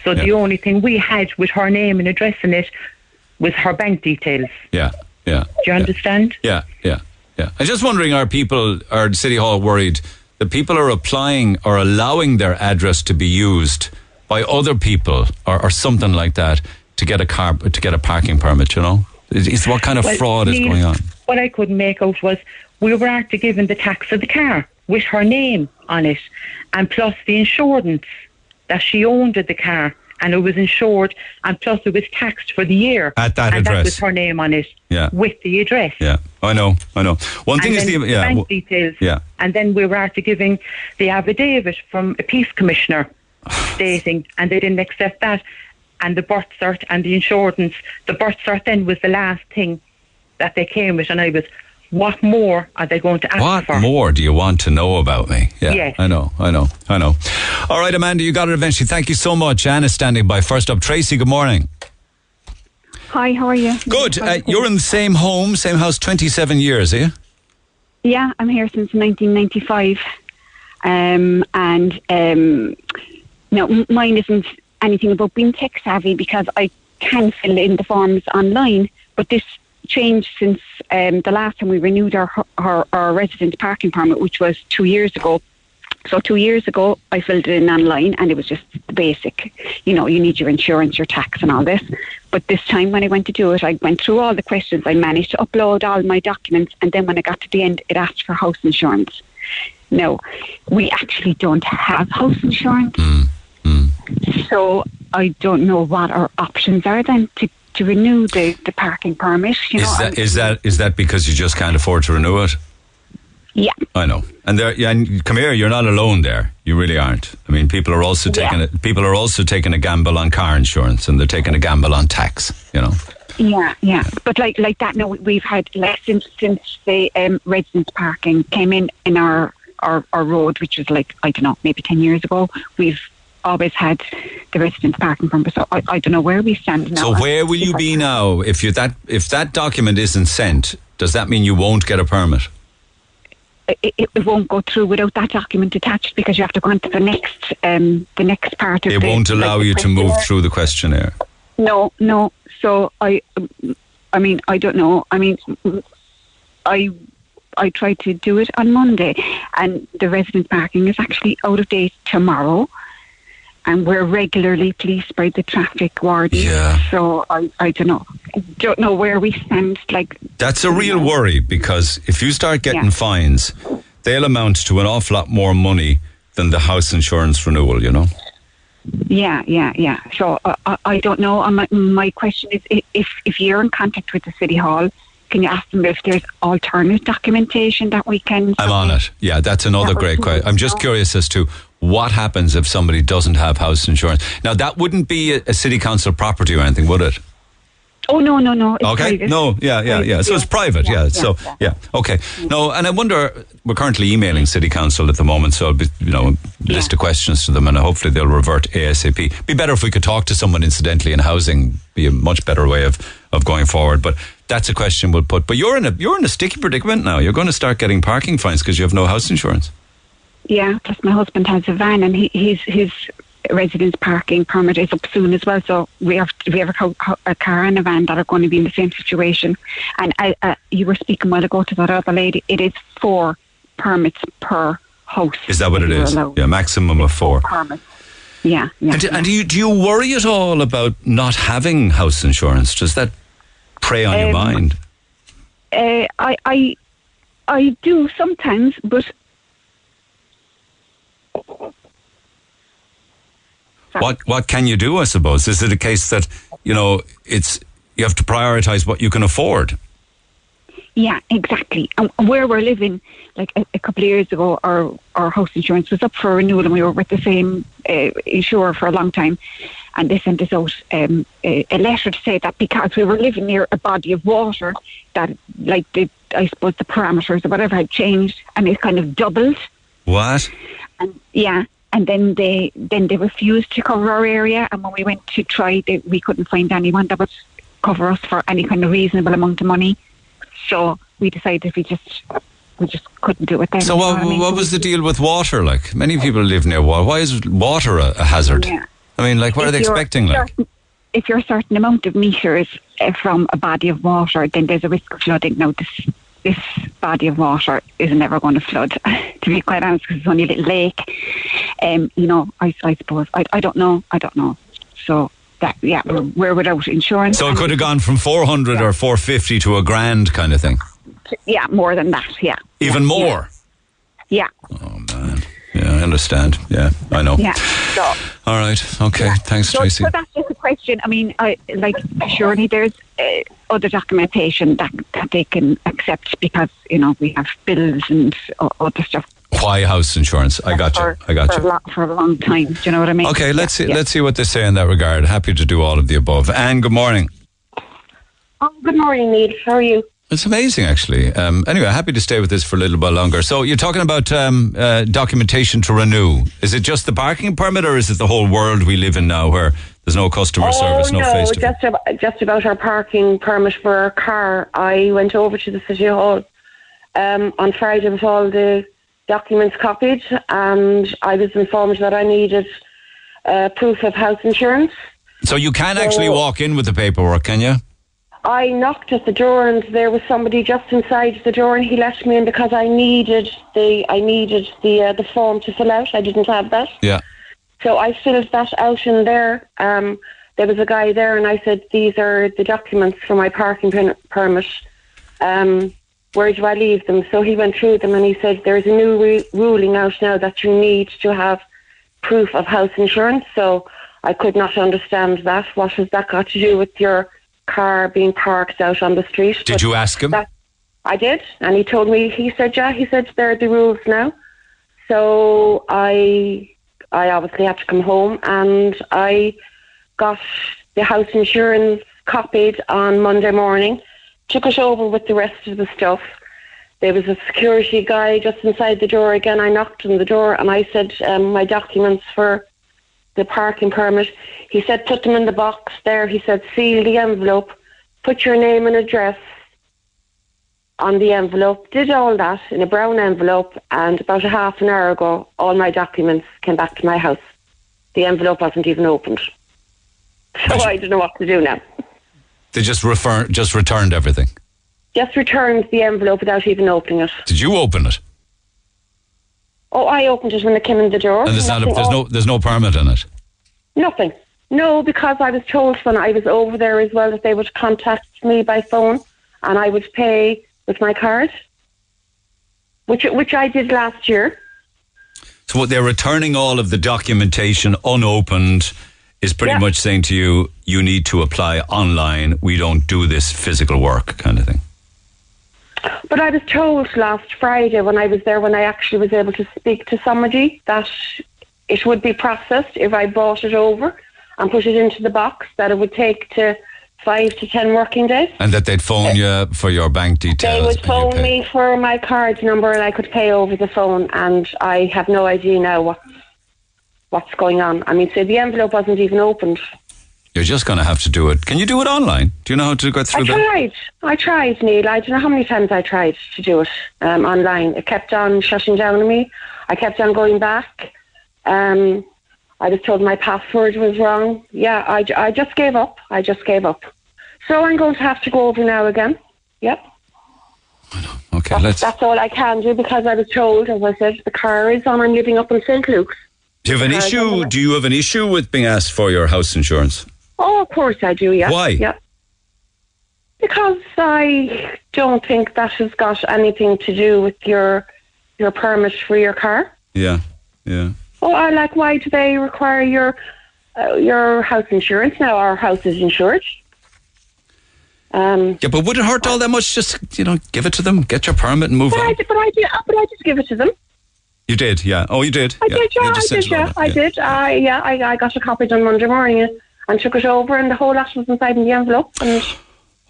So yeah. the only thing we had with her name and address in it was her bank details. yeah, yeah. Do you understand? Yeah, yeah, yeah. I'm just wondering, are people, are City Hall worried that people are applying or allowing their address to be used by other people or, or something like that to get a car, to get a parking permit, you know? Is what kind of Well, fraud is going on? What I couldn't make out was we were after given the tax of the car with her name on it, and plus the insurance that she owned the car, and it was insured, and plus it was taxed for the year At that and address. that was her name on it, Yeah. with the address. Yeah, I know, I know. One thing and is the, yeah, bank details. yeah. And then we were after giving the affidavit from a peace commissioner stating, and they didn't accept that. And the birth cert and the insurance. The birth cert then was the last thing that they came with, and I was, what more are they going to ask What for? more do you want to know about me? Yeah, Yes. I know, I know, I know. All right, Amanda, you got it eventually. Thank you so much. Anne is standing by. First up, Tracy, good morning. Hi, how are you? Good. Uh, you're in the same home, same house, 27 years, are you? Yeah, I'm here since 1995. Um, and um, no, m- mine isn't anything about being tech savvy because I can fill in the forms online. But this changed since um, the last time we renewed our, our our resident parking permit, which was two years ago. So two years ago, I filled it in online, and it was just the basic. You know, you need your insurance, your tax, and all this. But this time, when I went to do it, I went through all the questions. I managed to upload all my documents, and then when I got to the end, it asked for house insurance. No, we actually don't have house insurance. So I don't know what our options are then to, to renew the, the parking permit. You know, Is that is that is that because you just can't afford to renew it? yeah. I know. And there, yeah, and come here. You're not alone there. You really aren't. I mean, people are also taking Yeah. a, people are also taking a gamble on car insurance, and they're taking a gamble on tax. You know. Yeah, yeah, but like like that. No, we've had like since since the um, residence parking came in in our, our our road, which was like I don't know, maybe ten years ago. We've always had the residence parking permit. So I, I don't know where we stand now. So where will you be now if you that if that document isn't sent? Does that mean you won't get a permit? It, it, it won't go through without that document attached because you have to go on to the next um, the next part of It the, won't allow like you to move through the questionnaire. No, no. So I, I mean, I don't know. I mean, I, I tried to do it on Monday, and the resident parking is actually out of date tomorrow, and we're regularly policed by the traffic warden. Yeah. So I, I don't know, don't know where we stand. Like, That's a real worry because if you start getting Yeah. fines, they'll amount to an awful lot more money than the house insurance renewal. You know. yeah, yeah, yeah. So uh, I, I don't know. My, my question is, if if you're in contact with the city hall. Can you ask them if there's alternate documentation that we can? I'm on it. Yeah, that's another That great question. I'm just curious as to what happens if somebody doesn't have house insurance. Now, that wouldn't be a, a city council property or anything, would it? Oh no, no, no. It's okay. private. No. Yeah. Yeah. Yeah. So it's private. Yeah. so yeah. Okay. No. And I wonder. We're currently emailing city council at the moment, so I'll be, you know, list of questions to them, and hopefully they'll revert asap. Be better if we could talk to someone, incidentally, in housing. Be a much better way of of going forward. But that's a question we'll put. But you're in a you're in a sticky predicament now. You're going to start getting parking fines because you have no house insurance. Yeah, plus my husband has a van, and he, he's his residence parking permit is up soon as well. So we have we have a, a car and a van that are going to be in the same situation. And I, uh, you were speaking while ago to that other lady. It is four permits per house. Is that what it is? allowed. Yeah, maximum of four. Permits. Yeah, yeah. And, do- and do you do you worry at all about not having house insurance? Does that prey on your Um, mind? Uh, I, I, I do sometimes, but What what can you do? I suppose is it a case that you know it's you have to prioritize what you can afford. Yeah, exactly. And where we're living, like a, a couple of years ago, our our house insurance was up for renewal, and we were with the same uh, insurer for a long time. And they sent us out um, a, a letter to say that because we were living near a body of water, that like the I suppose the parameters or whatever had changed, and it kind of doubled. What? And yeah, and then they then they refused to cover our area. And when we went to try, they, we couldn't find anyone that would cover us for any kind of reasonable amount of money. So we decided we just we just couldn't do it then. So what I mean? what was the deal with water? Like many people live near water. Why is water a, a hazard? Yeah. I mean, like what are they expecting? Like if you're a certain amount of meters uh, from a body of water, then there's a risk of flooding. Now this this body of water is never going to flood. to be quite honest, because it's only a little lake. Um, you know, I, I suppose I, I don't know. I don't know. So that yeah, we're, we're without insurance. so it could have gone from four hundred or four fifty to a grand kind of thing. Yeah, more than that. Yeah. Even more. Yeah. Yeah, I understand. Yeah, I know. Yeah. So. All right. Okay. Thanks, So, Tracy. so that's just a question. I mean, I like surely there's uh, other documentation that that they can accept because you know we have bills and o- other stuff Why house insurance? I got you. I got for you. A lot, for a long time. Do you know what I mean? Okay, let's see. Yeah. Let's see what they say in that regard. Happy to do all of the above. Anne, good morning. Oh, good morning, Neil. How are you? It's amazing, actually. Um, anyway, happy to stay with this for a little bit longer. So you're talking about um, uh, documentation to renew. Is it just the parking permit, or is it the whole world we live in now, where there's no customer service, oh, no, no, face to just about, just about our parking permit for our car. I went over to the city hall um, on Friday with all the documents copied, and I was informed that I needed uh, proof of house insurance. So you can actually walk in with the paperwork, can you? I knocked at the door, and there was somebody just inside the door, and he let me in because I needed the I needed the uh, the form to fill out. I didn't have that. Yeah. So I filled that out in there. Um, there was a guy there, and I said, "These are the documents for my parking pin- permit. Um, where do I leave them?" So he went through them, and he said, "There's a new re- ruling out now that you need to have proof of house insurance." So I could not understand that. What has that got to do with your car being parked out on the street? Did you ask him? I did, and he told me. He said, "Yeah." He said, "There are the rules now." So I, I obviously had to come home, and I got the house insurance copied on Monday morning. Took it over with the rest of the stuff. There was a security guy just inside the door again. I knocked on the door and I said, um, "My documents for the parking permit. He said put them in the box there. He said seal the envelope, put your name and address on the envelope. Did all that in a brown envelope, and about a half an hour ago, all my documents came back to my house. The envelope wasn't even opened, so I don't know what to do now. They just refer, just returned everything. Just returned the envelope without even opening it. Did you open it? Oh, I opened it when they came in the door. And there's not, a, there's no, there's no permit in it. Nothing. No, because I was told when I was over there as well that they would contact me by phone and I would pay with my card, which which I did last year. So what they're returning all of the documentation unopened is pretty Yeah. much saying to you, you need to apply online. We don't do this physical work kind of thing. But I was told last Friday when I was there, when I actually was able to speak to somebody, that it would be processed if I bought it over and put it into the box, that it would take to five to ten working days. And that they'd phone you uh, for your bank details. They would phone me for my card number and I could pay over the phone and I have no idea now what, what's going on. I mean, so the envelope wasn't even opened. You're just going to have to do it. Can you do it online? Do you know how to go I through that? I tried. I tried, Neil. I don't know how many times I tried to do it um, online. It kept on shutting down on me. I kept on going back. Um, I was told my password was wrong. Yeah, I, I just gave up. I just gave up. So I'm going to have to go over now again. Yep. Okay, That's, let's. that's all I can do because I was told, as I said, the car is on. I'm living up in St. Luke's. Do you have an Uh, issue? Do you have an issue with being asked for your house insurance? Oh, of course I do, yeah. Why? Yeah. Because I don't think that has got anything to do with your your permit for your car. Yeah, yeah. Oh, I like. Why do they require your uh, your house insurance now? Our house is insured. Um, Yeah, but would it hurt all that much? Just you know, give it to them, get your permit, and move but I on. did, but I did, but I did give it to them. You did, yeah. Oh, you did. I yeah. did, yeah, I did, yeah, I did. I yeah, I, I got a copy done Monday morning and, took it over, and the whole lot was inside in the envelope. And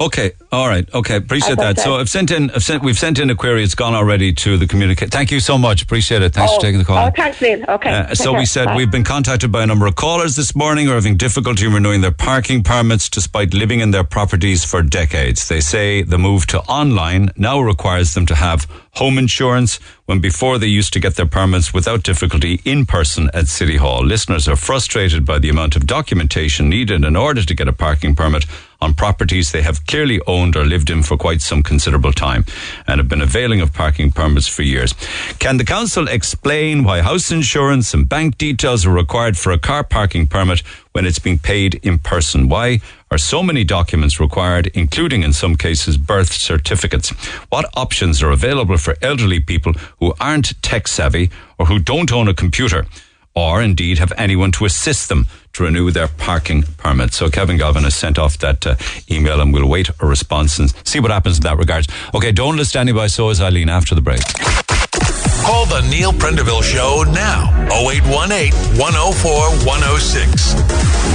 Okay, all right, okay, appreciate that. So. I've sent in, I've sent, we've sent in a query. It's gone already to the communicate. Thank you so much. Appreciate it. Thanks oh, for taking the call. Oh, thanks, Neil. Okay. Uh, so we said Bye. we've been contacted by a number of callers this morning who are having difficulty renewing their parking permits despite living in their properties for decades. They say the move to online now requires them to have home insurance when before they used to get their permits without difficulty in person at City Hall. Listeners are frustrated by the amount of documentation needed in order to get a parking permit on properties they have clearly owned or lived in for quite some considerable time and have been availing of parking permits for years. Can the council explain why house insurance and bank details are required for a car parking permit when it's being paid in person? Why are so many documents required, including in some cases birth certificates? What options are available for elderly people who aren't tech savvy or who don't own a computer? Or indeed have anyone to assist them to renew their parking permit. So Kevin Galvin has sent off that uh, email and we'll wait a response and see what happens in that regards. Okay, don't list anybody, so is Eileen after the break. Call the Neil Prendeville Show now. 0818 104 106.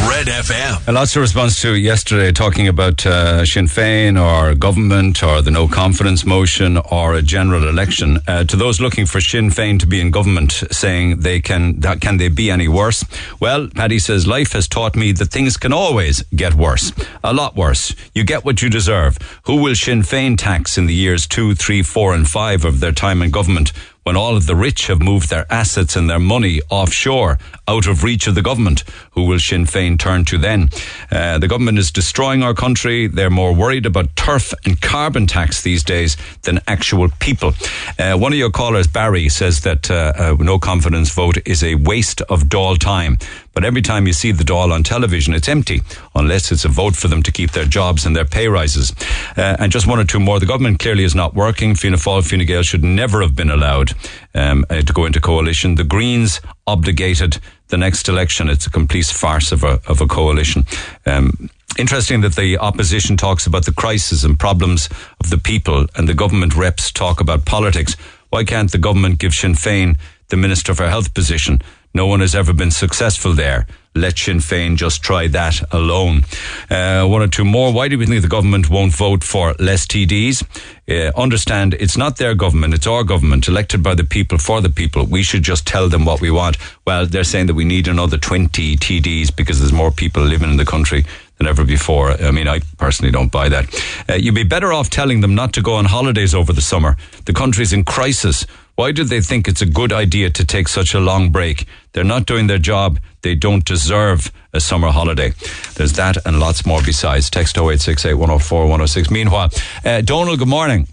Red FM. And lots of response to yesterday talking about uh, Sinn Féin or government or the no confidence motion or a general election. Uh, to those looking for Sinn Féin to be in government, saying they can that can they be any worse? Well, Paddy says life has taught me that things can always get worse, a lot worse. You get what you deserve. Who will Sinn Féin tax in the years two, three, four, and five of their time in government? When all of the rich have moved their assets and their money offshore, out of reach of the government. Who will Sinn Féin turn to then? Uh, the government is destroying our country. They're more worried about turf and carbon tax these days than actual people. Uh, one of your callers, Barry, says that uh, a no confidence vote is a waste of Dáil time. But every time you see the Dáil on television, it's empty, unless it's a vote for them to keep their jobs and their pay rises. Uh, and just one or two more. The government clearly is not working. Fianna Fáil, Fine Gael should never have been allowed um, uh, to go into coalition. The Greens obligated the next election. It's a complete farce of a, of a coalition. Um, Interesting that the opposition talks about the crisis and problems of the people and the government reps talk about politics. Why can't the government give Sinn Féin the Minister for Health position? No one has ever been successful there. Let Sinn Féin just try that alone. Uh, one or two more. Why do we think the government won't vote for less TDs? Uh, understand it's not their government, it's our government, elected by the people for the people. We should just tell them what we want. Well, they're saying that we need another 20 TDs because there's more people living in the country than ever before. I mean, I personally don't buy that. Uh, you'd be better off telling them not to go on holidays over the summer. The country's in crisis. Why do they think it's a good idea to take such a long break? They're not doing their job. They don't deserve a summer holiday. There's that and lots more besides. Text 0868 104 106. Meanwhile, uh, Donald, good morning.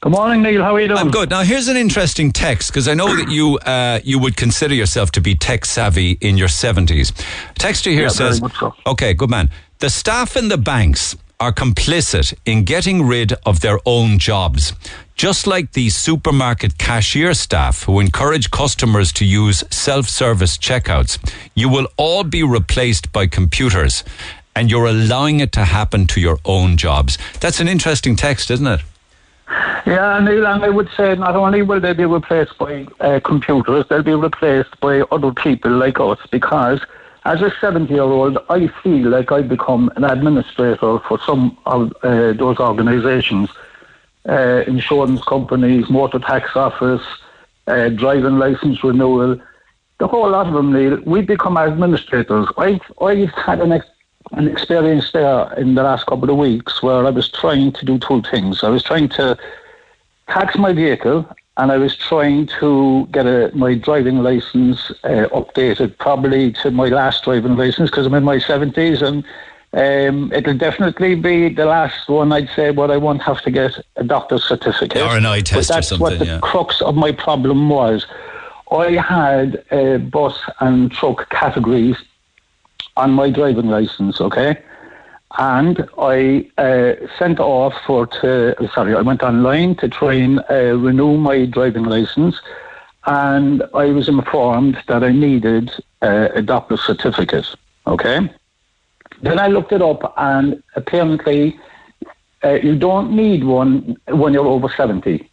Good morning, Neil. How are you doing? I'm good. Now, here's an interesting text because I know that you uh, you would consider yourself to be tech savvy in your 70s. Texter here Yeah, says, so. "Okay, good man. The staff in the banks are complicit in getting rid of their own jobs." Just like the supermarket cashier staff who encourage customers to use self service checkouts, you will all be replaced by computers and you're allowing it to happen to your own jobs. That's an interesting text, isn't it? Yeah, Neil, and I would say not only will they be replaced by uh, computers, they'll be replaced by other people like us because as a 70 year old, I feel like I've become an administrator for some of uh, those organisations uh, insurance companies, motor tax office, uh, driving license renewal, the whole lot of them, Neil, we become administrators. I've, I've had an, ex- an experience there in the last couple of weeks where I was trying to do two things. I was trying to tax my vehicle and I was trying to get a, my driving license uh, updated, probably to my last driving license because I'm in my 70s and um, it'll definitely be the last one, I'd say, but I won't have to get a doctor's certificate. Or an eye But test or that's what the yeah. crux of my problem was. I had uh, bus and truck categories on my driving license, okay? And I uh, sent off for to sorry, I went online to try and uh, renew my driving license, and I was informed that I needed uh, a doctor's certificate. Okay. Then I looked it up, and apparently, uh, you don't need one when you're over seventy.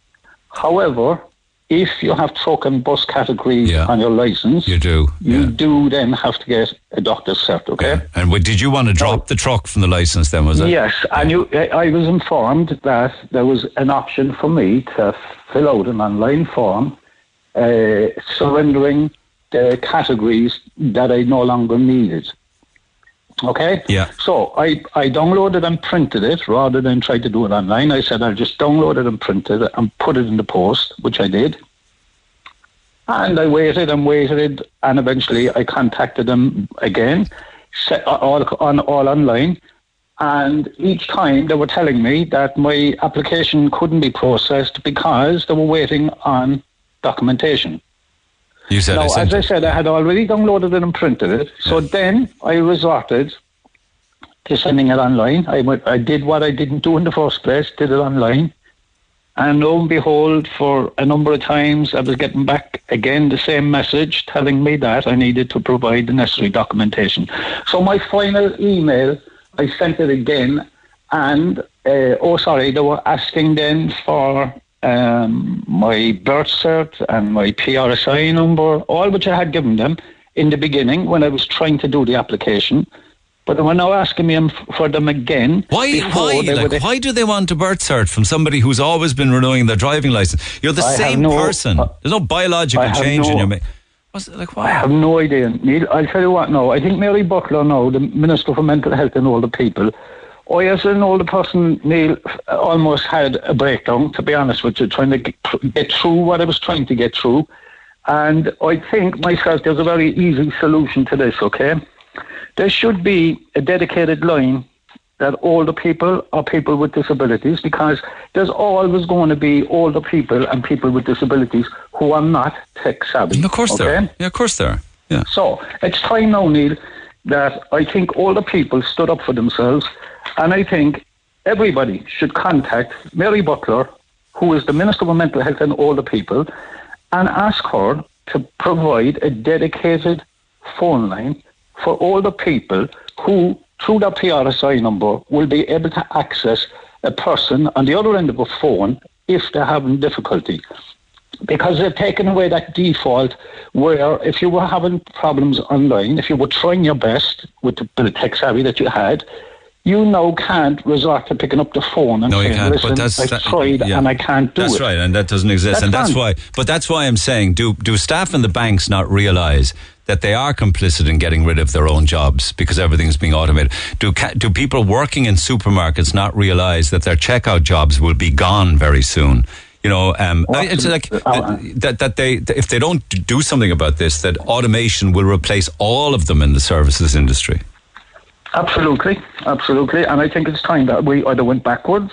However, if you have truck and bus category on your license, You do. you do then have to get a doctor's cert. Okay. And what, did you want to drop the truck from the license then, was it? Yes, and you, I I was informed that there was an option for me to fill out an online form uh, surrendering the categories that I no longer needed. Okay? Yeah. So I, I downloaded and printed it rather than try to do it online. I said I'll just download it and print it and put it in the post, which I did. And I waited and waited, and eventually I contacted them again, set, uh, all, on, all online. And each time they were telling me that my application couldn't be processed because they were waiting on documentation. You said now, I as I said, I had already downloaded it and printed it. So then I resorted to sending it online. I, went, I did what I didn't do in the first place, did it online. And lo and behold, for a number of times, I was getting back again the same message telling me that I needed to provide the necessary documentation. So my final email, I sent it again, and uh, oh, sorry, they were asking then for um, my birth cert and my PRSI number, all which I had given them in the beginning when I was trying to do the application. But they were now asking me for them again. Why? Why? Like, why do they want a birth cert from somebody who's always been renewing their driving license? You're the I same no- uh, person. There's no biological change in no- your. Ma- like? Why? I have no idea, Neil. I'll tell you what. No, I think Mary Butler, now the Minister for Mental Health and Older People, I, as an older person, Neil, øh, almost had a breakdown. To be honest with you, trying to get, through what I was trying to get through, and I think myself there's a very easy solution to this. Okay, there should be a dedicated line that older people are people with disabilities because there's always going to be older people and people with disabilities who are not tech savvy. Of course okay? there. are. Yeah, of course there. are. Yeah. So it's time now, Neil, that I think all the people stood up for themselves, and I think everybody should contact Mary Butler, who is the Minister for Mental Health and Older People, and ask her to provide a dedicated phone line for the people who, through their PRSI number, will be able to access a person on the other end of a phone if they're having difficulty. because they've taken away that default where if you were having problems online, if you were trying your best with the tech savvy that you had, you now can't resort to picking up the phone and No, you saying, can't. listen, But that's I've that- tried yeah. and I can't do That's it. That's right, and that doesn't exist, That's and that's why. But that's why I'm saying, do do staff in the banks not realise that they are complicit in getting rid of their own jobs because everything's being automated? Do do people working in supermarkets not realise that their checkout jobs will be gone very soon? You know, um, I- it's like uh, that, that they if they don't do something about this, that automation will replace all of them in the services industry. Absolutely, absolutely. And I think it's time that we either went backwards.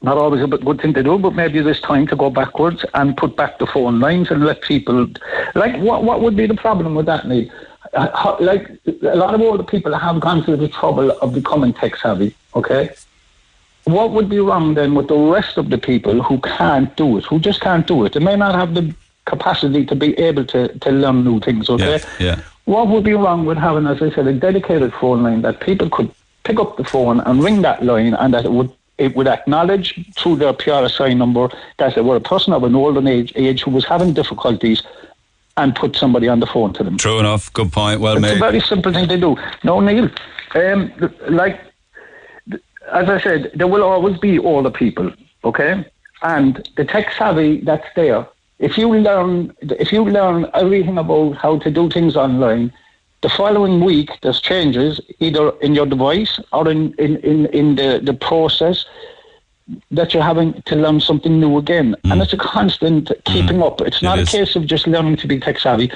Not always a good thing to do, but maybe there's time to go backwards and put back the phone lines and let people. Like, what what would be the problem with that, Neil? Uh, Like, a lot of older people have gone through the trouble of becoming tech savvy, okay? What would be wrong then with the rest of the people who can't do it, who just can't do it? They may not have the capacity to be able to, to learn new things, okay? Yeah. What would be wrong with having, as I said, a dedicated phone line that people could pick up the phone and ring that line, and that it would it would acknowledge through their PRSI number that they were a person of an older age, age who was having difficulties, and put somebody on the phone to them. True enough. Good point. Well It's made. It's a very simple thing to do. No, Neil, um, like as I said, there will always be older people, okay? And the tech savvy that's there, if you learn, if you learn everything about how to do things online, the following week there's changes either in your device or in, in, in, in the, the process that you're having to learn something new again. And it's a constant keeping up. It's not Mm. It a case of just learning to be tech savvy.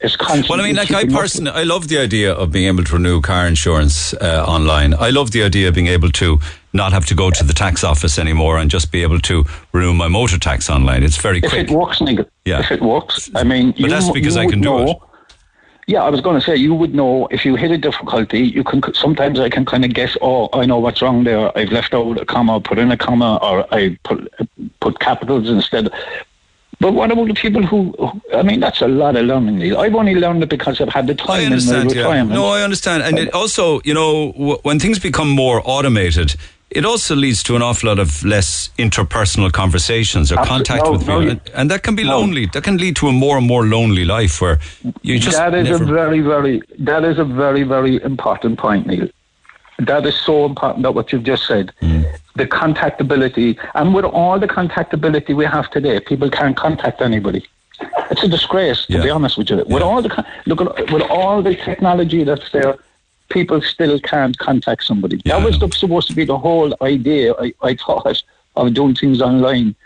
It's constant. Well, I mean, like I personally, I love the idea of being able to renew car insurance uh, online. I love the idea of being able to not have to go to the tax office anymore and just be able to renew my motor tax online. It's very quick. if it works, Nigel. Yeah. If it works, I mean, But that's because I can do know, it. Yeah, I was going to say you would know if you hit a difficulty. You can sometimes I can kind of guess. Oh, I know what's wrong there. I've left out a comma, put in a comma, or I put put capitals instead. But what about the people who? who- I mean, that's a lot of learning. I've only learned it because I've had the time I in my understand. Yeah. No, I understand. And it also, you know, w- when things become more automated, it also leads to an awful lot of less interpersonal conversations or contact no, with people, you- and, and that can be no. lonely. That can lead to a more and more lonely life where you just that is never. a very, very that is a very, very important point, Neil. That is so important that what you've just said. Mm. The contactability, and with all the contactability we have today, people can't contact anybody. It's a disgrace, to be honest with you. With all the look, at- with all the technology that's there, people still can't contact somebody. that was the, supposed to be the whole idea. I, I thought of doing things online,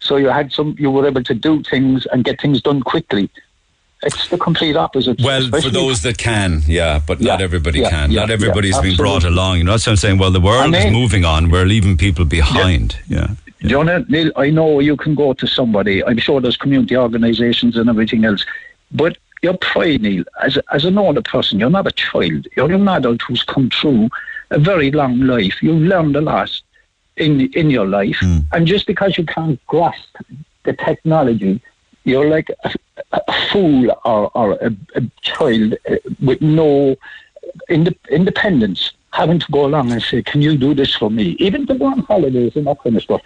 so you had some, you were able to do things and get things done quickly. It's the complete opposite. Well, for those that can, yeah, but not Yeah, everybody yeah, can. yeah, not everybody's yeah, being brought along. You know, that's what I'm saying. Well, the world And is moving on. We're leaving people behind. Yeah. You know, Neil, I know you can go to somebody. I'm sure there's community organisations and everything else. But your pride, Neil, as, as an older person, you're not a child. You're an adult who's come through a very long life. You've learned a lot in, in your life. Hmm. And just because you can't grasp the technology, you're like a, a fool or, or a, a child uh, with no inde- independence having to go along and say, "Can you do this for me?" Even to go on holidays and that kind of stuff.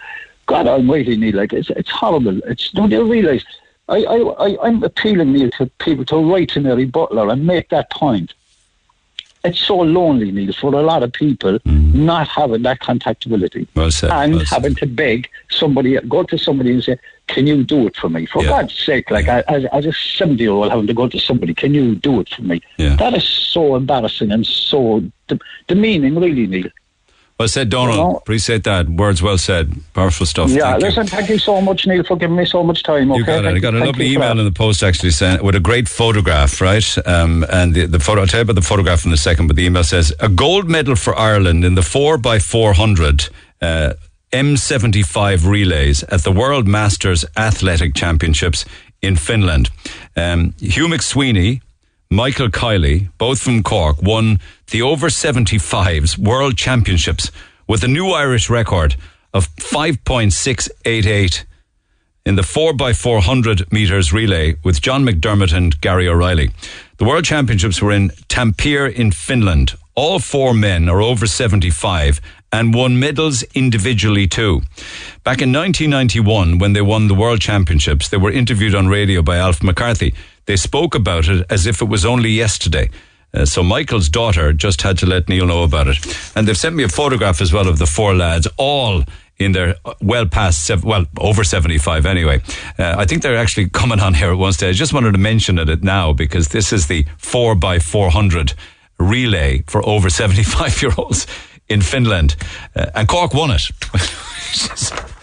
God Almighty, Neil, like it's it's horrible. It's don't you realise? I I I I'm appealing Neil to people to write to Mary Butler and make that point. It's so lonely, Neil, for a lot of people hmm. not having that contactability Well said. and well having to beg somebody, go to somebody and say, "Can you do it for me?" For God's sake, like as, as a seventy-year-old having to go to somebody, "Can you do it for me?" Yeah. That is so embarrassing and so de- demeaning, really, Neil. Well said, Donald. You know- Appreciate that. Words well said. Powerful stuff. yeah, Thank you. listen, thank you so much, Neil, for giving me so much time. Okay, You got it. I got a lovely email in the post actually saying with a great photograph, right? Um, and the, the photo. I'll tell you about the photograph in a second. But the email says a gold medal for Ireland in the four x four hundred uh, M75 relays at the World Masters Athletic Championships in Finland. Um, Hugh McSweeney. Michael Kiley, both from Cork, won the over 75s World Championships with a new Irish record of 5.688 in the 4x400 metres relay with John McDermott and Gary O'Reilly. The World Championships were in Tampere in Finland. All four men are over 75 and won medals individually too. Back in 1991, when they won the World Championships, they were interviewed on radio by Alf McCarthy. They spoke about it as if it was only yesterday. Uh, so Michael's daughter just had to let Neil know about it. And they've sent me a photograph as well of the four lads, all in their uh, well past, sev- well, over 75 anyway. Uh, I think they're actually coming on here at one stage. I just wanted to mention it now because this is the 4 by 400 relay for over 75 year olds in Finland. Uh, and Cork won it.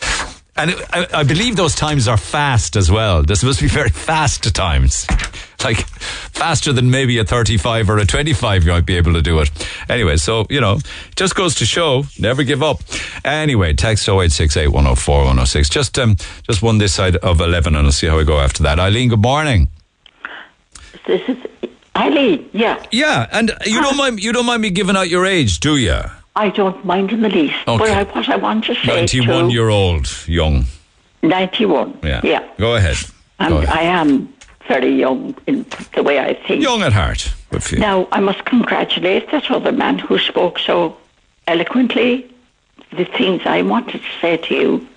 and it, I, I believe those times are fast as well. This must be very fast times. Like faster than maybe a 35 or a 25 you might be able to do it. Anyway, so, you know, just goes to show, never give up. Anyway, text 0868 104 106. Just, um, just one this side of 11 and I'll see how we go after that. Eileen, good morning. This is Eileen, yeah. Yeah, and you don't mind you don't mind me giving out your age, do you? I don't mind in the least. But I, what I want to say 91 to year old, young. 91. Yeah. Yeah. Go ahead. Go ahead. I am very young in the way I think. Young at heart. Good for you. Now, I must congratulate that other man who spoke so eloquently the things I wanted to say to you.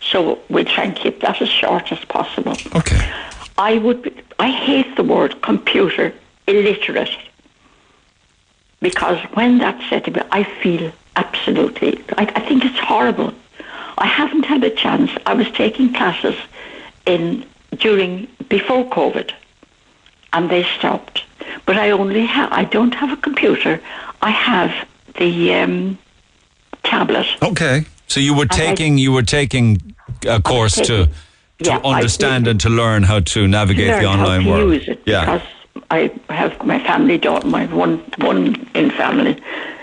So we'll try and keep that as short as possible. Okay. I would. Be, I hate the word computer illiterate because when that's said to me, I feel absolutely. I, I think it's horrible. I haven't had a chance. I was taking classes in during before COVID, and they stopped. But I only have. I don't have a computer. I have the um, tablet. Okay. So you were And I- taking you were taking a course to taking- to Yeah, understand and to learn how to navigate learn the online to world. use it yeah. because I have my family daughter, my one one in family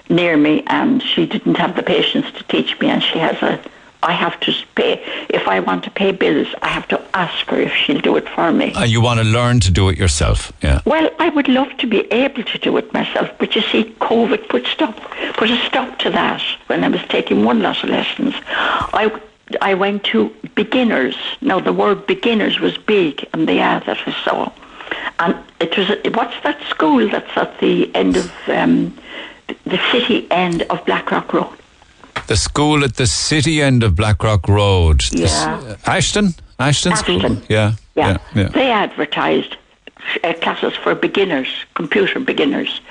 near me, and she didn't have the patience to teach me, and she has a. I have to pay if I want to pay bills. I have to ask her if she'll do it for me. and you want to learn to do it yourself. Yeah. Well, I would love to be able to do it myself, but you see, COVID put stop put a stop to that when I was taking one lot of lessons. I I went to beginners. Now the word beginners was big in the ad that I saw, and it was what's that school that's at the end of um, the city end of Blackrock Road. The school at the city end of Blackrock Road. The s- Yeah. Ashton? Ashton School? Ashton. Yeah. Yeah. Yeah. They advertised uh, classes for beginners, computer beginners.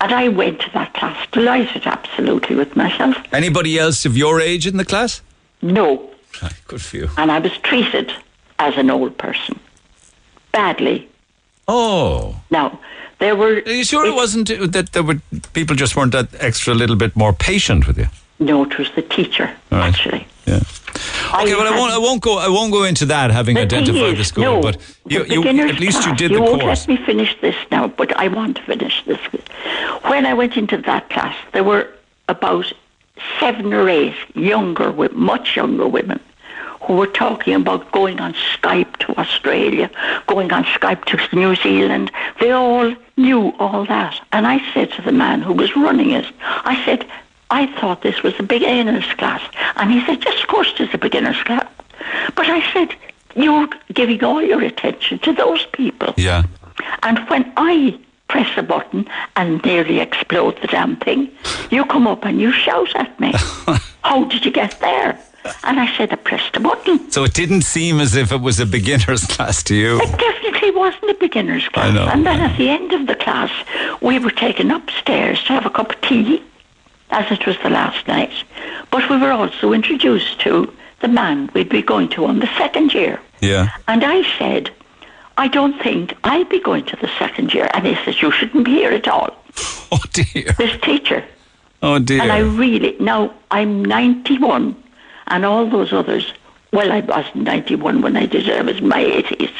And I went to that class, delighted absolutely with myself. Anybody else of your age in the class? No. Good for you. And I was treated as an old person. Badly. Oh. Now, there were. Are you sure it wasn't uh, that there were people just weren't that extra little bit more patient with you? No, it was the teacher, right. actually. Yeah. Okay, well, I won't. I won't go. I won't go into that, having identified is, the school. no, but you, you at least you class, did you the won't course. let me finish this now, but I want to finish this. When I went into that class, there were about seven or eight younger, much younger women who were talking about going on Skype to Australia, going on Skype to New Zealand. They all knew all that. And I said to the man who was running it, I said, I thought this was a beginner's class. And he said, yes, of course it's a beginner's class. But I said, you're giving all your attention to those people. Yeah. And when I press a button and nearly explode the damn thing, you come up and you shout at me. How did you get there? And I said, I pressed the button. So it didn't seem as if it was a beginner's class to you. It definitely wasn't a beginner's class. I know, and then at the end of the class, we were taken upstairs to have a cup of tea, as it was the last night. But we were also introduced to the man we'd be going to on the second year. Yeah. And I said, I don't think I'll be going to the second year. And he says, You shouldn't be here at all. Oh dear. This teacher. Oh dear. And I really, now I'm 91, and all those others, well, I wasn't 91 when I did it, I was in my 80s.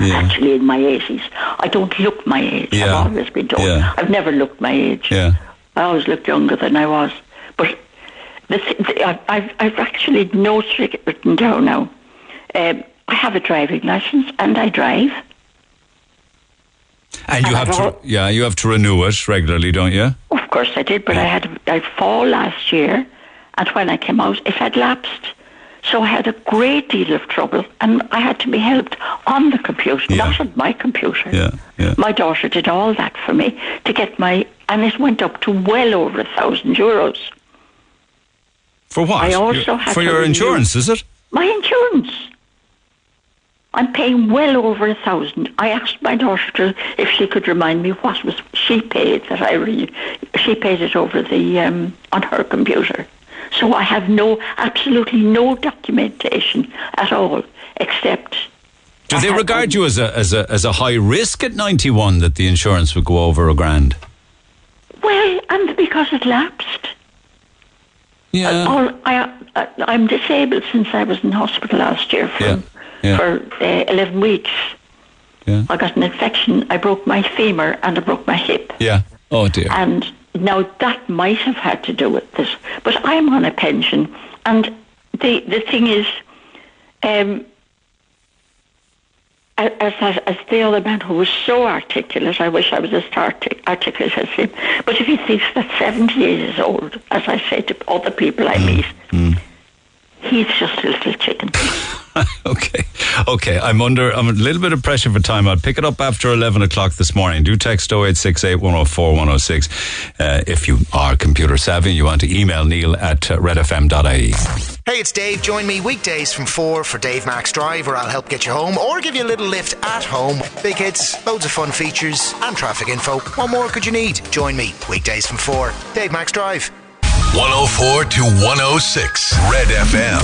Yeah. Actually, in my 80s. I don't look my age. Yeah. I've always been told. Yeah. I've never looked my age. Yeah. I always looked younger than I was. But the, the, I've, I've, actually notes written down now. Um, I have a driving license and I drive. And you And have I've to, al- yeah, you have to renew it regularly, don't you? Of course I did, but I had I fall last year, and when I came out, it had lapsed. So I had a great deal of trouble, and I had to be helped on the computer, not on my computer. Yeah, yeah. My daughter did all that for me to get my, and it went up to well over a thousand euros. For what? I also Your- had for your renew- insurance, is it? My insurance. I'm paying well over a thousand. I asked my daughter to, if she could remind me what was she paid that I re, she paid it over the um, on her computer. So I have no absolutely no documentation at all except Do they regard you as a as a as a high risk at ninety one that the insurance would go over a grand? well and because it lapsed. Yeah. All, I, I, I'm disabled since I was in hospital last year for, Yeah. Yeah. for uh, 11 weeks. Yeah. I got an infection. I broke my femur and I broke my hip. Yeah. Oh dear. And now that might have had to do with this. But I'm on a pension. And the, the thing is, um, as, as, as the other man who was so articulate, I wish I was as artic- articulate as him. But if he thinks that 70 years old, as I say to other people I meet, he's just a little chicken. okay. Okay. I'm under I'm a little bit of pressure for time. I'll pick it up after 11 o'clock this morning. Do text 0868 104 106 uh, if you are computer savvy. You want to email neil at uh, redfm.ie. Hey, it's Dave. Join me weekdays from 4 for Dave Max Drive, where I'll help get you home or give you a little lift at home. Big hits, loads of fun features, and traffic info. What more could you need? Join me weekdays from 4. Dave Max Drive. 104 to 106 Red FM.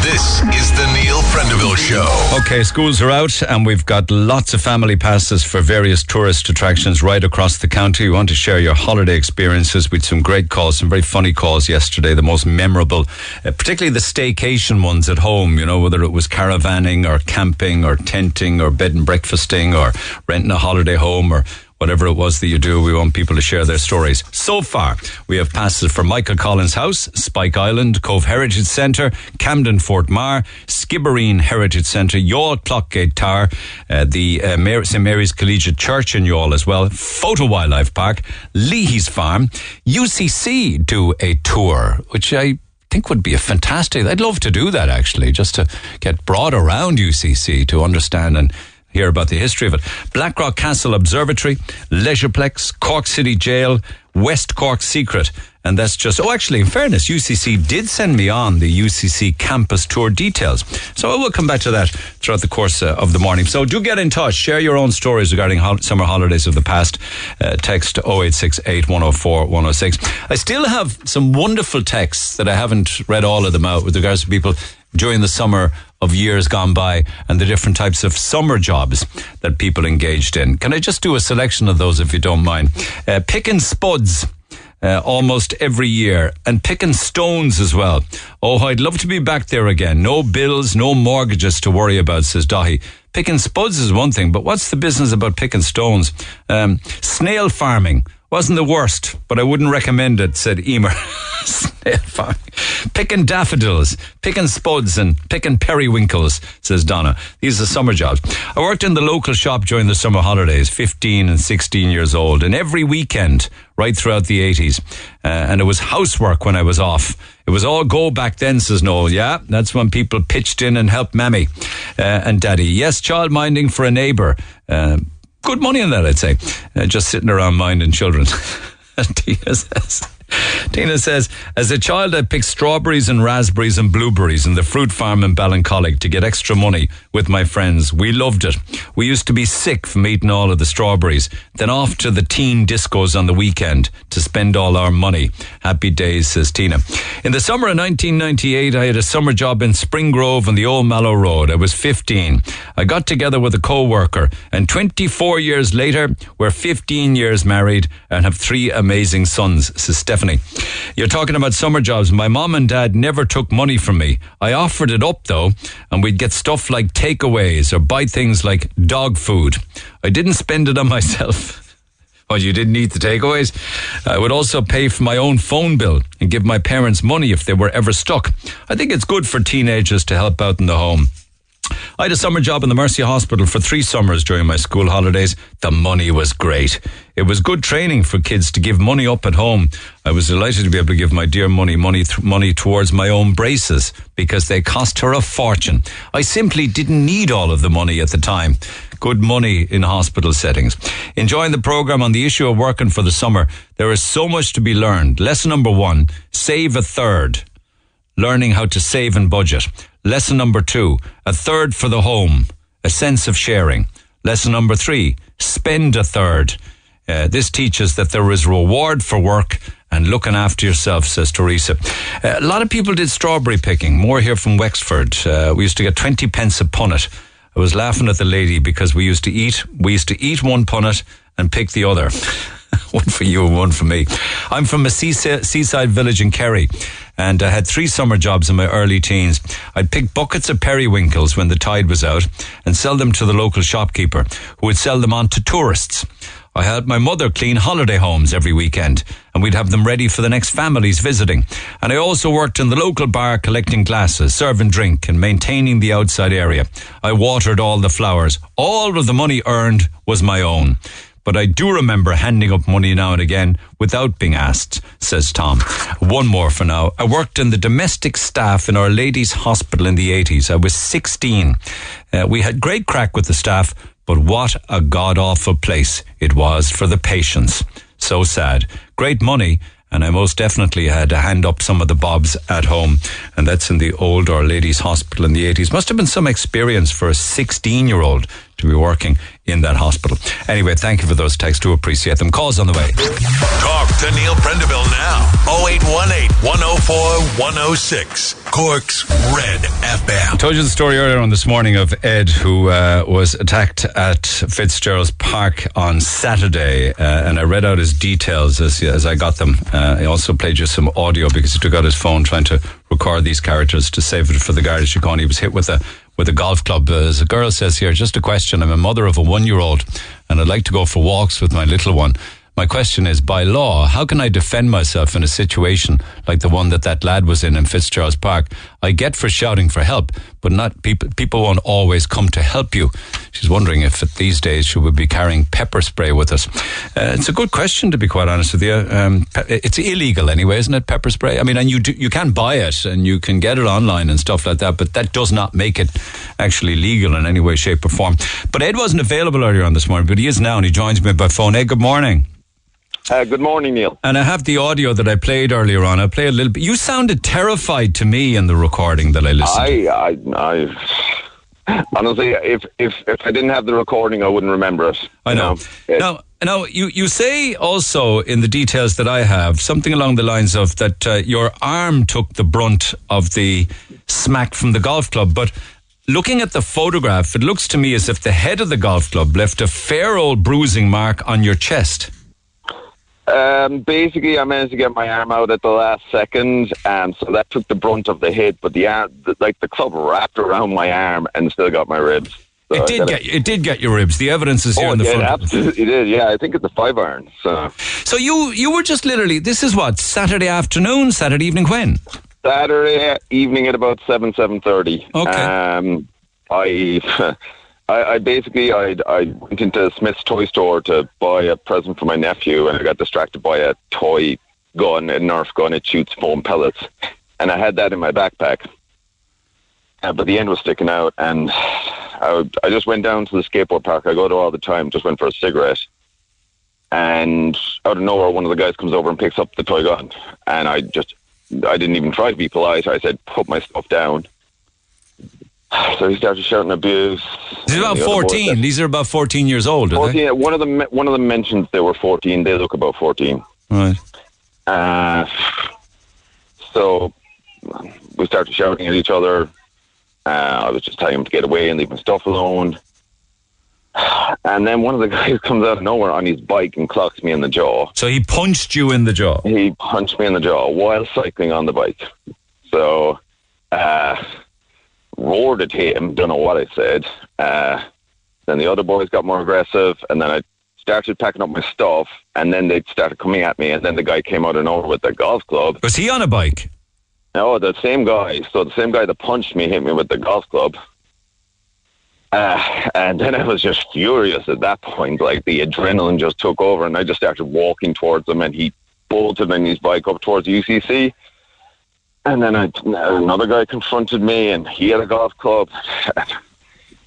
This is the Neil Prendeville Show. Okay, schools are out, and we've got lots of family passes for various tourist attractions right across the county. We want to share your holiday experiences with some great calls, some very funny calls yesterday, the most memorable, uh, particularly the staycation ones at home, you know, whether it was caravanning or camping or tenting or bed and breakfasting or renting a holiday home or whatever it was that you do, we want people to share their stories. So far, we have passes for Michael Collins House, Spike Island, Cobh Heritage Centre, Camden Fort Meagher, Skibbereen Heritage Centre, Youghal Clockgate Tower, uh, the uh, St Mary's Collegiate Church in Youghal as well, Fota Wildlife Park, Leahy's Farm, UCC do a tour, which I think would be a fantastic. I'd love to do that actually, just to get brought around UCC to understand and hear about the history of it. Blackrock Castle Observatory, Leisureplex, Cork City Jail, West Cork Secret. And that's just, oh, actually, in fairness, UCC did send me on the UCC campus tour details. So I will come back to that throughout the course uh, of the morning. So do get in touch. Share your own stories regarding hol- summer holidays of the past. Uh, text 0868 104 106. I still have some wonderful texts that I haven't read all of them out with regards to people during the summer of years gone by and the different types of summer jobs that people engaged in. Can I just do a selection of those if you don't mind? Uh, picking spuds. Uh, almost every year and picking stones as well. Oh, I'd love to be back there again. No bills, no mortgages to worry about, says Dahi. Picking spuds is one thing, but what's the business about picking stones? Um, snail farming wasn't the worst, but I wouldn't recommend it, said Emer. snail. Picking daffodils, picking spuds and picking periwinkles, says Donna. These are summer jobs. I worked in the local shop during the summer holidays, 15 and 16 years old, and every weekend, right throughout the 80s. Uh, and it was housework when I was off. It was all go back then, says Noel. Yeah, that's when people pitched in and helped Mammy uh, and Daddy. Yes, child minding for a neighbour. Uh, good money on that, I'd say. Uh, just sitting around minding children. Tina says. Tina says, as a child, I picked strawberries and raspberries and blueberries in the fruit farm in Ballincollig to get extra money with my friends. We loved it. We used to be sick from eating all of the strawberries. Then off to the teen discos on the weekend to spend all our money. Happy days, says Tina. In the summer of 1998, I had a summer job in Spring Grove on the Old Mallow Road. I was 15. I got together with a co-worker and 24 years later, we're 15 years married and have three amazing sons, says Stephanie. You're talking about summer jobs. My mom and dad never took money from me. I offered it up though, and we'd get stuff like takeaways or buy things like dog food. I didn't spend it on myself. Oh, you didn't eat the takeaways? I would also pay for my own phone bill and give my parents money if they were ever stuck. I think it's good for teenagers to help out in the home. I had a summer job in the Mercy Hospital for three summers during my school holidays. The money was great. It was good training for kids to give money up at home. I was delighted to be able to give my dear money money th- money towards my own braces because they cost her a fortune. I simply didn't need all of the money at the time. Good money in hospital settings. Enjoying the program on the issue of working for the summer. There is so much to be learned. Lesson number one: save a third. learning how to save and budget. Lesson number two, a third for the home, a sense of sharing. Lesson number three, spend a third. Uh, this teaches that there is reward for work and looking after yourself, says Teresa. Uh, a lot of people did strawberry picking. More here from Wexford. Uh, we used to get 20 pence a punnet. I was laughing at the lady because we used to eat, we used to eat one punnet and pick the other. one for you and one for me. I'm from a seaside, village in Kerry and I had three summer jobs in my early teens. I'd pick buckets of periwinkles when the tide was out and sell them to the local shopkeeper who would sell them on to tourists. I helped my mother clean holiday homes every weekend, and we'd have them ready for the next families visiting. And I also worked in the local bar collecting glasses, serving drink, and maintaining the outside area. I watered all the flowers. All of the money earned was my own. But I do remember handing up money now and again without being asked, says Tom. One more for now. I worked in the domestic staff in Our Lady's Hospital in the 80s. I was 16. Uh, we had great crack with the staff, but what a god awful place it was for the patients. So sad. Great money, and I most definitely had to hand up some of the bobs at home. And that's in the old Our Lady's Hospital in the 80s. Must have been some experience for a 16 year old to be working in that hospital. Anyway, thank you for those texts. Do appreciate them. Calls on the way. Talk to Neil Prendeville now. 0818 104 106. Cork's Red FM. I told you the story earlier on this morning of Ed, who uh, was attacked at Fitzgerald's Park on Saturday, uh, and I read out his details as as I got them. Uh, I also played you some audio because he took out his phone trying to record these characters to save it for the Garda Síochána. He was hit with a with a golf club. Uh, as a girl says here, just a question. I'm a mother of a one year old, and I'd like to go for walks with my little one. My question is, by law, how can I defend myself in a situation like the one that that lad was in in Fitzgerald's Park? I get for shouting for help, but not people. People won't always come to help you. She's wondering if these days she would be carrying pepper spray with us. Uh, it's a good question, to be quite honest with you. Um, it's illegal anyway, isn't it? Pepper spray. I mean, and you do, you can buy it and you can get it online and stuff like that, but that does not make it actually legal in any way, shape, or form. But Ed wasn't available earlier on this morning, but he is now, and he joins me by phone. Ed, good morning. Uh, good morning, Neil. And I have the audio that I played earlier on. I'll play a little bit. You sounded terrified to me in the recording that I listened to. I, I, I, honestly, if, if if I didn't have the recording, I wouldn't remember it. I know. It- Now, now you, you say also in the details that I have something along the lines of that uh, your arm took the brunt of the smack from the golf club, but looking at the photograph, it looks to me as if the head of the golf club left a fair old bruising mark on your chest. Um, basically, I managed to get my arm out at the last second, and so that took the brunt of the hit. But the arm, the, like the club wrapped around my arm and still got my ribs. So It did get it did get your ribs. The evidence is here Oh, in the yeah, it front. absolutely did. Yeah, I think it's a five iron. So So you you were just literally this is what Saturday afternoon, Saturday evening when? Saturday evening at about seven seven thirty. Okay. Um, I, I, I basically I I went into Smith's toy store to buy a present for my nephew, and I got distracted by a toy gun, a Nerf gun. It shoots foam pellets, and I had that in my backpack. Uh, but the end was sticking out, and I, I just went down to the skateboard park I go to all the time. Just went for a cigarette, and out of nowhere, one of the guys comes over and picks up the toy gun, and I just I didn't even try to be polite. I said, "Put my stuff down." So he started shouting abuse. These are about the fourteen. These are about fourteen years old, are they? 14. One of them. One of them mentions they were fourteen. They look about fourteen. Right. Uh, so we started shouting at each other. Uh, I was just telling him to get away and leave my stuff alone. And then one of the guys comes out of nowhere on his bike and clocks me in the jaw. So he punched you in the jaw. He punched me in the jaw while cycling on the bike. So, uh, roared at him. Don't know what I said. Uh, then the other boys got more aggressive, and then I started packing up my stuff, and then they started coming at me, and then the guy came out and over with the golf club. Was he on a bike? No, the same guy. So the same guy that punched me hit me with the golf club. Uh, and then I was just furious at that point. Like the adrenaline just took over, and I just started walking towards him, and he bolted on his bike up towards UCC. And then I, another guy confronted me, and he had a golf club.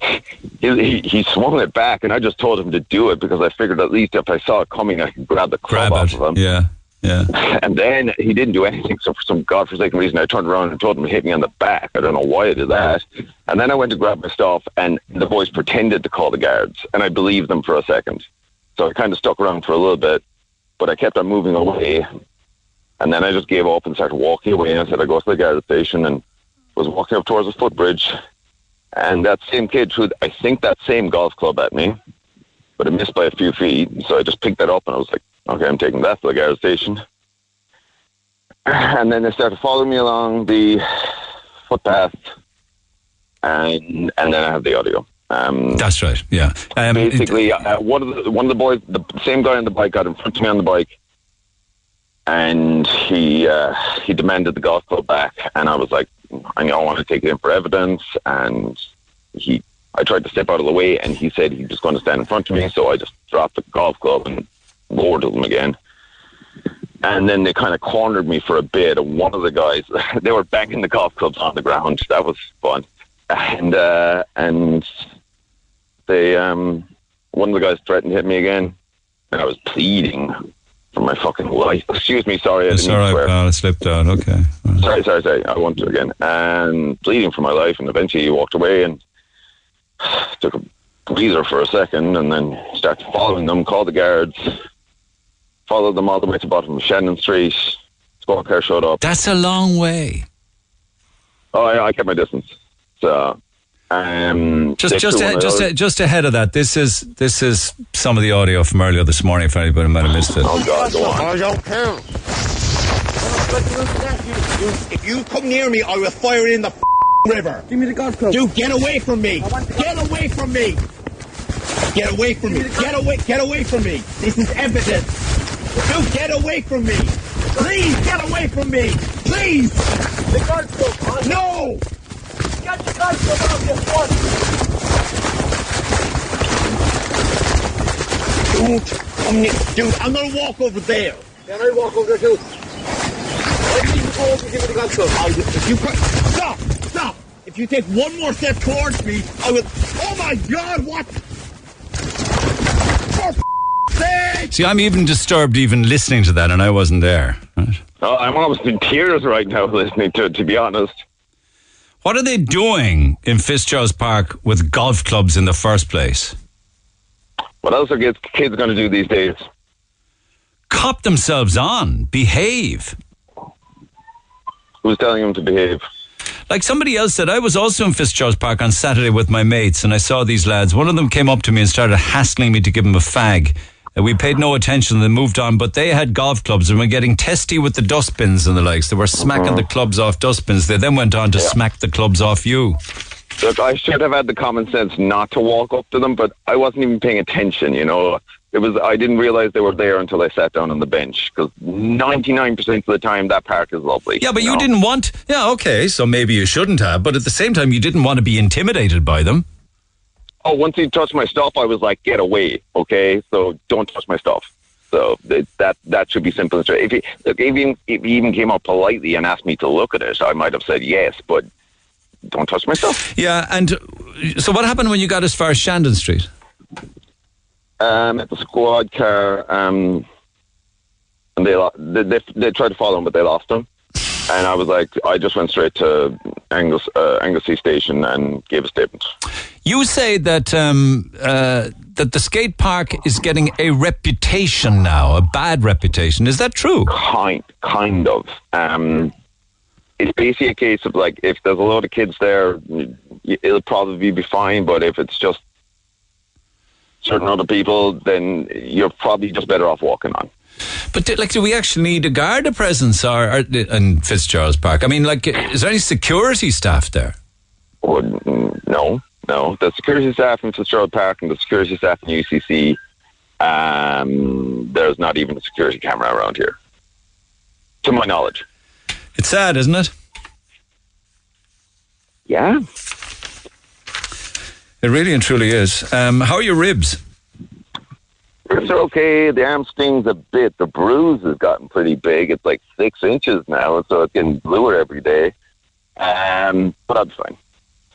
he, he, he swung it back, and I just told him to do it because I figured at least if I saw it coming, I could grab the club Grab off it. of him. Yeah. Yeah. And then he didn't do anything. So for some godforsaken reason, I turned around and told him to hit me on the back. I don't know why I did that. And then I went to grab my stuff, and the boys pretended to call the guards, and I believed them for a second. So I kind of stuck around for a little bit, but I kept on moving away. And then I just gave up and started walking away. And I said I go to the guard station and was walking up towards the footbridge. And that same kid threw, I think, that same golf club at me, but it missed by a few feet. So I just picked that up and I was like, okay, I'm taking that to the guard station. And then they started following me along the footpath, and and then I have the audio. Um, That's right. Yeah. Um, basically, uh, one of the one of the boys, the same guy on the bike, got in front of me on the bike, and he uh, he demanded the golf club back, and I was like, I I want to take it in for evidence, and he. I tried to step out of the way, and he said he was going to stand in front of me, so I just dropped the golf club and roared at him again. And then they kind of cornered me for a bit, and one of the guys, they were banging the golf clubs on the ground. That was fun, and uh, and they um, one of the guys threatened to hit me again, and I was pleading for my fucking life. Excuse me, sorry, I It's didn't all mean to right, swear. pal. I slipped out. Okay. Sorry, sorry, sorry. I won't do it again. And bleeding for my life, and eventually he walked away and took a breather for a second, and then started following them. Called the guards, followed them all the way to the bottom of Shandon Street. Squad car showed up. That's a long way. Oh, I, I kept my distance. So, um, Just just a, just a, just ahead of that. This is this is some of the audio from earlier this morning. If anybody might have missed it. Oh God, go on. I don't care. If you come near me, I will fire in the river. Give me the golf club. Dude, get away from me. Get away from me. Get away from me. Get away. Get away from me. This is evidence. Dude, get away from me. Please get away from me. Please. The golf club. No. Of this one. Dude, I'm gonna walk over there. Can I walk over there too? I need to go over give me the. I, if you stop, stop. If you take one more step towards me, I will. Oh my God! What? See, I'm even disturbed even listening to that, and I wasn't there. Right? Oh, I'm almost in tears right now listening to it. To be honest. What are they doing in Fitzgerald's Park with golf clubs in the first place? What else are kids, kids going to do these days? Cop themselves on, behave. Who's telling them to behave? Like somebody else said, I was also in Fitzgerald's Park on Saturday with my mates, and I saw these lads. One of them came up to me and started hassling me to give him a fag. And we paid no attention. They moved on, but they had golf clubs and were getting testy with the dustbins and the likes. They were smacking the uh-huh. clubs off dustbins. They then went on to smack the clubs off you. Look, I should have had the common sense not to walk up to them, but I wasn't even paying attention. You know, it was I didn't realize they were there until I sat down on the bench because ninety nine percent of the time that park is lovely. Yeah, but you know? didn't want. Yeah, okay, so maybe you shouldn't have, but at the same time, you didn't want to be intimidated by them. Oh, once he touched my stuff, I was like, "Get away!" Okay, so don't touch my stuff. So th- that that should be simple and straight. If he if he, if he even came up politely and asked me to look at it, I might have said yes, but don't touch my stuff. Yeah, and uh, so what happened when you got as far as Shandon Street? um, at the squad car, um, and they, they they they tried to follow him, but they lost him. And I was like, I just went straight to Angus uh, Anglesea Station and gave a statement. You say that um, uh, that the skate park is getting a reputation now, a bad reputation. Is that true? Kind, kind of. Um, it's basically a case of like, if there's a lot of kids there, it'll probably be fine. But if it's just certain other people, then you're probably just better off walking on. But do, like, do we actually need a Garda presence or, or in Fitzgerald's Park? I mean, like, is there any security staff there? Mm, no, no. The security staff in Fitzgerald Park and the security staff in UCC, um, there's not even a security camera around here, to my knowledge. It's sad, isn't it? Yeah. It really and truly is. Um, how are your ribs? Ribs are okay. The arm stings a bit. The bruise has gotten pretty big. It's like six inches now, so it's getting bluer every day. Um, but I'm fine.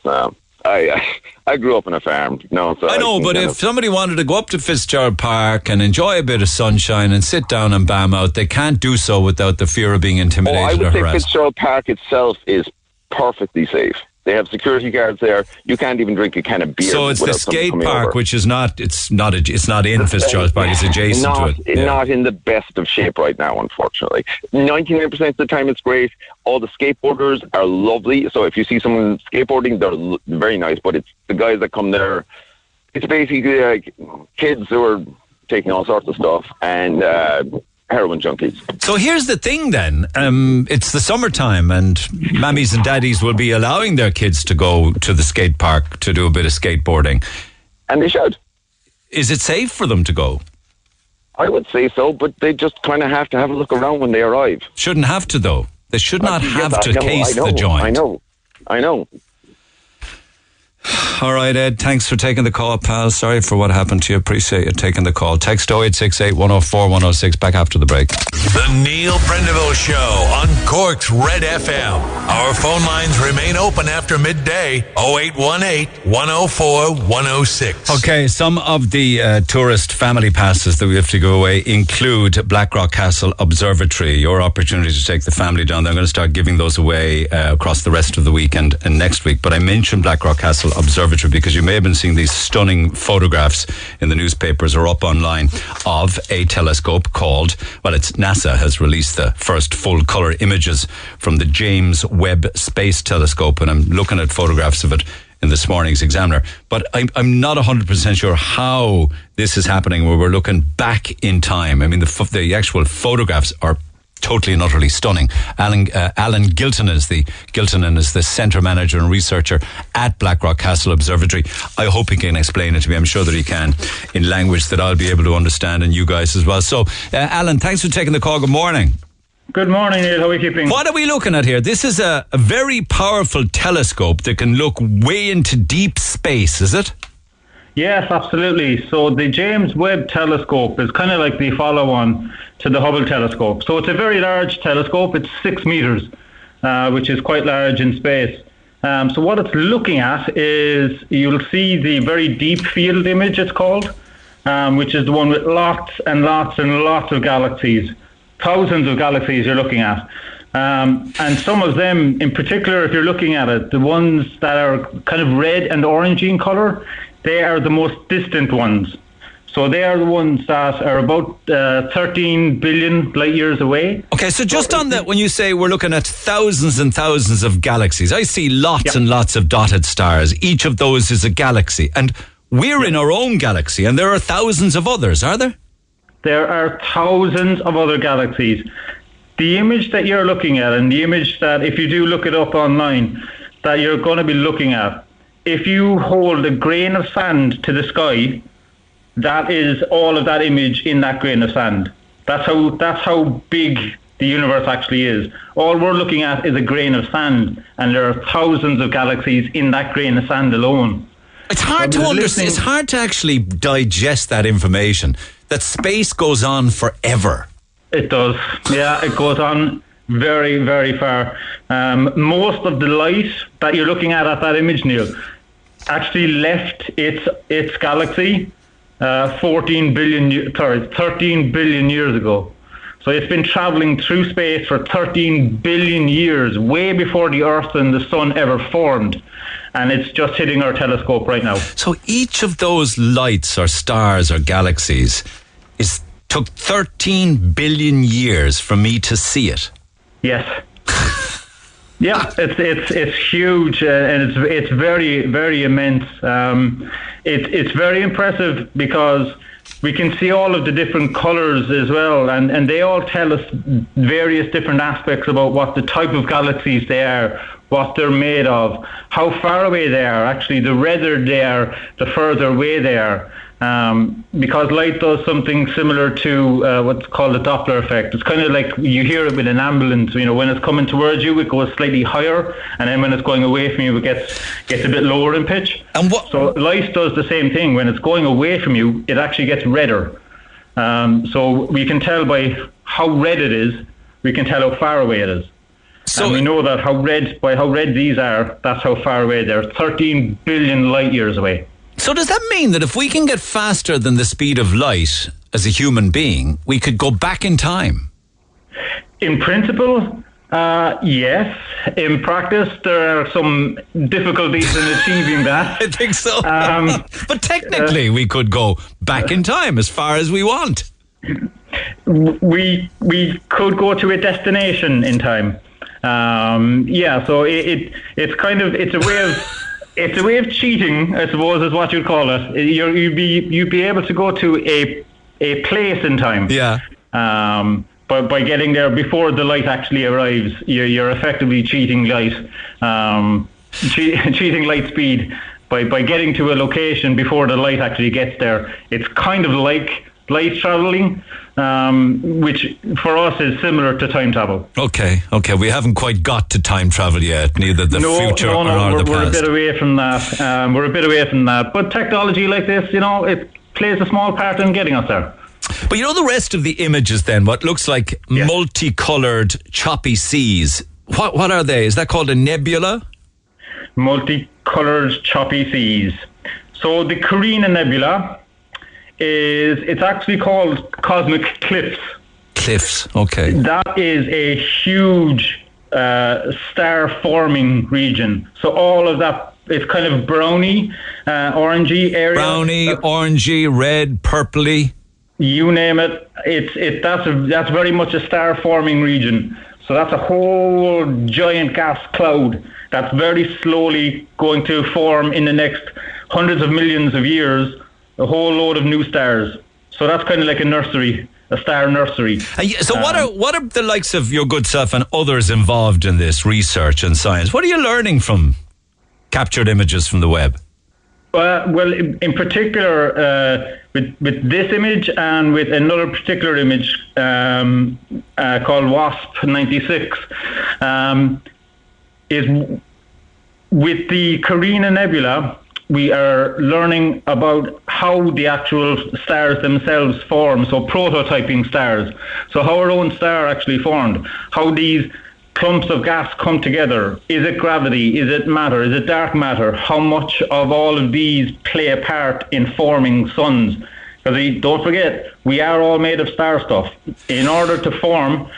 So I, I I grew up on a farm. No, so I know, can but if of- somebody wanted to go up to Fitzgerald Park and enjoy a bit of sunshine and sit down and bam out, they can't do so without the fear of being oh, I intimidated or would say harassed. Fitzgerald Park itself is perfectly safe. They have security guards there. You can't even drink a can of beer. So it's the skate park, over. which is not. It's not. A, it's not in Fitzgerald Park. It's adjacent not, to it. Yeah. Not in the best of shape right now, unfortunately. 99% of the time it's great. All the skateboarders are lovely. So if you see someone skateboarding, they're very nice. But it's the guys that come there. It's basically like kids who are taking all sorts of stuff and uh, heroin junkies. So here's the thing then. Um, it's the summertime and mammies and daddies will be allowing their kids to go to the skate park to do a bit of skateboarding. And they should. Is it safe for them to go? I would say so, but they just kind of have to have a look around when they arrive. Shouldn't have to though. They should not have to know, case the joint. I know. I know. All right, Ed. Thanks for taking the call, pal. Sorry for what happened to you. Appreciate you taking the call. Text 0868 104 106. Back after the break. The Neil Prendeville Show on Cork's Red FM. Our phone lines remain open after midday 0818 104 106. Okay, some of the uh, tourist family passes that we have to go away include Blackrock Castle Observatory. Your opportunity to take the family down there. I'm going to start giving those away uh, across the rest of the weekend and next week. But I mentioned Blackrock Castle Observatory because you may have been seeing these stunning photographs in the newspapers or up online of a telescope called, well, it's NASA has released the first full color images from the James Webb Space Telescope. And I'm looking at photographs of it in this morning's Examiner. But I'm, I'm not 100% sure how this is happening where we're looking back in time. I mean, the, the actual photographs are totally and utterly stunning. Alan, uh, Alan Gilton is the, Giltinan is the centre manager and researcher at Blackrock Castle Observatory. I hope he can explain it to me. I'm sure that he can in language that I'll be able to understand and you guys as well. So, uh, Alan, thanks for taking the call. Good morning. Good morning, Neil. How are you keeping? What are we looking at here? This is a, a very powerful telescope that can look way into deep space, is it? Yes, absolutely. So the James Webb Telescope is kind of like the follow-on to the Hubble Telescope. So it's a very large telescope. It's six meters, uh, which is quite large in space. Um, so what it's looking at is you'll see the very deep field image. It's called, um, which is the one with lots and lots and lots of galaxies, thousands of galaxies you're looking at. Um, and some of them, in particular, if you're looking at it, the ones that are kind of red and orangey in color, they are the most distant ones. So they are the ones that are about uh, 13 billion light years away. Okay, so just on that, when you say we're looking at thousands and thousands of galaxies, I see lots and lots of dotted stars. Each of those is a galaxy. And we're in our own galaxy, and there are thousands of others, are there? There are thousands of other galaxies. The image that you're looking at, and the image that, if you do look it up online, that you're going to be looking at, if you hold a grain of sand to the sky, that is all of that image in that grain of sand. That's how that's how big the universe actually is. All we're looking at is a grain of sand, and there are thousands of galaxies in that grain of sand alone. It's hard to understand. It's hard to actually digest that information. That space goes on forever. It does. Yeah, it goes on very, very far. Um, most of the light that you're looking at at that image, Neil, actually left its its galaxy uh, 14 billion, sorry, 13 billion years ago. So it's been traveling through space for 13 billion years, way before the Earth and the Sun ever formed. And it's just hitting our telescope right now. So each of those lights or stars or galaxies is took 13 billion years for me to see it. Yes. Yeah, it's it's it's huge uh, and it's it's very very immense. Um, it, it's very impressive because we can see all of the different colors as well, and, and they all tell us various different aspects about what the type of galaxies they are, what they're made of, how far away they are. Actually, the redder they are, the further away they are. Um, because light does something similar to uh, what's called the Doppler effect. It's kind of like you hear it with an ambulance. You know, when it's coming towards you, it goes slightly higher, and then when it's going away from you, it gets gets a bit lower in pitch. And what? So light does the same thing. When it's going away from you, it actually gets redder. Um, so we can tell by how red it is, we can tell how far away it is. So and we know that how red by how red these are, that's how far away they're. 13 billion light years away. So does that mean that if we can get faster than the speed of light as a human being, we could go back in time? In principle, uh, yes. In practice, there are some difficulties in achieving that. I think so. Um, but technically, uh, we could go back in time as far as we want. We we could go to a destination in time. Um, yeah, so it, it it's kind of it's a way of it's a way of cheating, I suppose, is what you'd call it. you would be you'd be able to go to a a place in time. Yeah. Um, but by getting there before the light actually arrives, you're, you're effectively cheating light, um, che- cheating light speed by by getting to a location before the light actually gets there. It's kind of like light traveling, um, which for us is similar to time travel. Okay, okay, we haven't quite got to time travel yet, neither the no, future no, no, nor we're, the we're past. a bit away from that. Um, we're a bit away from that, but technology like this, you know, it plays a small part in getting us there. But you know the rest of the images then, what looks like yes. multicolored choppy seas. What what are they? Is that called a nebula? Multicolored choppy seas. So the Carina Nebula is it's actually called cosmic cliffs. Cliffs, okay. That is a huge uh, star forming region. So all of that it's kind of browny, uh, orangey area. Browny, orangey, red, purpley. You name it. It's it that's a, that's very much a star forming region. So that's a whole giant gas cloud that's very slowly going to form in the next hundreds of millions of years a whole load of new stars. So that's kind of like a nursery, a star nursery. so um, what are what are the likes of your good self and others involved in this research and science? What are you learning from captured images from the Webb? Uh, well, in, in particular, uh, with with this image and with another particular image um, uh, called WASP ninety six, um, is with the Carina Nebula we are learning about how the actual stars themselves form, so prototyping stars. So how our own star actually formed, how these clumps of gas come together. Is it gravity? Is it matter? Is it dark matter? How much of all of these play a part in forming suns? Because don't forget, we are all made of star stuff. In order to form,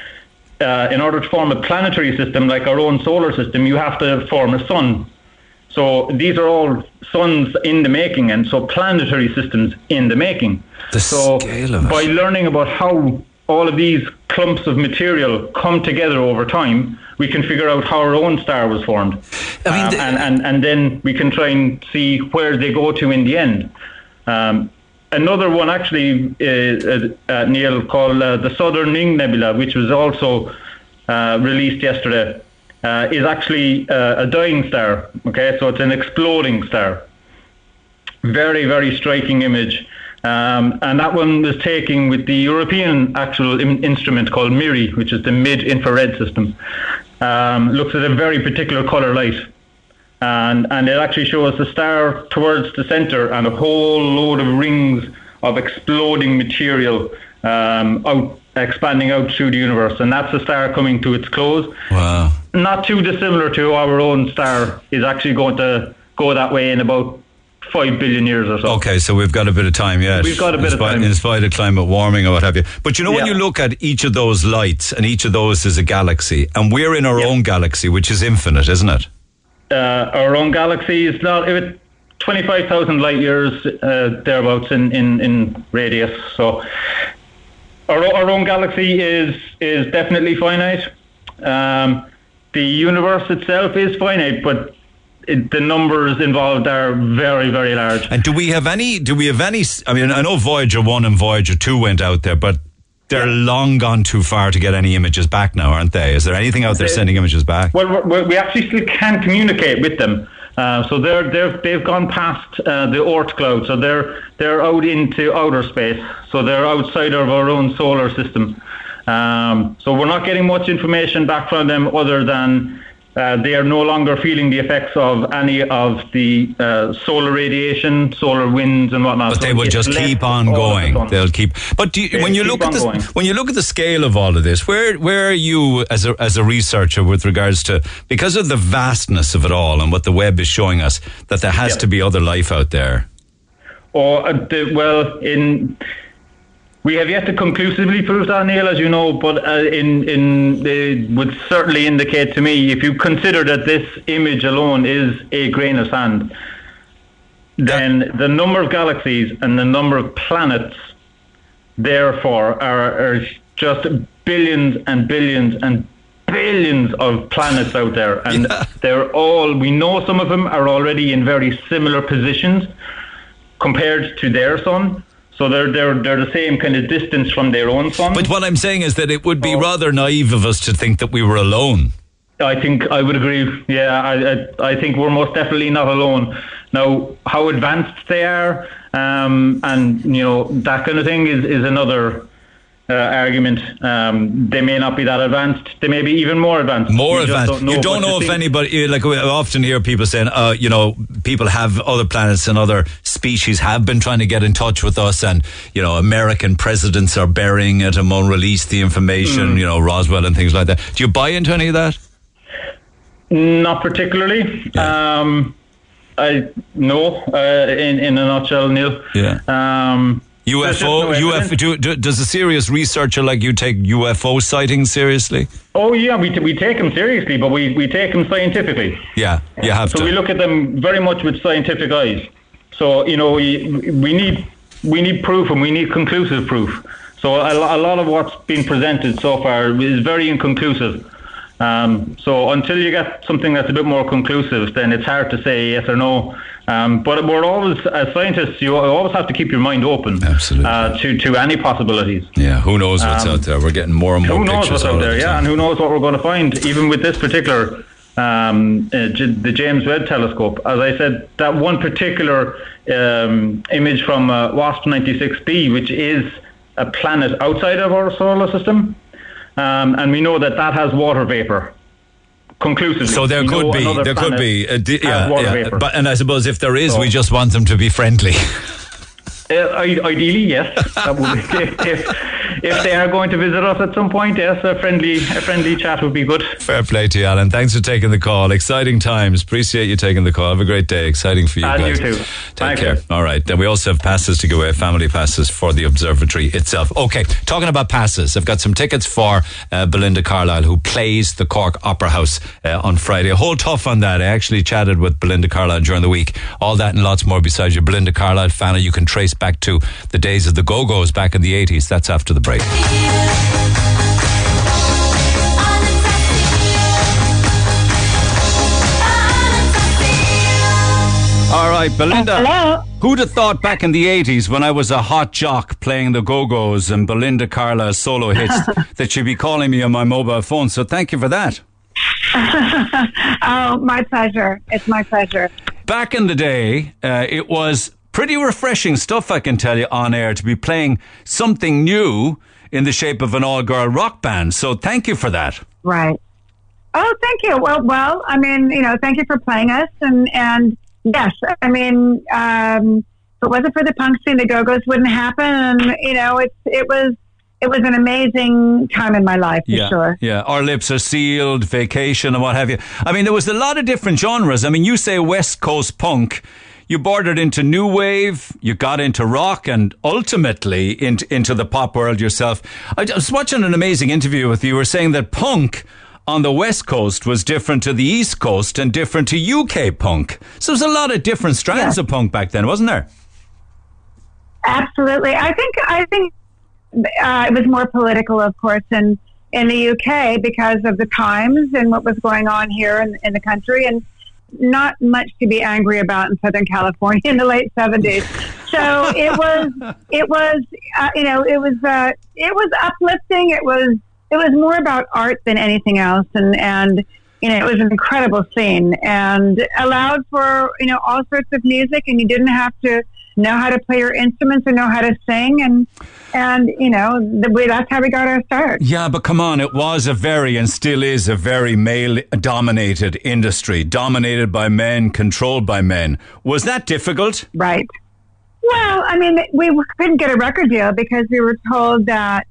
uh, in order to form a planetary system like our own solar system, you have to form a sun. So these are all suns in the making, and so planetary systems in the making. The so scale of it. by learning about how all of these clumps of material come together over time, we can figure out how our own star was formed. I mean, um, the, and, and, and then we can try and see where they go to in the end. Um, another one actually, uh, uh, Neil, called uh, the Southern Ring Nebula, which was also uh, released yesterday uh, is actually uh, a dying star. Okay, so it's an exploding star. Very, very striking image. Um, and that one was taken with the European actual in- instrument called MIRI, which is the mid-infrared system. Um, looks at a very particular color light. And, and it actually shows the star towards the center and a whole load of rings of exploding material um, out expanding out through the universe, and that's the star coming to its close. Wow! Not too dissimilar to our own star is actually going to go that way in about five billion years or so. Okay, so we've got a bit of time yet. We've got a bit in spite, of time. In spite of climate warming or what have you. But you know, when you look at each of those lights, and each of those is a galaxy, and we're in our own galaxy, which is infinite, isn't it? Uh, our own galaxy is not it, 25,000 light years uh, thereabouts in, in, in radius. So our, our own galaxy is is definitely finite. Um, the universe itself is finite, but it, the numbers involved are very, very large. And do we have any? Do we have any? I mean, I know Voyager one and Voyager two went out there, but they're long gone too far to get any images back now, aren't they? Is there anything out there sending images back? Well, we actually still can communicate with them. Uh, so they're they're they've gone past uh, the Oort cloud, so they're they're out into outer space. So they're outside of our own solar system. Um, so we're not getting much information back from them other than uh, they are no longer feeling the effects of any of the uh, solar radiation, solar winds, and whatnot. But So they will just keep on of the going. They'll keep. But do you, when you look at the when you look at the scale of all of this, where where are you as a as a researcher with regards to because of the vastness of it all and what the Webb is showing us that there has Yeah. to be other life out there. Or uh, the, well, in we have yet to conclusively prove that, Neil, as you know. But uh, in in it would certainly indicate to me if you consider that this image alone is a grain of sand, then the number of galaxies and the number of planets, therefore, are, are just billions and billions and billions of planets out there, and they're all. We know some of them are already in very similar positions compared to their sun. So they're they're they're the same kind of distance from their own sun. But what I'm saying is that it would Oh. be rather naive of us to think that we were alone. I think I would agree. Yeah, I, I I think we're most definitely not alone. Now, how advanced they are, um, and you know that kind of thing is is another uh, argument. Um, they may not be that advanced. They may be even more advanced. More just advanced. you don't know if anybody, like we often hear people saying, uh, you know, people have other planets and other species have been trying to get in touch with us, and you know, American presidents are burying it and won't release the information. Mm. You know, Roswell and things like that. Do you buy into any of that? Not particularly. Um, I no. Uh, in in a nutshell, Neil. Yeah. Um, UFO, no. UFO. Do, do, does a serious researcher like you take UFO sightings seriously? Oh yeah, we, t- we take them seriously, but we, we take them scientifically. Yeah, you have so to. we look at them very much with scientific eyes. So you know we, we need we need proof and we need conclusive proof. So a, a lot of what's been presented so far is very inconclusive. Um, so until you get something that's a bit more conclusive, then it's hard to say yes or no. Um, but we're always, as scientists, you always have to keep your mind open Absolutely. Uh, to to any possibilities. Yeah, who knows what's Um, out there? We're getting more and more who knows pictures what's all out there, yeah, and who knows what we're going to find, even with this particular, um, uh, the James Webb Telescope. As I said, that one particular um, image from uh, WASP 96b, which is a planet outside of our solar system, um, and we know that that has water vapor. Conclusively, So there We could be, there could be, uh, yeah, water yeah. vapor. But and I suppose if there is, So- we just want them to be friendly. Uh, ideally, yes. That would, if, if, if they are going to visit us at some point, yes, a friendly, a friendly chat would be good. Fair play to you, Alan. Thanks for taking the call. Exciting times. Appreciate you taking the call. Have a great day. Exciting for you And guys. you too. Take Thank care. you. All right. Then we also have passes to go away, family passes for the observatory itself. Okay. Talking about passes, I've got some tickets for uh, Belinda Carlisle, who plays the Cork Opera House uh, on Friday. Hold tough on that. I actually chatted with Belinda Carlisle during the week. All that and lots more besides your Belinda Carlisle fan, you can trace back to the days of the Go Go's back in the 80s. That's after the break. All right, Belinda. hello. Who'd have thought back in the 80s when I was a hot jock playing the Go Go's and Belinda Carlisle's solo hits that she'd be calling me on my mobile phone? So thank you for that. oh, my pleasure. It's my pleasure. Back in the day, uh, it was pretty refreshing stuff, I can tell you, on air to be playing something new in the shape of an all girl rock band. So thank you for that. Right. Oh, thank you. Well, well, I mean, you know, thank you for playing us, and and yes, I mean, um, if it wasn't for the punk scene, the Go Go's wouldn't happen, and you know, it's it was it was an amazing time in my life for yeah, sure. Yeah, our lips are sealed, vacation, and what have you. I mean, there was a lot of different genres. I mean, you say West Coast punk. You bordered into new wave, you got into rock, and ultimately into, into the pop world yourself. I was watching an amazing interview with you. You were saying that punk on the West Coast was different to the East Coast and different to UK punk. So there's a lot of different strands of punk back then, wasn't there? Absolutely. I think I think uh, it was more political, of course, in in the UK because of the times and what was going on here in, in the country, and not much to be angry about in Southern California in the late seventies. So it was it was uh, you know it was uh, it was uplifting. It was it was more about art than anything else, and and you know it was an incredible scene and allowed for you know all sorts of music, and you didn't have to know how to play your instruments and know how to sing, and and you know the way that's how we got our start. Yeah, but come on, it was a very and still is a very male dominated industry, dominated by men, controlled by men. Was that difficult? Right. Well, I mean, we couldn't get a record deal because we were told that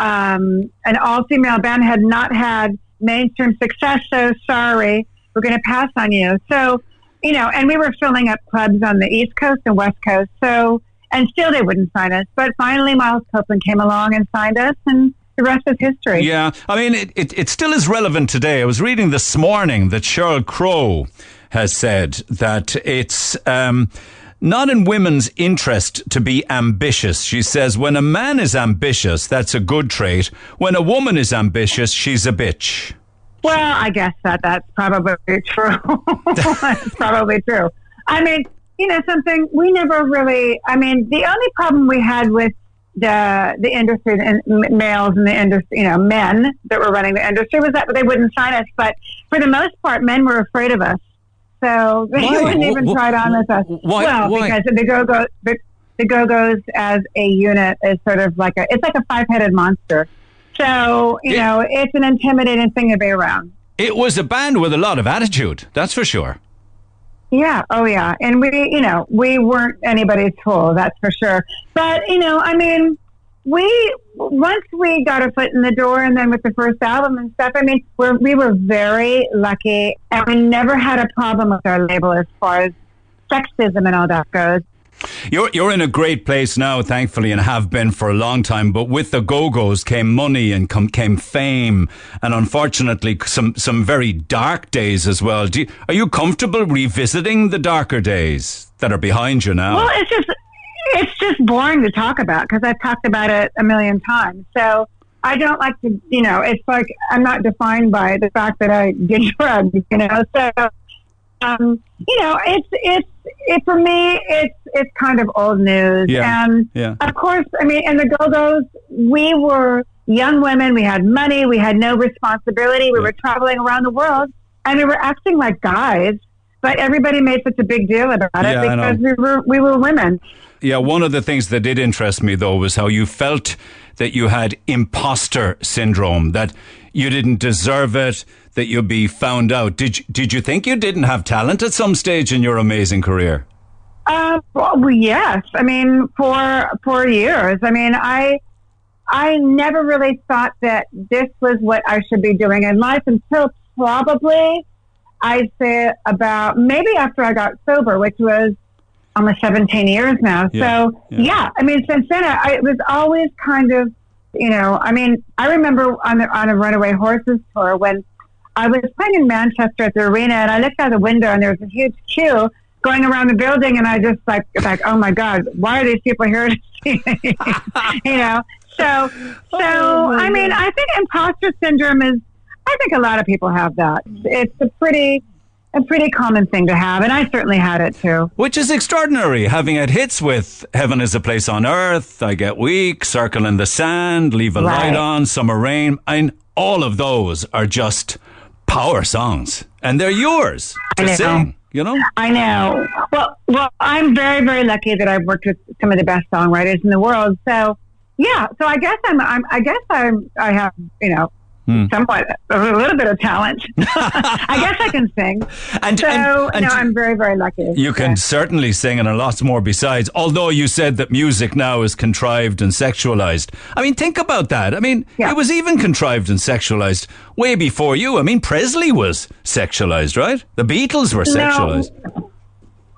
um, an all female band had not had mainstream success. So sorry, we're going to pass on you. So, you know, and we were filling up clubs on the East Coast and West Coast. So, and still they wouldn't sign us. But finally, Miles Copeland came along and signed us, and the rest is history. Yeah, I mean, it, it, it still is relevant today. I was reading this morning that Sheryl Crow has said that it's. Um, not in women's interest to be ambitious. She says, when a man is ambitious, that's a good trait. When a woman is ambitious, she's a bitch. Well, I guess that that's probably true. that's probably true. I mean, you know, something we never really. I mean, the only problem we had with the the industry and males in the industry, you know, men that were running the industry was that they wouldn't sign us. But for the most part, men were afraid of us, so they Why? wouldn't even Wh- try it on with us. why- Well, why? because the go go the, the Go Go's as a unit is sort of like a it's like a five headed monster. So you know, it's an intimidating thing to be around. It was a band with a lot of attitude, that's for sure. Yeah, oh yeah. And we, you know, we weren't anybody's tool, that's for sure. But, you know, I mean, we, once we got a foot in the door and then with the first album and stuff, I mean, we're, we were very lucky and we never had a problem with our label as far as sexism and all that goes. You're you're in a great place now, thankfully, and have been for a long time. But with the Go Go's came money and come, came fame, and unfortunately, some some very dark days as well. You, are you comfortable revisiting the darker days that are behind you now? Well, it's just it's just boring to talk about because I've talked about it a million times. So I don't like to, you know, it's like I'm not defined by the fact that I did drugs, you know. So, um, you know, it's it's it for me. It's it's kind of old news, Yeah. and Yeah. of course, I mean, in the Go Go's, we were young women. We had money. We had no responsibility. We were traveling around the world, and we were acting like guys. But everybody made such a big deal about it Yeah, because we were we were women. Yeah, one of the things that did interest me though was how you felt that you had imposter syndrome, that you didn't deserve it, that you'd be found out. Did you, did you think you didn't have talent at some stage in your amazing career? Uh, well, yes. I mean, for for years. I mean, I I never really thought that this was what I should be doing in life until probably I'd say about maybe after I got sober, which was almost 17 years now. Yeah, So yeah. I mean, since then, I, it was always kind of, you know, I mean, I remember on the, on a Runaway Horses tour when I was playing in Manchester at the arena, and I looked out the window, and there was a huge queue going around the building, and I just like, like, oh my god, why are these people here to see me? you know. So, so oh I mean, I think imposter syndrome is. I think a lot of people have that. It's a pretty, a pretty common thing to have, and I certainly had it too. Which is extraordinary, having had hits with Heaven is a Place on Earth, I Get Weak, Circle in the Sand, Leave a Light On, Summer Rain. And all of those are just power songs. And they're yours to sing, you know? I know. Well, well, I'm very, very lucky that I've worked with some of the best songwriters in the world. So, yeah. So I guess I'm. I'm I guess I'm. I have. You know. Hmm. Somewhat, a little bit of talent. I guess I can sing. And- so, and- and- no, I'm very, very lucky. You can certainly sing and a lot more besides, although you said that music now is contrived and sexualized. I mean, think about that. I mean, it was even contrived and sexualized way before you. I mean, Presley was sexualized, right? The Beatles were No. sexualized.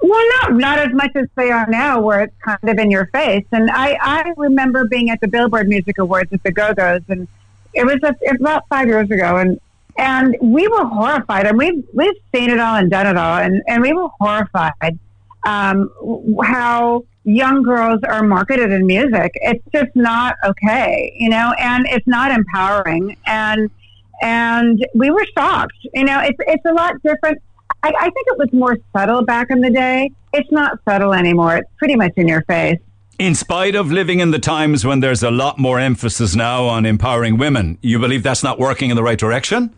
Well, not not as much as they are now, where it's kind of in your face. And I I remember being at the Billboard Music Awards with the Go Go's, and it was a, it about five years ago, and and we were horrified, and we've we've seen it all and done it all, and and we were horrified um, how young girls are marketed in music. It's just not okay, you know, and it's not empowering, and and we were shocked. You know, it's it's a lot different. I, I think it was more subtle back in the day. It's not subtle anymore. It's pretty much in your face. In spite of living in the times when there's a lot more emphasis now on empowering women, you believe that's not working in the right direction?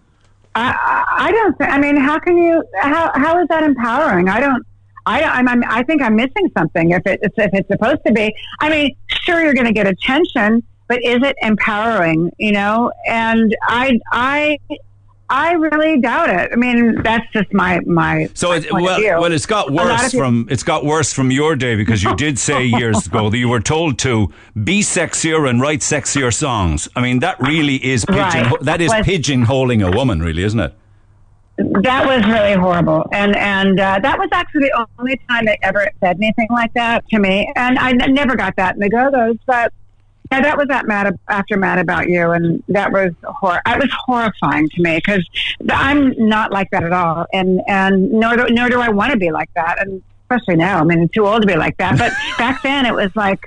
I, I don't. I mean, how can you? How how is that empowering? I don't. I, I'm, I'm, I think I'm missing something if, it, if it's supposed to be. I mean, sure, you're going to get attention, but is it empowering? You know, and I, I, I really doubt it. I mean, that's just my my. So my it, point of well, well, it's got worse of people- from it's got worse from your day because you did say years ago that you were told to be sexier and write sexier songs. I mean, that really is pigeon Right. that is Was- pigeonholing a woman, really, isn't it? That was really horrible, and and uh, that was actually the only time they ever said anything like that to me. And I n- never got that in the Go Go's, but yeah, that was that mad after mad about you, and that was hor- It was horrifying to me because I'm not like that at all, and and nor do, nor do I want to be like that, and especially now. I mean, I'm too old to be like that. But back then, it was like,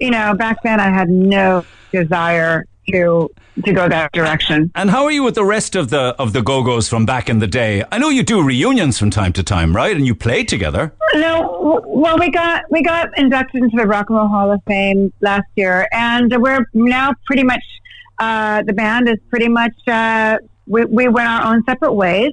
you know, back then I had no desire to to go that direction. And how are you with the rest of the of the Go Go's from back in the day? I know you do reunions from time to time, right? And you play together. No, well, we got we got inducted into the Rock and Roll Hall of Fame last year, and we're now pretty much uh, the band is pretty much uh, we we went our own separate ways,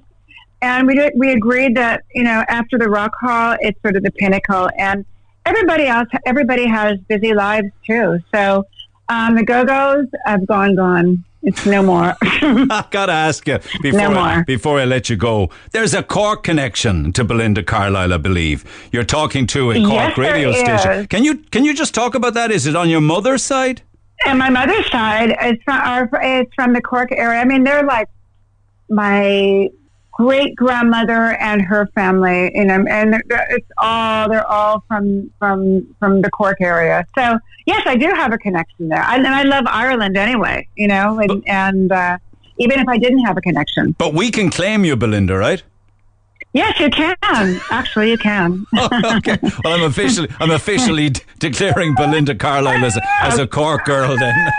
and we did, we agreed that you know after the Rock Hall, it's sort of the pinnacle, and everybody else everybody has busy lives too. So um, the Go Go's I've gone gone. It's no more. I've gotta ask you before No I, before I let you go. There's a Cork connection to Belinda Carlisle, I believe. You're talking to a Cork Yes, radio station. Can you can you just talk about that? Is it on your mother's side? And my mother's side is from, our, it's from the Cork area. I mean, they're like my great grandmother and her family, you know, and it's all they're all from from from the Cork area. So yes, I do have a connection there, I, and I love Ireland anyway, you know, and, and uh, even if I didn't have a connection, But we can claim you, Belinda, right? Yes, you can. Actually, you can. okay. Well, I'm officially I'm officially d- declaring Belinda Carlisle as a, as a Cork girl then.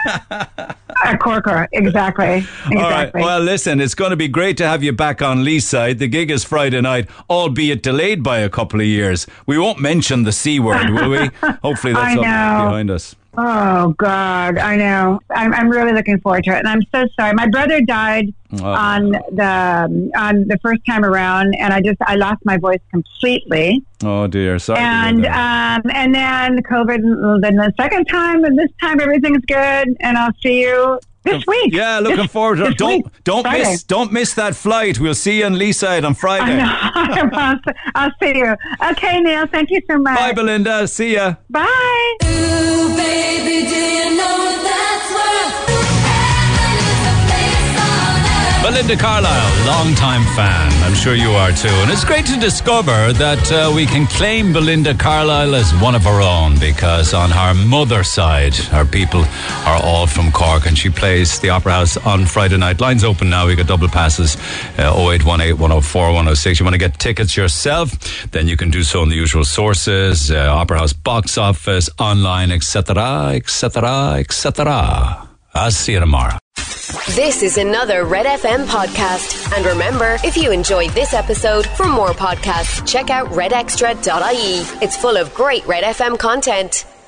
a Corker, exactly, exactly. All right. Well, listen, it's going to be great to have you back on Leeside. The gig is Friday night, albeit delayed by a couple of years. We won't mention the C word, will we? Hopefully that's all behind us. Oh God, I know. I'm, I'm really looking forward to it, and I'm so sorry. My brother died Oh. on the on the first time around, and I just I lost my voice completely. Oh, dear. Sorry. and um, and then COVID. Then the second time, and this time everything's good, and I'll see you this week. yeah, looking This- forward to it. Don't week, don't Friday. miss don't miss that flight. We'll see you on Leeside on Friday. I know. I'll, I'll see you. Okay, Neil. Thank you so much. Bye, Belinda. See ya. Bye. baby, Belinda Carlisle, long-time fan. I'm sure you are too. And it's great to discover that uh, we can claim Belinda Carlisle as one of our own because on her mother's side, our people are all from Cork and she plays the Opera House on Friday night. Lines open now. We got double passes uh, 0818 104 106. You want to get tickets yourself? Then you can do so in the usual sources uh, Opera House box office, online, etc., etc., etc. I'll see you tomorrow. This is another Red FM podcast. And remember, if you enjoyed this episode, for more podcasts, check out redextra.ie. It's full of great Red FM content.